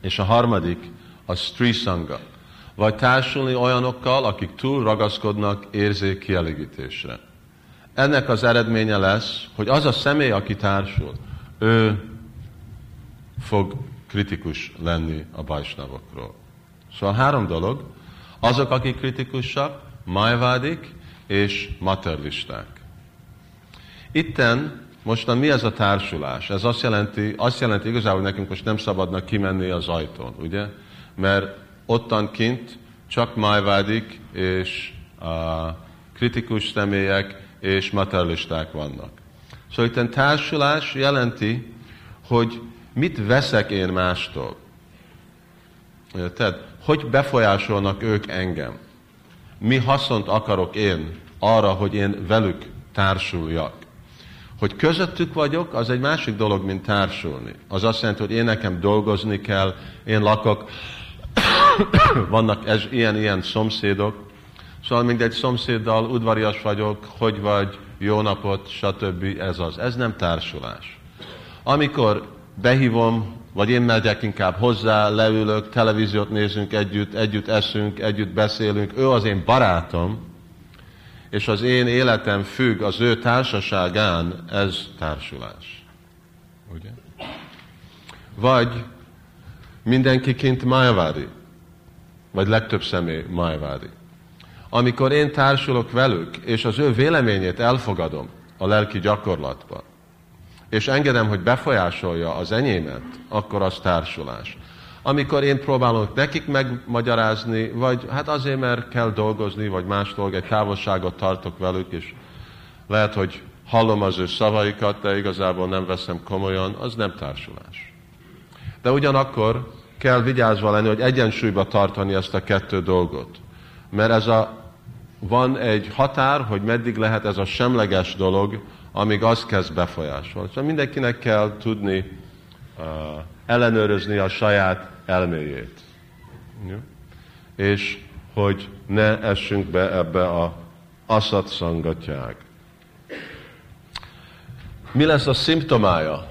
És a harmadik a strisanga. Vagy társulni olyanokkal, akik túl ragaszkodnak érzék kielégítésre. Ennek az eredménye lesz, hogy az a személy, aki társul, ő fog kritikus lenni a bajsnavokról. Szóval három dolog. Azok, akik kritikusak, majvádik és materlisták. Itten Mostan mi ez a társulás? Ez azt jelenti, azt jelenti igazából, hogy nekünk most nem szabadna kimenni az ajtón, ugye? Mert ottan kint csak májvádik és a kritikus személyek és materialisták vannak. Szóval itt társulás jelenti, hogy mit veszek én mástól. Tehát, hogy befolyásolnak ők engem? Mi haszont akarok én arra, hogy én velük társuljak? Hogy közöttük vagyok, az egy másik dolog, mint társulni. Az azt jelenti, hogy én nekem dolgozni kell, én lakok, vannak ez, ilyen-ilyen szomszédok, Szóval mindegy szomszéddal udvarias vagyok, hogy vagy, jó napot, stb. Ez az. Ez nem társulás. Amikor behívom, vagy én megyek inkább hozzá, leülök, televíziót nézünk együtt, együtt eszünk, együtt beszélünk, ő az én barátom, és az én életem függ az ő társaságán, ez társulás. Ugye? Vagy mindenki kint májvári, vagy legtöbb személy májvári. Amikor én társulok velük, és az ő véleményét elfogadom a lelki gyakorlatban, és engedem, hogy befolyásolja az enyémet, akkor az társulás amikor én próbálok nekik megmagyarázni, vagy hát azért, mert kell dolgozni, vagy más dolog, egy távolságot tartok velük, és lehet, hogy hallom az ő szavaikat, de igazából nem veszem komolyan, az nem társulás. De ugyanakkor kell vigyázva lenni, hogy egyensúlyba tartani ezt a kettő dolgot. Mert ez a, van egy határ, hogy meddig lehet ez a semleges dolog, amíg az kezd befolyásolni. Szóval mindenkinek kell tudni uh, ellenőrizni a saját elméjét. Ja? És hogy ne essünk be ebbe a aszat szangatják. Mi lesz a szimptomája?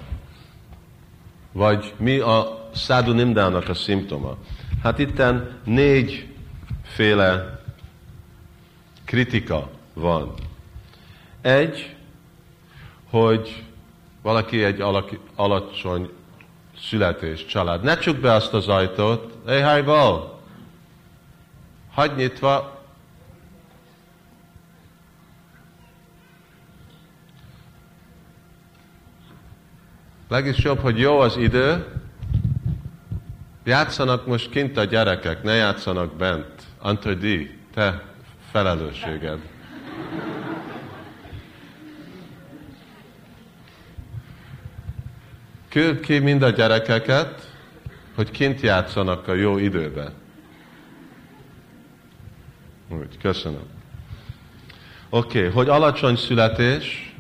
Vagy mi a szádu nimdának a szimptoma? Hát itten négyféle kritika van. Egy, hogy valaki egy alacsony születés, család. Ne csuk be azt az ajtót, hey, hájból! Hagy nyitva, Legis jobb, hogy jó az idő, játszanak most kint a gyerekek, ne játszanak bent. Antodi, te felelősséged. Küld ki mind a gyerekeket, hogy kint játszanak a jó időben. Úgy, köszönöm. Oké, okay, hogy alacsony születés,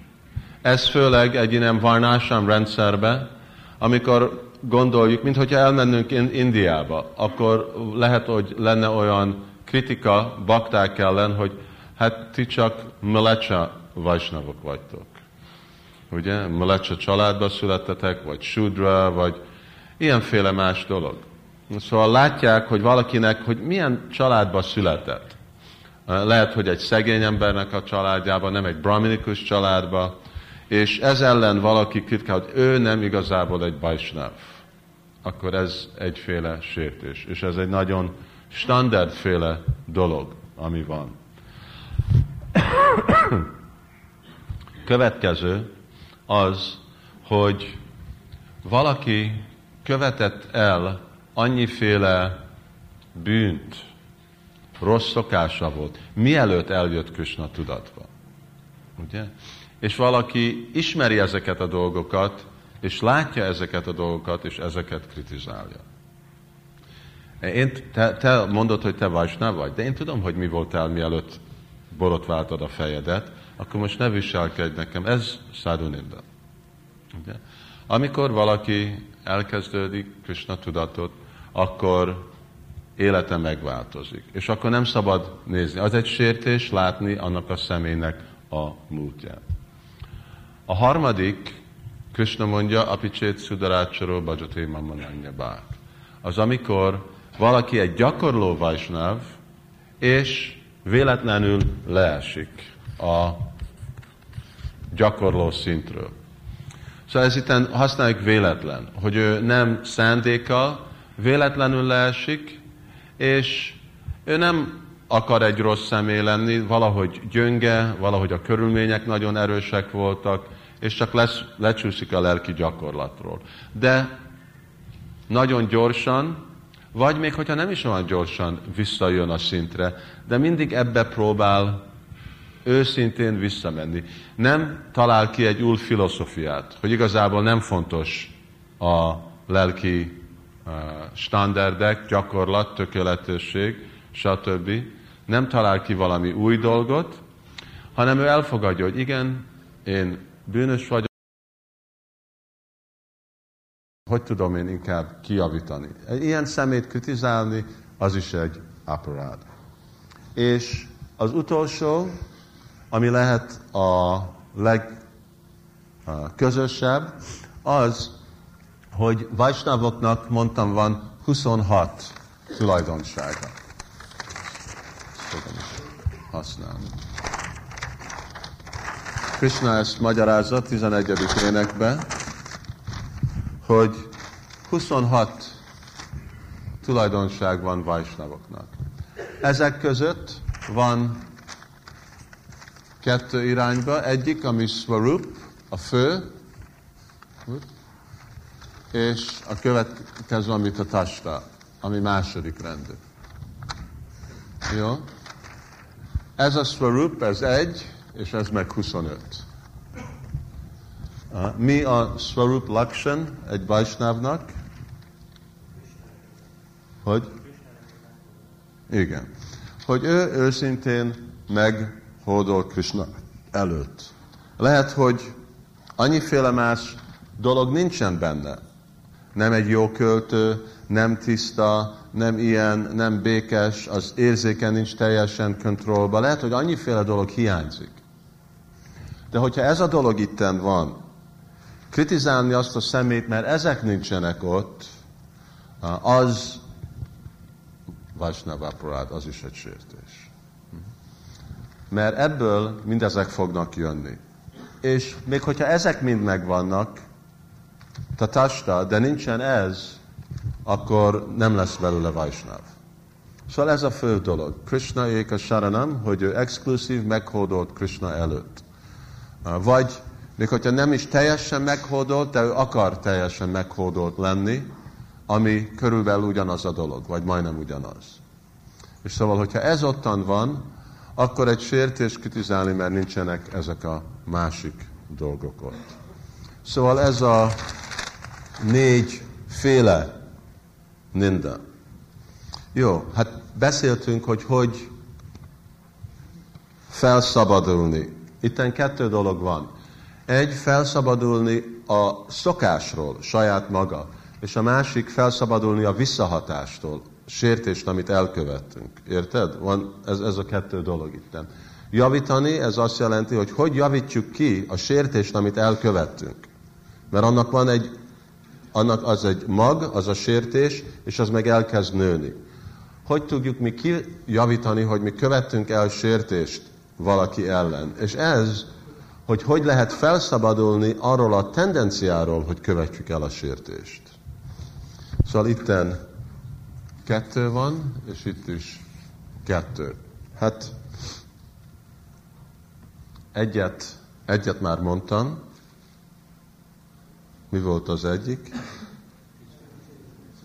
ez főleg egy ilyen varnásám rendszerbe, amikor gondoljuk, mint hogyha elmennünk Indiába, akkor lehet, hogy lenne olyan kritika bakták ellen, hogy hát ti csak melecsa vajsnavok vagytok ugye, Melecsa családba születtetek, vagy Sudra, vagy ilyenféle más dolog. Szóval látják, hogy valakinek, hogy milyen családba született. Lehet, hogy egy szegény embernek a családjában, nem egy brahminikus családba, és ez ellen valaki kritikál, hogy ő nem igazából egy bajsnáv, akkor ez egyféle sértés. És ez egy nagyon standardféle dolog, ami van. Következő az, hogy valaki követett el annyiféle bűnt, rossz szokása volt, mielőtt eljött Krishna tudatba. Ugye? És valaki ismeri ezeket a dolgokat, és látja ezeket a dolgokat, és ezeket kritizálja. Én, te, te mondod, hogy te Vajsnáv vagy, de én tudom, hogy mi voltál, mielőtt borotváltad a fejedet, akkor most ne viselkedj nekem. Ez száduninda. Ugye? Amikor valaki elkezdődik Krishna tudatot, akkor élete megváltozik. És akkor nem szabad nézni. Az egy sértés látni annak a személynek a múltját. A harmadik, Krishna mondja, apicsét szudarácsaró bhajaté mamananya bák. Az amikor valaki egy gyakorló vajsnáv, és véletlenül leesik a gyakorló szintről. Szóval ez itt használjuk véletlen, hogy ő nem szándéka, véletlenül leesik, és ő nem akar egy rossz személy lenni, valahogy gyönge, valahogy a körülmények nagyon erősek voltak, és csak lesz, lecsúszik a lelki gyakorlatról. De nagyon gyorsan, vagy még hogyha nem is olyan gyorsan visszajön a szintre, de mindig ebbe próbál őszintén visszamenni. Nem talál ki egy új filozófiát, hogy igazából nem fontos a lelki uh, standardek, gyakorlat, tökéletesség, stb. Nem talál ki valami új dolgot, hanem ő elfogadja, hogy igen, én bűnös vagyok, hogy tudom én inkább kijavítani. Ilyen szemét kritizálni, az is egy aparád. És az utolsó, ami lehet a legközösebb, az, hogy Vajsnavoknak, mondtam, van 26 tulajdonsága. Fogom is használni. Krishna ezt magyarázza 11. énekben, hogy 26 tulajdonság van Vajsnavoknak. Ezek között van kettő irányba, egyik, ami Svarup, a fő, és a következő, amit a Tasta, ami második rendű. Jó? Ez a Svarup, ez egy, és ez meg 25. Mi a Swarup Lakshan egy Vaisnavnak? Hogy? Igen. Hogy ő őszintén meghódol Krishna előtt. Lehet, hogy annyiféle más dolog nincsen benne. Nem egy jó költő, nem tiszta, nem ilyen, nem békes, az érzéken nincs teljesen kontrollba. Lehet, hogy annyiféle dolog hiányzik. De hogyha ez a dolog itten van, kritizálni azt a szemét, mert ezek nincsenek ott, az Vajsnavaparát, az is egy sértés. Mert ebből mindezek fognak jönni. És még hogyha ezek mind megvannak, tatasta, de nincsen ez, akkor nem lesz belőle Vajsnav. Szóval ez a fő dolog. Krishna éka saranam, hogy ő exkluzív, meghódolt Krishna előtt. Vagy még hogyha nem is teljesen meghódolt, de ő akar teljesen meghódolt lenni, ami körülbelül ugyanaz a dolog, vagy majdnem ugyanaz. És szóval, hogyha ez ottan van, akkor egy sértés kritizálni, mert nincsenek ezek a másik dolgok ott. Szóval ez a négy féle ninda. Jó, hát beszéltünk, hogy hogy felszabadulni. Itten kettő dolog van. Egy, felszabadulni a szokásról, saját maga, és a másik felszabadulni a visszahatástól, sértést, amit elkövettünk. Érted? Van ez, ez a kettő dolog itt. Javítani, ez azt jelenti, hogy hogy javítjuk ki a sértést, amit elkövettünk. Mert annak van egy, annak az egy mag, az a sértés, és az meg elkezd nőni. Hogy tudjuk mi kijavítani, hogy mi követtünk el sértést valaki ellen? És ez hogy hogy lehet felszabadulni arról a tendenciáról, hogy követjük el a sértést. Szóval itten kettő van, és itt is kettő. Hát egyet, egyet már mondtam. Mi volt az egyik?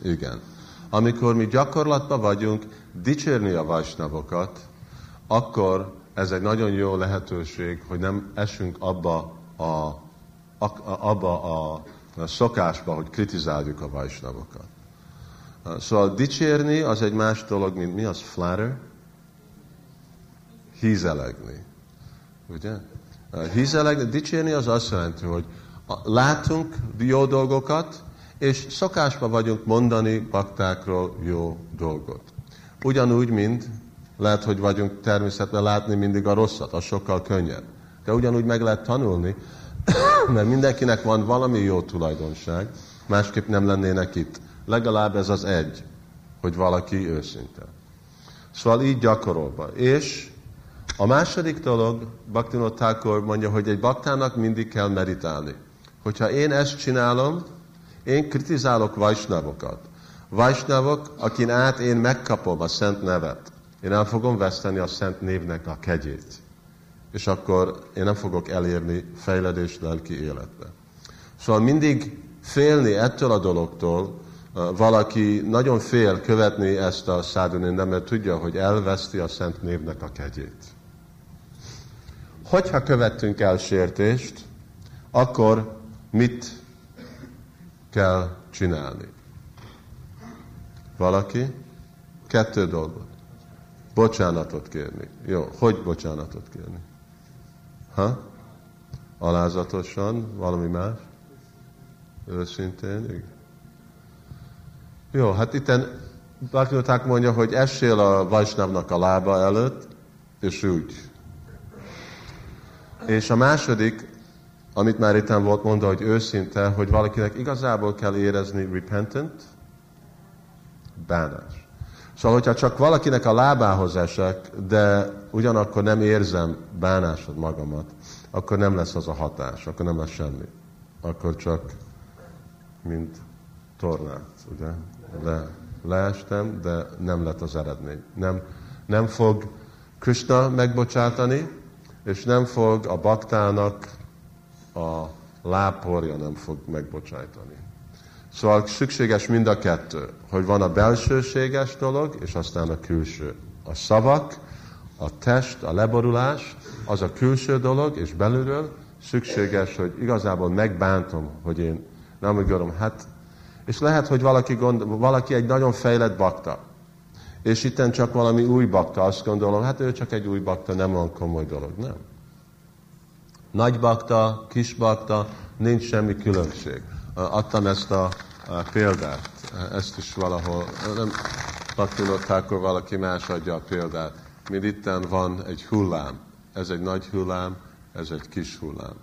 Igen. Amikor mi gyakorlatban vagyunk dicsérni a vajsnavokat, akkor ez egy nagyon jó lehetőség, hogy nem esünk abba a, abba a szokásba, hogy kritizáljuk a vajsnavokat. Szóval dicsérni az egy más dolog, mint mi az flatter? Hízelegni. Ugye? Hízelegni, dicsérni az azt jelenti, hogy látunk jó dolgokat, és szokásban vagyunk mondani baktákról jó dolgot. Ugyanúgy, mint lehet, hogy vagyunk természetben látni mindig a rosszat, az sokkal könnyebb. De ugyanúgy meg lehet tanulni, mert mindenkinek van valami jó tulajdonság, másképp nem lennének itt. Legalább ez az egy, hogy valaki őszinte. Szóval így gyakorolva. És a második dolog, Bhaktivinoda Thakur mondja, hogy egy baktának mindig kell meditálni. Hogyha én ezt csinálom, én kritizálok vajsnavokat. Vajsnavok, akin át én megkapom a szent nevet. Én el fogom veszteni a szent névnek a kegyét. És akkor én nem fogok elérni fejledés lelki életbe. Szóval mindig félni ettől a dologtól, valaki nagyon fél követni ezt a szádunindem, mert tudja, hogy elveszti a szent névnek a kegyét. Hogyha követtünk el sértést, akkor mit kell csinálni? Valaki? Kettő dolgot. Bocsánatot kérni. Jó, hogy bocsánatot kérni? Ha? Alázatosan, valami más? Őszintén, igen. Jó, hát itten Bhaktivinoták mondja, hogy essél a Vajsnavnak a lába előtt, és úgy. És a második, amit már itt volt mondva, hogy őszinte, hogy valakinek igazából kell érezni repentant, bánás. Szóval, hogyha csak valakinek a lábához esek, de ugyanakkor nem érzem bánásod magamat, akkor nem lesz az a hatás, akkor nem lesz semmi. Akkor csak, mint tornát, ugye? Le, leestem, de nem lett az eredmény. Nem, nem fog Krishna megbocsátani, és nem fog a baktának a lábporja nem fog megbocsájtani. Szóval szükséges mind a kettő, hogy van a belsőséges dolog, és aztán a külső. A szavak, a test, a leborulás, az a külső dolog, és belülről szükséges, hogy igazából megbántom, hogy én nem gondolom, hát, és lehet, hogy valaki, gond, valaki egy nagyon fejlett bakta, és itten csak valami új bakta, azt gondolom, hát ő csak egy új bakta, nem olyan komoly dolog, nem. Nagy bakta, kis bakta, nincs semmi különbség adtam ezt a, példát, ezt is valahol, nem akkor valaki más adja a példát, mint itten van egy hullám, ez egy nagy hullám, ez egy kis hullám.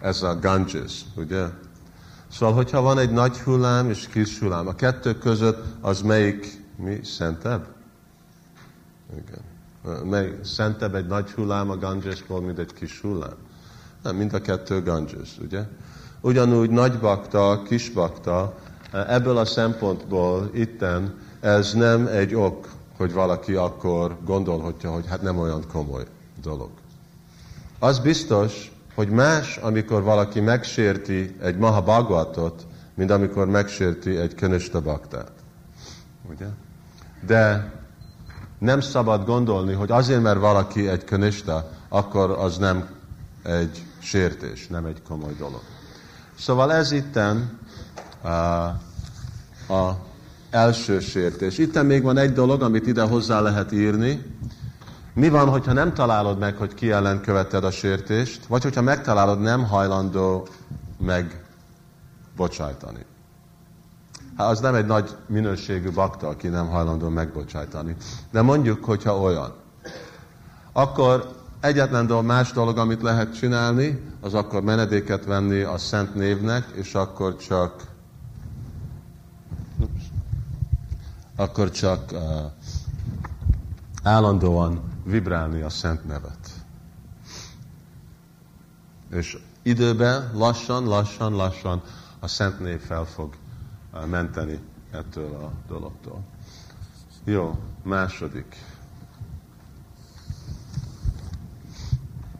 Ez a Ganges, ugye? Szóval, hogyha van egy nagy hullám és kis hullám, a kettő között az melyik mi szentebb? Igen. Mely szentebb egy nagy hullám a Gangesból, mint egy kis hullám? Nem, mind a kettő Ganges, ugye? Ugyanúgy nagy bakta, kis bakta, ebből a szempontból itten ez nem egy ok, hogy valaki akkor gondolhatja, hogy hát nem olyan komoly dolog. Az biztos, hogy más, amikor valaki megsérti egy maha bagvatot, mint amikor megsérti egy könösta baktát. Ugye? De nem szabad gondolni, hogy azért, mert valaki egy könösta, akkor az nem egy sértés, nem egy komoly dolog. Szóval ez itten a, a első sértés. Itten még van egy dolog, amit ide hozzá lehet írni. Mi van, hogyha nem találod meg, hogy ki ellen követted a sértést, vagy hogyha megtalálod, nem hajlandó meg bocsájtani. Hát az nem egy nagy minőségű bakta, aki nem hajlandó megbocsájtani. De mondjuk, hogyha olyan. Akkor egyetlen dolog, más dolog, amit lehet csinálni, az akkor menedéket venni a szent névnek, és akkor csak akkor csak uh, állandóan vibrálni a szent nevet. És időben lassan, lassan, lassan a Szent Név fel fog menteni ettől a dologtól. Jó, második.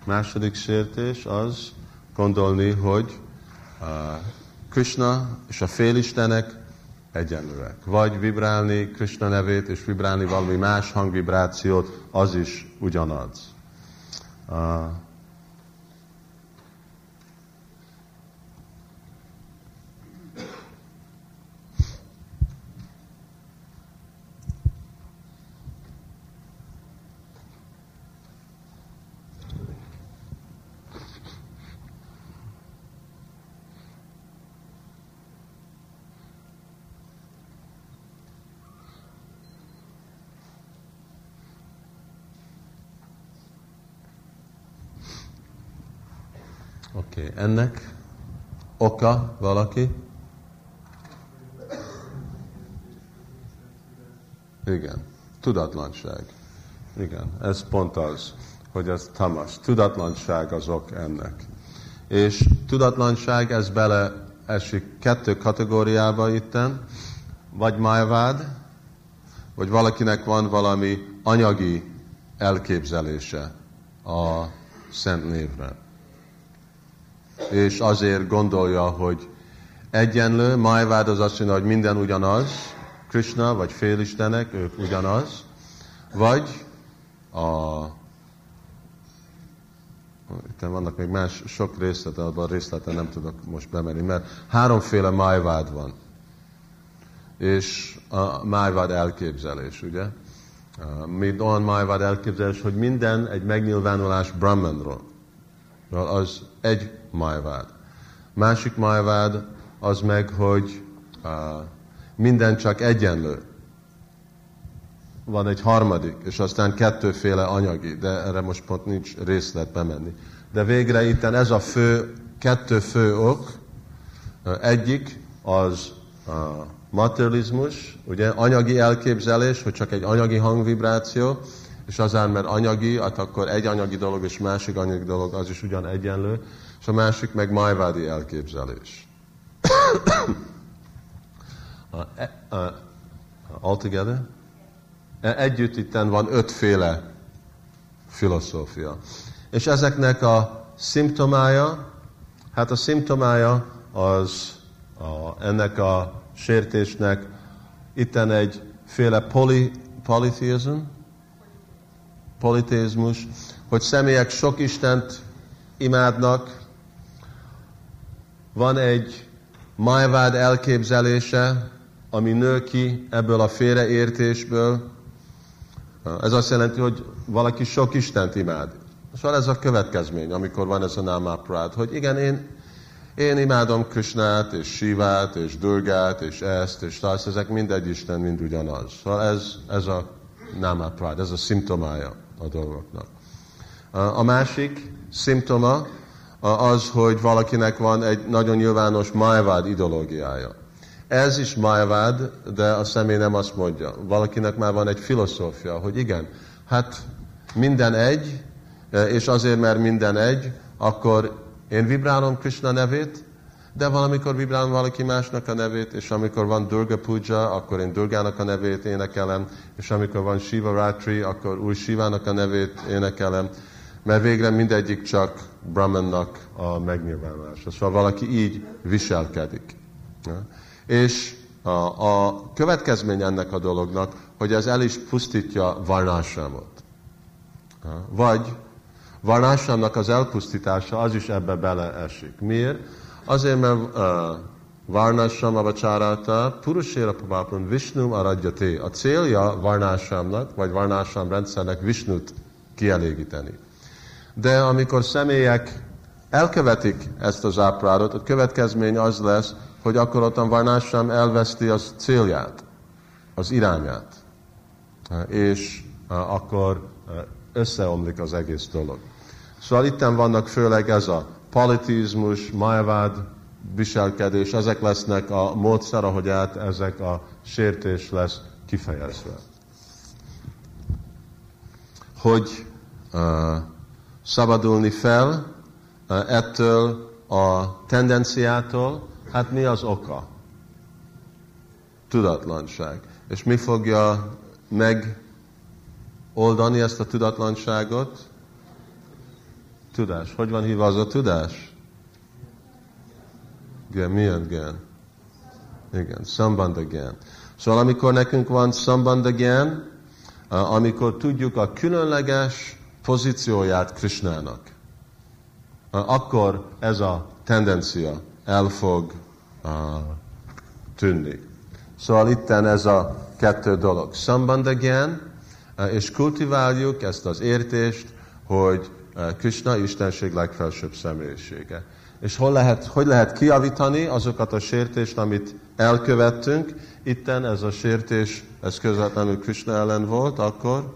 Második sértés az gondolni, hogy uh, Krishna és a félistenek egyenlőek. Vagy vibrálni Krishna nevét, és vibrálni valami más hangvibrációt, az is ugyanaz. Uh, okay. ennek oka valaki? Igen, tudatlanság. Igen, ez pont az, hogy ez tamas. Tudatlanság az ok ennek. És tudatlanság, ez bele esik kettő kategóriába itten, vagy májvád, vagy valakinek van valami anyagi elképzelése a szent névre és azért gondolja, hogy egyenlő, Májvád az azt mondja, hogy minden ugyanaz, Krishna vagy félistenek, ők ugyanaz, vagy a itt vannak még más sok részlete, abban a részlete nem tudok most bemenni, mert háromféle májvád van. És a májvád elképzelés, ugye? Mint olyan májvád elképzelés, hogy minden egy megnyilvánulás Brahmanról. Az egy májvád. Másik májvád az meg, hogy uh, minden csak egyenlő. Van egy harmadik, és aztán kettőféle anyagi, de erre most pont nincs részlet bemenni. De végre itt ez a fő, kettő fő ok. Egyik az uh, materializmus, ugye anyagi elképzelés, hogy csak egy anyagi hangvibráció, és azán, mert anyagi, hát akkor egy anyagi dolog és másik anyagi dolog az is ugyan egyenlő, és a másik meg májvádi elképzelés. altogether? E, együtt itten van ötféle filozófia. És ezeknek a szimptomája, hát a szimptomája az a, ennek a sértésnek itten egy féle poli, politheism, politézmus, hogy személyek sok Istent imádnak, van egy májvád elképzelése, ami nő ki ebből a félreértésből. Ez azt jelenti, hogy valaki sok Istent imád. Szóval ez a következmény, amikor van ez a námáprád, hogy igen, én, én imádom Krishnát, és Sivát, és Durgát, és ezt, és azt, ezek mindegy Isten, mind ugyanaz. Szóval ez, ez a námáprád, ez a szimptomája a dolgoknak. A másik szimptoma az, hogy valakinek van egy nagyon nyilvános májvád ideológiája. Ez is májvád, de a személy nem azt mondja. Valakinek már van egy filozófia, hogy igen, hát minden egy, és azért, mert minden egy, akkor én vibrálom Krishna nevét, de valamikor vibrálom valaki másnak a nevét, és amikor van Durga Puja, akkor én Durgának a nevét énekelem, és amikor van Shiva Ratri, akkor új Shivának a nevét énekelem, mert végre mindegyik csak Brahmannak a megnyilvánulása. Szóval valaki így viselkedik. És a, a következmény ennek a dolognak, hogy ez el is pusztítja Varnásámot. Vagy Varnásámnak az elpusztítása az is ebbe beleesik. Miért? Azért, mert uh, Varnásam avacsárálta, Puruséra Pabápon Vishnum aradjate. A célja Varnásámnak, vagy Varnásám rendszernek Vishnut kielégíteni. De amikor személyek elkövetik ezt az áprádot, a következmény az lesz, hogy akkor ott a Varnásám elveszti az célját, az irányát. És uh, akkor uh, összeomlik az egész dolog. Szóval itt vannak főleg ez a politizmus, májvád, viselkedés, ezek lesznek a módszer, ahogy át ezek a sértés lesz kifejezve. Hogy uh, szabadulni fel ettől a tendenciától, hát mi az oka? Tudatlanság. És mi fogja megoldani ezt a tudatlanságot? Tudás. Hogy van hívva az a tudás? Igen, milyen gen? Igen, samband gen. Szóval amikor nekünk van samband gen, amikor tudjuk a különleges pozícióját Krishnának, akkor ez a tendencia el fog uh, tűnni. Szóval itten ez a kettő dolog. Sambandagyan, uh, és kultiváljuk ezt az értést, hogy uh, Krishna Istenség legfelsőbb személyisége. És hol lehet, hogy lehet kiavítani azokat a sértést, amit elkövettünk. Itten ez a sértés, ez közvetlenül Krishna ellen volt, akkor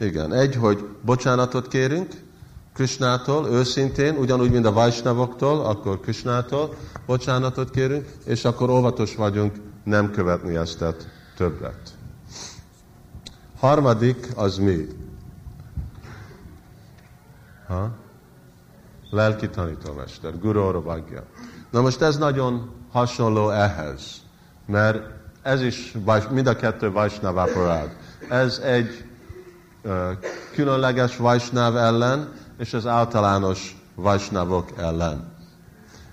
Igen, egy, hogy bocsánatot kérünk Krisnától, őszintén, ugyanúgy, mint a Vajsnavoktól, akkor Krisnától bocsánatot kérünk, és akkor óvatos vagyunk nem követni ezt többet. Harmadik az mi? Ha? Lelki tanítómester, Guru Orabhagya. Na most ez nagyon hasonló ehhez, mert ez is, mind a kettő Vajsnava Ez egy különleges Vajsnáv ellen, és az általános Vajsnávok ellen.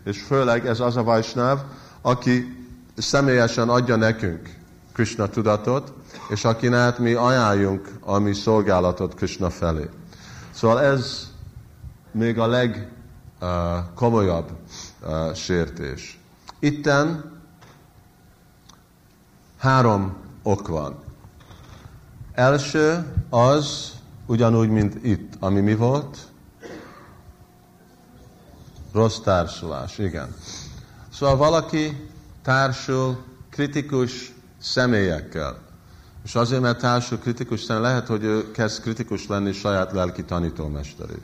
És főleg ez az a Vajsnáv, aki személyesen adja nekünk Krishna tudatot, és akinek mi ajánljunk a mi szolgálatot Krishna felé. Szóval ez még a legkomolyabb uh, uh, sértés. Itten három ok van. Első az, ugyanúgy, mint itt, ami mi volt? Rossz társulás, igen. Szóval valaki társul kritikus személyekkel. És azért, mert társul kritikus személy, lehet, hogy ő kezd kritikus lenni saját lelki tanítómesteréhez.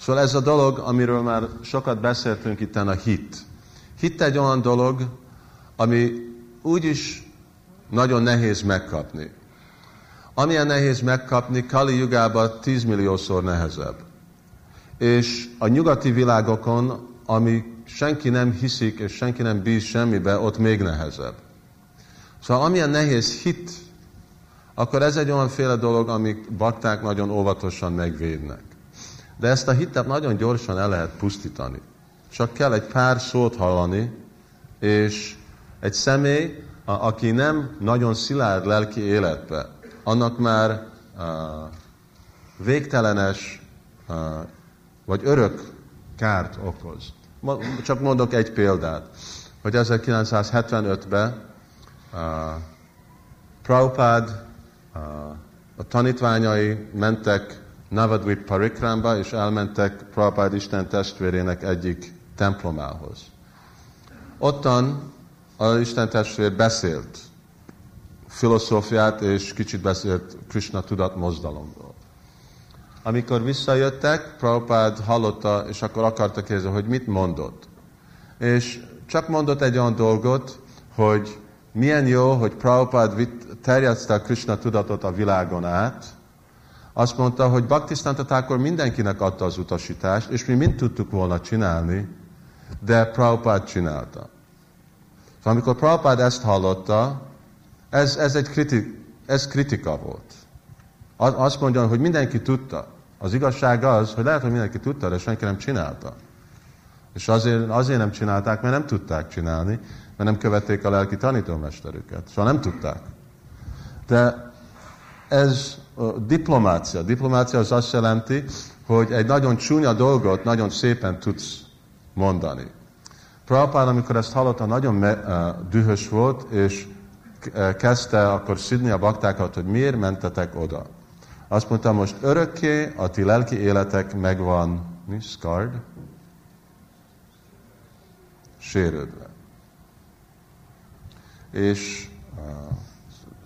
Szóval ez a dolog, amiről már sokat beszéltünk itt a hit. Hit egy olyan dolog, ami úgyis nagyon nehéz megkapni. Amilyen nehéz megkapni, Kali jugában tízmilliószor nehezebb. És a nyugati világokon, ami senki nem hiszik, és senki nem bíz semmibe, ott még nehezebb. Szóval amilyen nehéz hit, akkor ez egy olyan féle dolog, amit bakták nagyon óvatosan megvédnek. De ezt a hitet nagyon gyorsan el lehet pusztítani. Csak kell egy pár szót hallani, és egy személy, aki nem nagyon szilárd lelki életbe, annak már végtelenes vagy örök kárt okoz. Csak mondok egy példát, hogy 1975-ben uh, Prabhupád a tanítványai mentek Navadvip Parikramba, és elmentek Prabhupád Isten testvérének egyik templomához. Ottan az Isten testvér beszélt filozófiát, és kicsit beszélt Krishna tudat mozdalomról. Amikor visszajöttek, Prabhupád hallotta, és akkor akarta kérdezni, hogy mit mondott. És csak mondott egy olyan dolgot, hogy milyen jó, hogy Prabhupád terjeszte a Krishna tudatot a világon át. Azt mondta, hogy Bhaktisztántat akkor mindenkinek adta az utasítást, és mi mind tudtuk volna csinálni, de Prabhupád csinálta. Szóval amikor Prabhupád ezt hallotta, ez, ez egy kritik, ez kritika volt. Azt mondja, hogy mindenki tudta. Az igazság az, hogy lehet, hogy mindenki tudta, de senki nem csinálta. És azért, azért nem csinálták, mert nem tudták csinálni, mert nem követték a lelki tanítómesterüket. Szóval nem tudták. De ez a diplomácia. Diplomácia az azt jelenti, hogy egy nagyon csúnya dolgot nagyon szépen tudsz mondani. Prabhupád, amikor ezt hallotta, nagyon me, dühös volt, és kezdte akkor szidni a baktákat, hogy miért mentetek oda. Azt mondta, most örökké a ti lelki életek megvan, mi? Scarred? Sérődve. És uh,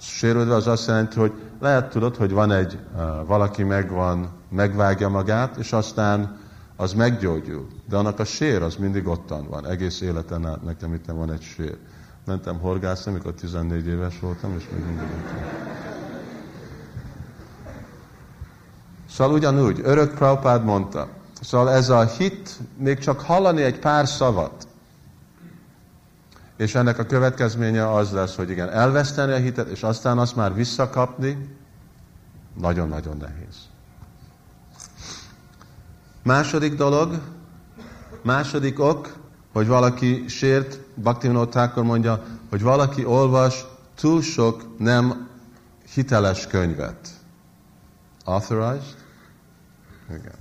sérődve az azt jelenti, hogy lehet tudod, hogy van egy, uh, valaki megvan, megvágja magát, és aztán az meggyógyul. De annak a sér az mindig ottan van, egész életen át nekem itt van egy sér mentem horgászni, amikor 14 éves voltam, és még mindig nem Szóval ugyanúgy, örök Prabhupád mondta. Szóval ez a hit, még csak hallani egy pár szavat, és ennek a következménye az lesz, hogy igen, elveszteni a hitet, és aztán azt már visszakapni, nagyon-nagyon nehéz. Második dolog, második ok, hogy valaki sért, Bhaktivinoda Thakur mondja, hogy valaki olvas túl sok nem hiteles könyvet. Authorized? Igen.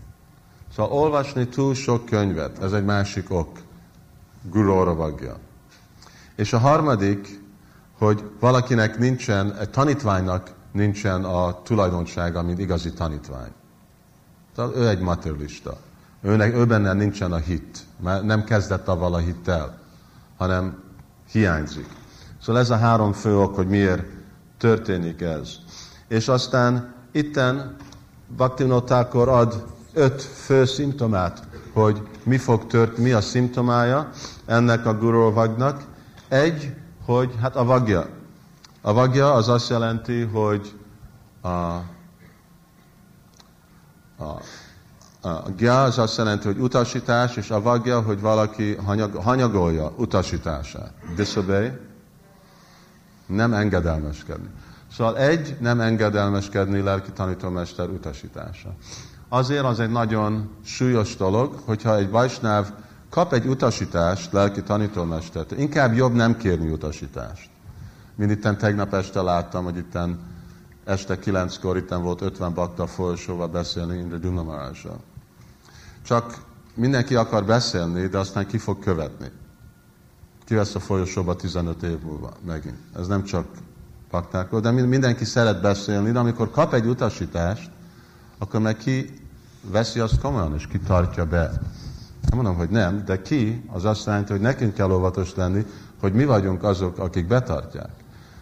Szóval olvasni túl sok könyvet, ez egy másik ok. Guru vagja. És a harmadik, hogy valakinek nincsen, egy tanítványnak nincsen a tulajdonsága, mint igazi tanítvány. Tehát ő egy materialista. Őnek, ő benne nincsen a hit. Mert nem kezdett avval a hittel, hanem hiányzik. Szóval ez a három fő ok, hogy miért történik ez. És aztán itten Bhaktivinoda ad öt fő szimptomát, hogy mi fog tört, mi a szimptomája ennek a gurovagnak. Egy, hogy hát a vagja. A vagja az azt jelenti, hogy a, a, a gya az azt jelenti, hogy utasítás, és a vagja, hogy valaki hanyag, hanyagolja utasítását. Disobey, nem engedelmeskedni. Szóval egy, nem engedelmeskedni lelki tanítómester utasítása. Azért az egy nagyon súlyos dolog, hogyha egy vajsnáv kap egy utasítást lelki tanítómestert, inkább jobb nem kérni utasítást. Mint itten tegnap este láttam, hogy itten este kilenckor itten volt 50 bakta folyosóval beszélni Indra Dunamarásra. Csak mindenki akar beszélni, de aztán ki fog követni. Ki vesz a folyosóba 15 év múlva megint. Ez nem csak baktákról, de mindenki szeret beszélni, de amikor kap egy utasítást, akkor meg ki veszi azt komolyan, és ki tartja be. Nem mondom, hogy nem, de ki, az azt jelenti, hogy nekünk kell óvatos lenni, hogy mi vagyunk azok, akik betartják.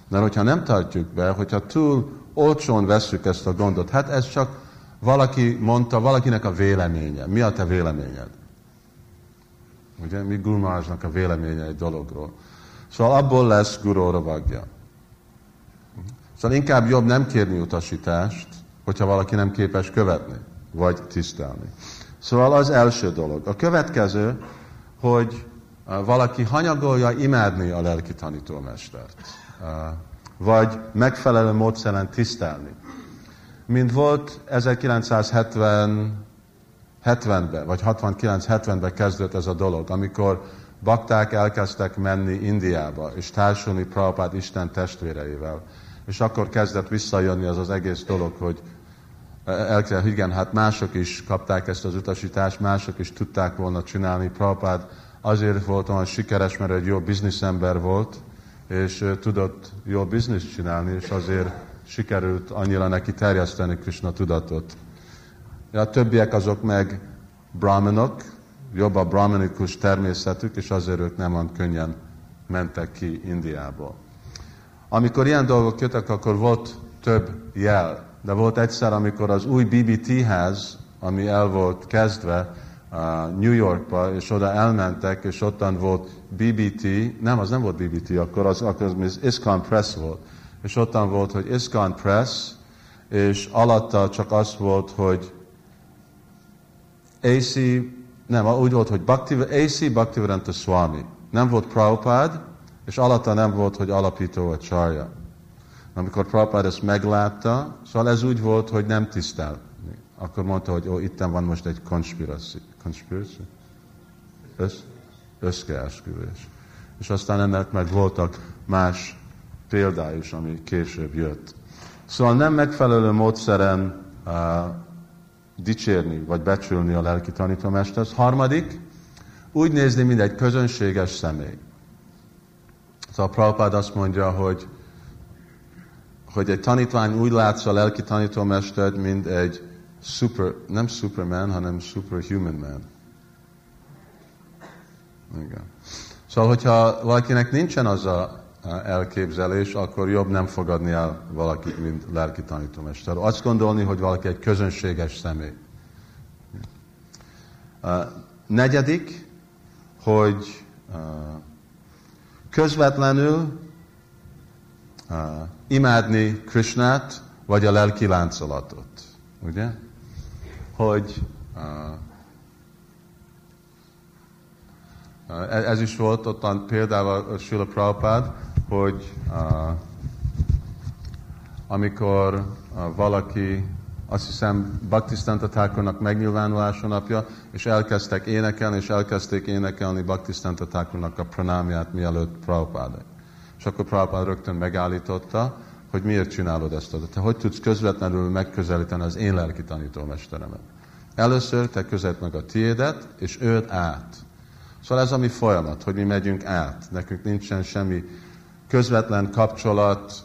Mert hogyha nem tartjuk be, hogyha túl olcsón vesszük ezt a gondot, hát ez csak valaki mondta, valakinek a véleménye. Mi a te véleményed? Ugye, mi Gurmázsnak a véleménye egy dologról. Szóval abból lesz Guru ravagja. Szóval inkább jobb nem kérni utasítást, hogyha valaki nem képes követni, vagy tisztelni. Szóval az első dolog. A következő, hogy valaki hanyagolja imádni a lelki tanítómestert, vagy megfelelő módszeren tisztelni. Mint volt 1970 70-ben, vagy 69-70-ben kezdődött ez a dolog, amikor bakták elkezdtek menni Indiába, és társulni Prabhupád Isten testvéreivel. És akkor kezdett visszajönni az az egész dolog, hogy elkezdett, igen, hát mások is kapták ezt az utasítást, mások is tudták volna csinálni. Prabhupád azért volt olyan sikeres, mert egy jó bizniszember volt, és tudott jó bizniszt csinálni, és azért sikerült annyira neki terjeszteni Krishna tudatot. A többiek azok meg brahmanok, jobb a brahmanikus természetük, és azért ők nem olyan könnyen mentek ki Indiából. Amikor ilyen dolgok jöttek, akkor volt több jel. De volt egyszer, amikor az új BBT ház, ami el volt kezdve New Yorkba, és oda elmentek, és ottan volt BBT, nem, az nem volt BBT, akkor az, akkor az ISKCON Press volt. És ottan volt, hogy ISKCON Press, és alatta csak az volt, hogy AC, nem, úgy volt, hogy Bhakti, AC Bhaktivedanta Swami. Nem volt Prabhupád, és alatta nem volt, hogy alapító a csarja. Amikor Prabhupád ezt meglátta, szóval ez úgy volt, hogy nem tisztel. Akkor mondta, hogy ó, itten van most egy konspiráció. Konspiráció? Össz, összkeesküvés. És aztán ennek meg voltak más példája ami később jött. Szóval nem megfelelő módszeren uh, dicsérni, vagy becsülni a lelki tanítómestert. Harmadik, úgy nézni, mint egy közönséges személy. Szóval Prabhupád azt mondja, hogy, hogy egy tanítvány úgy látsz a lelki tanítómestert, mint egy super, nem superman, hanem superhuman man. Igen. Szóval, hogyha valakinek nincsen az a elképzelés, akkor jobb nem fogadni el valakit, mint lelki tanítómester. Azt gondolni, hogy valaki egy közönséges személy. negyedik, hogy közvetlenül imádni Krishnát, vagy a lelki láncolatot. Ugye? hogy uh, ez is volt ott a Srila Prabhupád, hogy uh, amikor uh, valaki azt hiszem Baktisztanta Thakurnak megnyilvánulása napja, és elkezdtek énekelni, és elkezdték énekelni Baktisztanta Thakurnak a pranámját mielőtt Prabhupád. És akkor Prabhupád rögtön megállította, hogy miért csinálod ezt. Te hogy tudsz közvetlenül megközelíteni az én lelki tanítómesteremet? Először te közelt meg a tiédet, és őt át. Szóval ez a mi folyamat, hogy mi megyünk át. Nekünk nincsen semmi közvetlen kapcsolat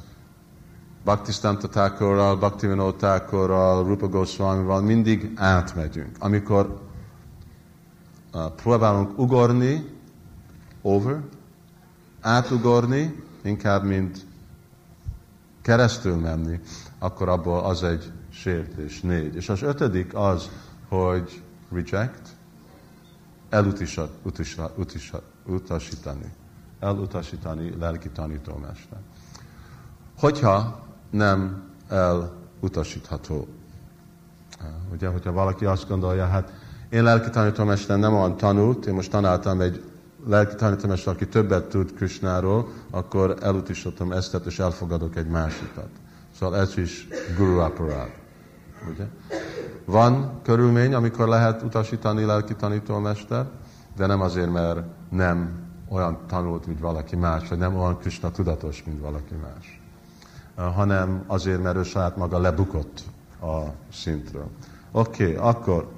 Bhaktisztanta Thakurral, Bhaktivinoda Thakurral, Rupa Goswamival, mindig átmegyünk. Amikor uh, próbálunk ugorni, over, átugorni, inkább mint keresztül menni, akkor abból az egy sértés, négy. És az ötödik az, hogy reject, elutisat, utisat, utisat, utasítani. Elutasítani lelki tanítómester. Hogyha nem elutasítható. Ugye, hogyha valaki azt gondolja, hát én lelki tanítómester nem olyan tanult, én most tanáltam egy lelki tanítómester, aki többet tud Krishnáról, akkor elutasítom ezt, és elfogadok egy másikat. Szóval ez is guru aparád. Ugye? Van körülmény, amikor lehet utasítani lelki tanítómester, de nem azért, mert nem olyan tanult, mint valaki más, vagy nem olyan Krishna tudatos, mint valaki más, hanem azért, mert ő saját maga lebukott a szintről. Oké, okay, akkor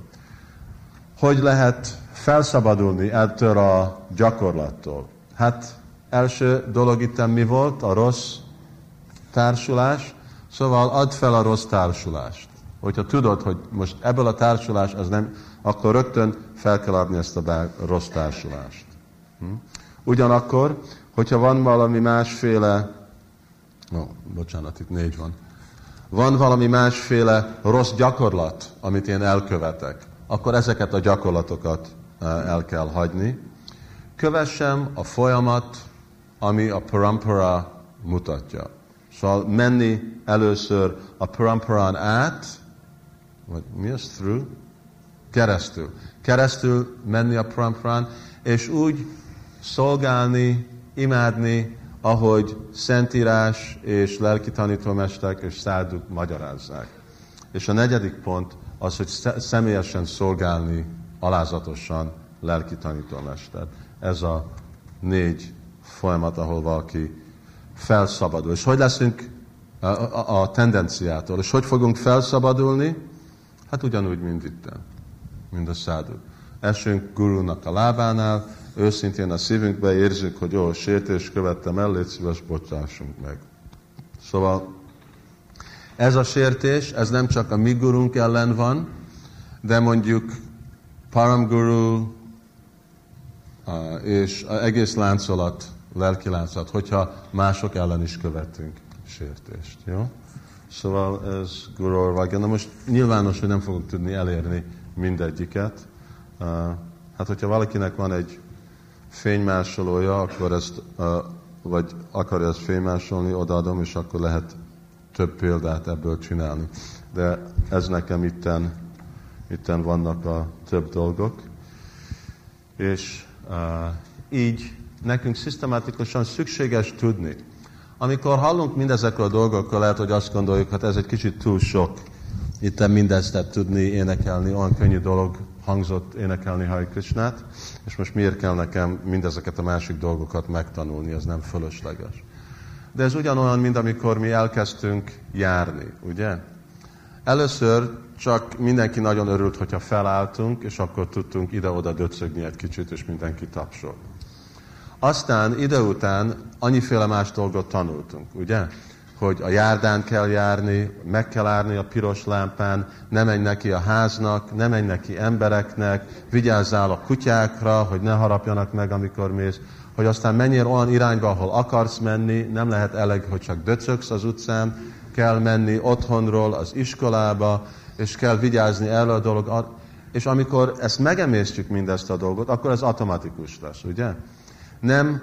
hogy lehet felszabadulni ettől a gyakorlattól? Hát első dolog itt mi volt? A rossz társulás. Szóval add fel a rossz társulást. Hogyha tudod, hogy most ebből a társulás az nem, akkor rögtön fel kell adni ezt a rossz társulást. Hm? Ugyanakkor, hogyha van valami másféle, no, bocsánat, itt négy van, van valami másféle rossz gyakorlat, amit én elkövetek, akkor ezeket a gyakorlatokat el kell hagyni. Kövessem a folyamat, ami a parampara mutatja. Szóval menni először a paramparán át, vagy mi az through? Keresztül. Keresztül menni a paramparán, és úgy szolgálni, imádni, ahogy Szentírás és lelki tanítómesterek és száduk magyarázzák. És a negyedik pont az, hogy személyesen szolgálni alázatosan lelki tanítómester. Ez a négy folyamat, ahol valaki felszabadul. És hogy leszünk a, a, a tendenciától? És hogy fogunk felszabadulni? Hát ugyanúgy, mint itt, mint a szádu. Esünk gurunak a lábánál, őszintén a szívünkbe érzünk, hogy jó, sértés követtem el, légy szíves, bocsássunk meg. Szóval ez a sértés, ez nem csak a mi gurunk ellen van, de mondjuk Param Guru és egész láncolat, lelki láncolat, hogyha mások ellen is követünk sértést. Jó? Szóval ez Guru vagy. Na most nyilvános, hogy nem fogok tudni elérni mindegyiket. Hát, hogyha valakinek van egy fénymásolója, akkor ezt, vagy akarja ezt fénymásolni, odaadom, és akkor lehet több példát ebből csinálni. De ez nekem itten, itten vannak a több dolgok. És így nekünk szisztematikusan szükséges tudni. Amikor hallunk mindezekről a dolgokról, lehet, hogy azt gondoljuk, hát ez egy kicsit túl sok. Itt mindezt tudni, énekelni, olyan könnyű dolog hangzott énekelni Hari Krishnát, és most miért kell nekem mindezeket a másik dolgokat megtanulni, ez nem fölösleges. De ez ugyanolyan, mint amikor mi elkezdtünk járni, ugye? Először csak mindenki nagyon örült, hogyha felálltunk, és akkor tudtunk ide-oda döcögni egy kicsit, és mindenki tapsol. Aztán ide után annyiféle más dolgot tanultunk, ugye? Hogy a járdán kell járni, meg kell állni a piros lámpán, ne menj neki a háznak, ne menj neki embereknek, vigyázzál a kutyákra, hogy ne harapjanak meg, amikor mész hogy aztán menjél olyan irányba, ahol akarsz menni, nem lehet elég, hogy csak döcögsz az utcán, kell menni otthonról az iskolába, és kell vigyázni erre a dolog. És amikor ezt megemésztjük mindezt a dolgot, akkor ez automatikus lesz, ugye? Nem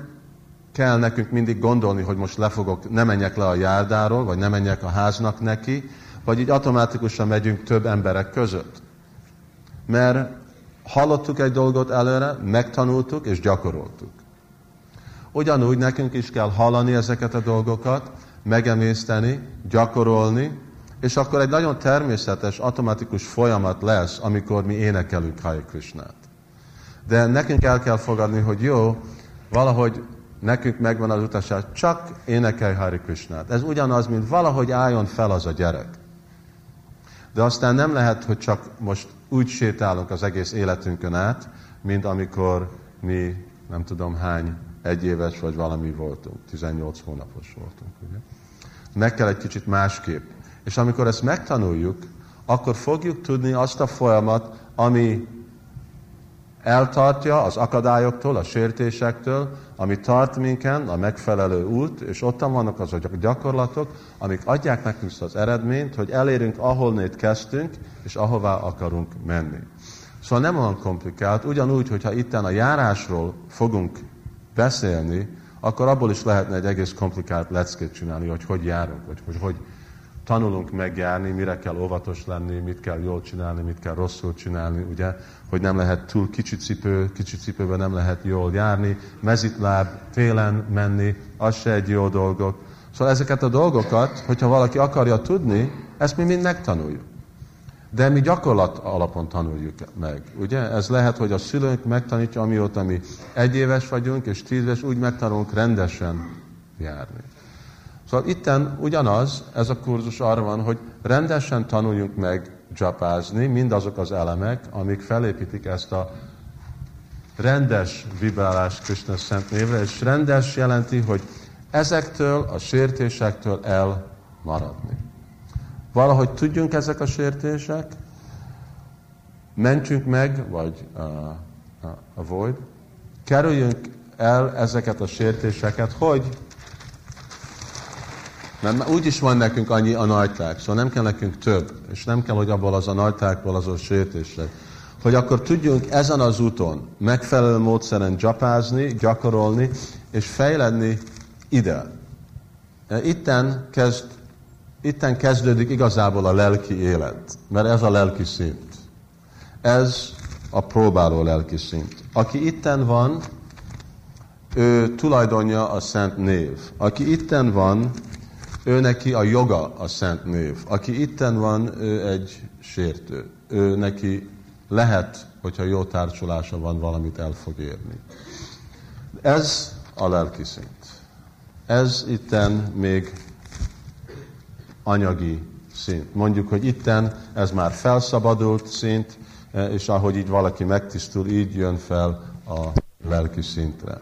kell nekünk mindig gondolni, hogy most lefogok, ne menjek le a járdáról, vagy ne menjek a háznak neki, vagy így automatikusan megyünk több emberek között. Mert hallottuk egy dolgot előre, megtanultuk és gyakoroltuk. Ugyanúgy nekünk is kell hallani ezeket a dolgokat, megemészteni, gyakorolni, és akkor egy nagyon természetes, automatikus folyamat lesz, amikor mi énekelünk Hare Krishnát. De nekünk el kell fogadni, hogy jó, valahogy nekünk megvan az utasság, csak énekelj Hare Krishnát. Ez ugyanaz, mint valahogy álljon fel az a gyerek. De aztán nem lehet, hogy csak most úgy sétálunk az egész életünkön át, mint amikor mi nem tudom hány egyéves vagy valami voltunk, 18 hónapos voltunk. Ugye? Meg kell egy kicsit másképp. És amikor ezt megtanuljuk, akkor fogjuk tudni azt a folyamat, ami eltartja az akadályoktól, a sértésektől, ami tart minken, a megfelelő út, és ott vannak azok a gyakorlatok, amik adják nekünk az eredményt, hogy elérünk, ahol nét kezdtünk, és ahová akarunk menni. Szóval nem olyan komplikált, ugyanúgy, hogyha itten a járásról fogunk beszélni, akkor abból is lehetne egy egész komplikált leckét csinálni, hogy hogy járunk, vagy hogy hogy tanulunk megjárni, mire kell óvatos lenni, mit kell jól csinálni, mit kell rosszul csinálni, ugye, hogy nem lehet túl kicsi cipő, kicsi cipőben nem lehet jól járni, mezitláb, télen menni, az se egy jó dolgok. Szóval ezeket a dolgokat, hogyha valaki akarja tudni, ezt mi mind megtanuljuk. De mi gyakorlat alapon tanuljuk meg. Ugye? Ez lehet, hogy a szülőnk megtanítja, amióta mi egy éves vagyunk, és tíz éves, úgy megtanulunk rendesen járni. Szóval itten ugyanaz, ez a kurzus arra van, hogy rendesen tanuljunk meg japázni, mindazok az elemek, amik felépítik ezt a rendes vibrálás Krishna szent névre, és rendes jelenti, hogy ezektől a sértésektől elmaradni. Valahogy tudjunk ezek a sértések, mentsünk meg, vagy uh, uh, avoid, kerüljünk el ezeket a sértéseket, hogy mert úgyis van nekünk annyi a nagyták, szóval nem kell nekünk több, és nem kell, hogy abból az a nagytákból az a sértések. Hogy akkor tudjunk ezen az úton megfelelő módszeren japázni, gyakorolni, és fejledni ide. Itten, kezd, itten kezdődik igazából a lelki élet, mert ez a lelki szint. Ez a próbáló lelki szint. Aki itten van, ő tulajdonja a szent név. Aki itten van, ő neki a joga a szent név. Aki itten van, ő egy sértő. Ő neki lehet, hogyha jó társulása van, valamit el fog érni. Ez a lelki szint. Ez itten még anyagi szint. Mondjuk, hogy itten ez már felszabadult szint, és ahogy így valaki megtisztul, így jön fel a lelki szintre.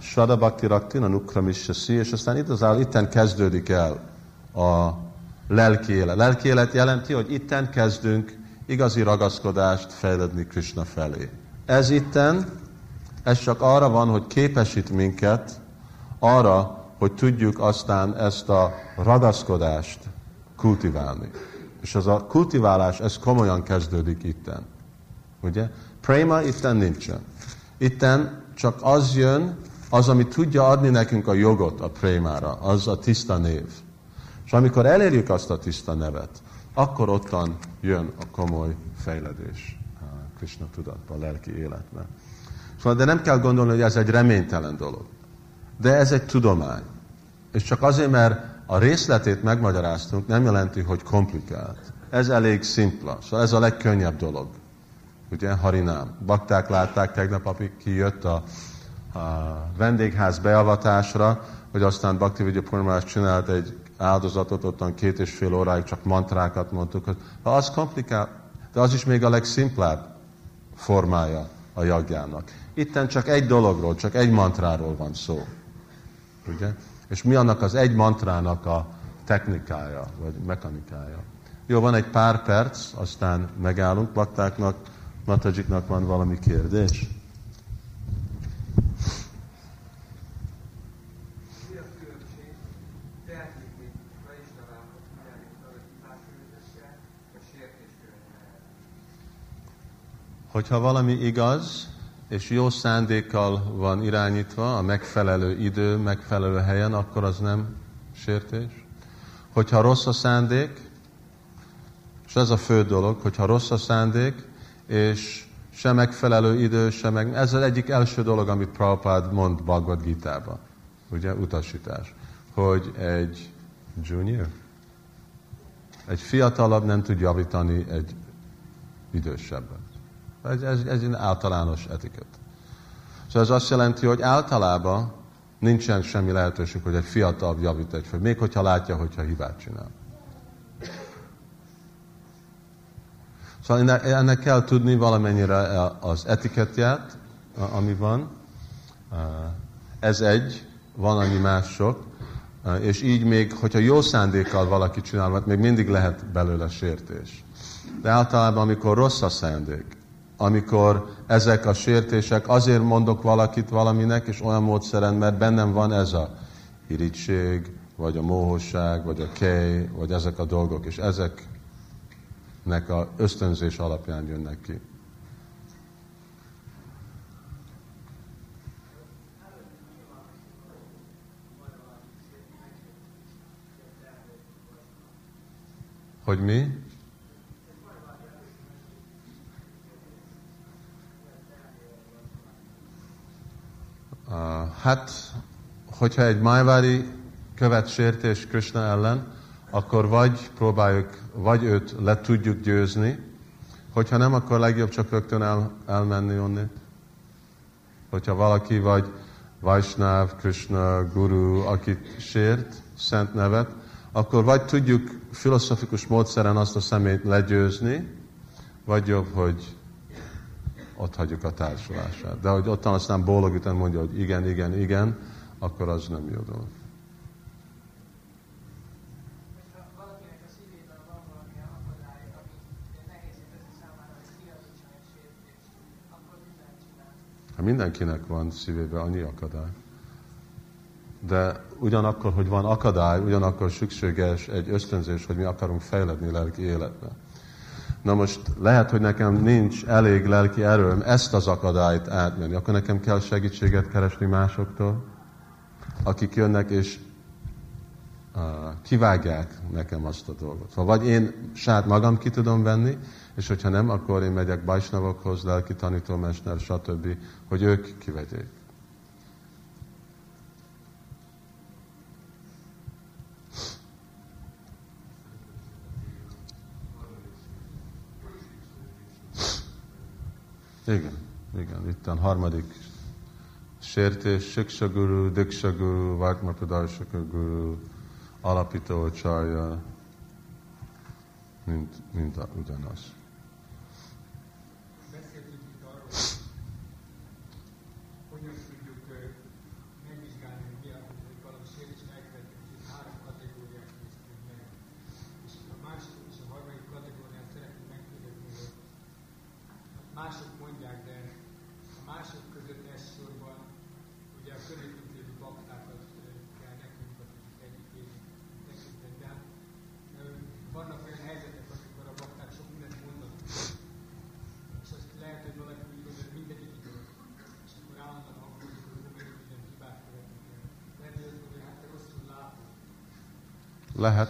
Sada Bhakti Rakti, a Nukramishasi, és aztán itt az itten kezdődik el a lelki élet. Lelki élet jelenti, hogy itten kezdünk igazi ragaszkodást fejledni Krishna felé. Ez itten, ez csak arra van, hogy képesít minket arra, hogy tudjuk aztán ezt a ragaszkodást kultiválni. És az a kultiválás, ez komolyan kezdődik itten. Ugye? Prema itten nincsen. Itten csak az jön, az, ami tudja adni nekünk a jogot a prémára, az a tiszta név. És amikor elérjük azt a tiszta nevet, akkor ottan jön a komoly fejledés a Krishna tudatba, a lelki életbe. Szóval, de nem kell gondolni, hogy ez egy reménytelen dolog. De ez egy tudomány. És csak azért, mert a részletét megmagyaráztunk, nem jelenti, hogy komplikált. Ez elég szimpla. Szóval ez a legkönnyebb dolog. Ugye, harinám. Bakták látták, tegnap, akik kijött a a vendégház beavatásra, hogy aztán Bhakti Vidya Purnamás csinált egy áldozatot, ottan két és fél óráig csak mantrákat mondtuk, hogy ha az komplikál, de az is még a legszimplább formája a jagjának. Itten csak egy dologról, csak egy mantráról van szó. Ugye? És mi annak az egy mantrának a technikája, vagy mechanikája. Jó, van egy pár perc, aztán megállunk, baktáknak, Matajiknak van valami kérdés? Hogyha valami igaz, és jó szándékkal van irányítva, a megfelelő idő, megfelelő helyen, akkor az nem sértés. Hogyha rossz a szándék, és ez a fő dolog, hogyha rossz a szándék, és sem megfelelő idő, sem meg... Ez az egyik első dolog, amit Prabhupád mond Bhagavad Gita-ba. Ugye, utasítás. Hogy egy junior, egy fiatalabb nem tud javítani egy idősebbet. Ez, ez, ez egy általános etiket. Szóval ez azt jelenti, hogy általában nincsen semmi lehetőség, hogy egy fiatal javít egy föl, még hogyha látja, hogyha hibát csinál. Szóval ennek kell tudni valamennyire az etiketját, ami van. Ez egy, van annyi mások, és így még, hogyha jó szándékkal valaki csinál, még mindig lehet belőle sértés. De általában, amikor rossz a szándék, amikor ezek a sértések, azért mondok valakit valaminek, és olyan módszeren, mert bennem van ez a irítség, vagy a móhosság, vagy a kej, vagy ezek a dolgok, és ezeknek a ösztönzés alapján jönnek ki. Hogy mi? Uh, hát, hogyha egy májvári követ sértés Krishna ellen, akkor vagy próbáljuk, vagy őt le tudjuk győzni, hogyha nem, akkor legjobb csak rögtön el, elmenni onnét. Hogyha valaki vagy Vaisnav, Krishna, Guru, akit sért, szent nevet, akkor vagy tudjuk filozofikus módszeren azt a szemét legyőzni, vagy jobb, hogy ott hagyjuk a társulását. De hogy ottan aztán bólogítan mondja, hogy igen, igen, igen, akkor az nem jó dolog. Mindenkinek van szívében annyi akadály. De ugyanakkor, hogy van akadály, ugyanakkor szükséges egy ösztönzés, hogy mi akarunk fejledni lelki életbe. Na most lehet, hogy nekem nincs elég lelki erőm ezt az akadályt átmenni, akkor nekem kell segítséget keresni másoktól, akik jönnek és uh, kivágják nekem azt a dolgot. Ha vagy én sát magam ki tudom venni, és hogyha nem, akkor én megyek bajsnavokhoz, lelki tanítómester, stb., hogy ők kivegyék. Igen, igen. Itt a harmadik sértés, Siksa Guru, Diksha Guru, Guru, alapító csarja, mint, mint a, ugyanaz.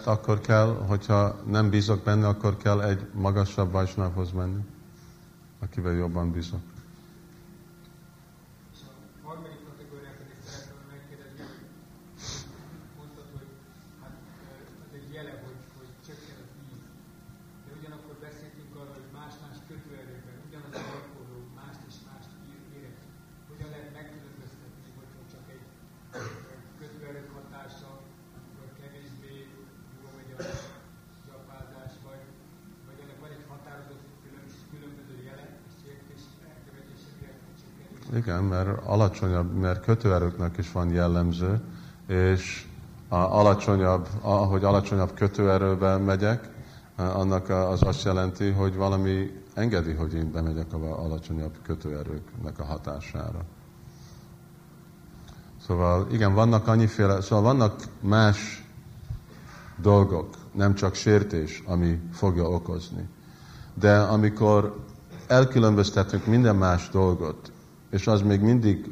Akkor kell, hogyha nem bízok benne, akkor kell egy magasabb vajsnávhoz menni, akivel jobban bízok. Alacsonyabb, mert kötőerőknek is van jellemző, és a alacsonyabb, ahogy alacsonyabb kötőerőben megyek, annak az azt jelenti, hogy valami engedi, hogy én bemegyek a alacsonyabb kötőerőknek a hatására. Szóval igen, vannak annyiféle, szóval vannak más dolgok, nem csak sértés, ami fogja okozni. De amikor elkülönböztetünk minden más dolgot, és az még mindig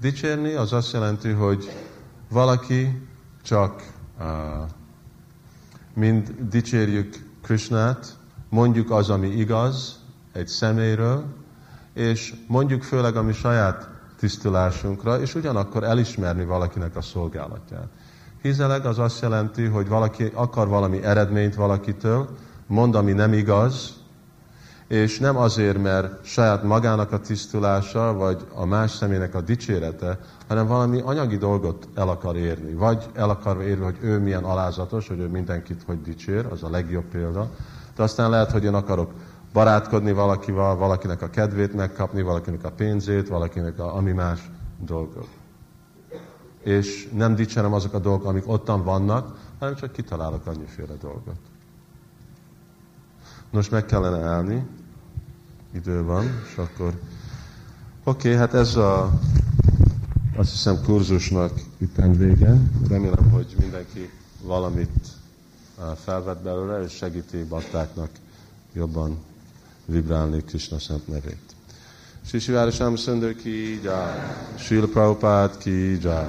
Dicsérni az azt jelenti, hogy valaki csak uh, mind dicsérjük Krishnát, mondjuk az, ami igaz egy személyről, és mondjuk főleg a mi saját tisztulásunkra, és ugyanakkor elismerni valakinek a szolgálatját. Hizeleg az azt jelenti, hogy valaki akar valami eredményt valakitől, mond, ami nem igaz, és nem azért, mert saját magának a tisztulása, vagy a más személynek a dicsérete, hanem valami anyagi dolgot el akar érni. Vagy el akar érni, hogy ő milyen alázatos, hogy ő mindenkit hogy dicsér, az a legjobb példa. De aztán lehet, hogy én akarok barátkodni valakival, valakinek a kedvét megkapni, valakinek a pénzét, valakinek a ami más dolgok. És nem dicsérem azok a dolgok, amik ottan vannak, hanem csak kitalálok annyiféle dolgot. Nos, meg kellene állni, idő van, és akkor oké, okay, hát ez a azt hiszem kurzusnak itt vége. Remélem, hogy mindenki valamit felvett belőle, és segíti baktáknak jobban vibrálni Krishna szent nevét. Sri Shivára Sam Sundar ki jai, Srila ki jai.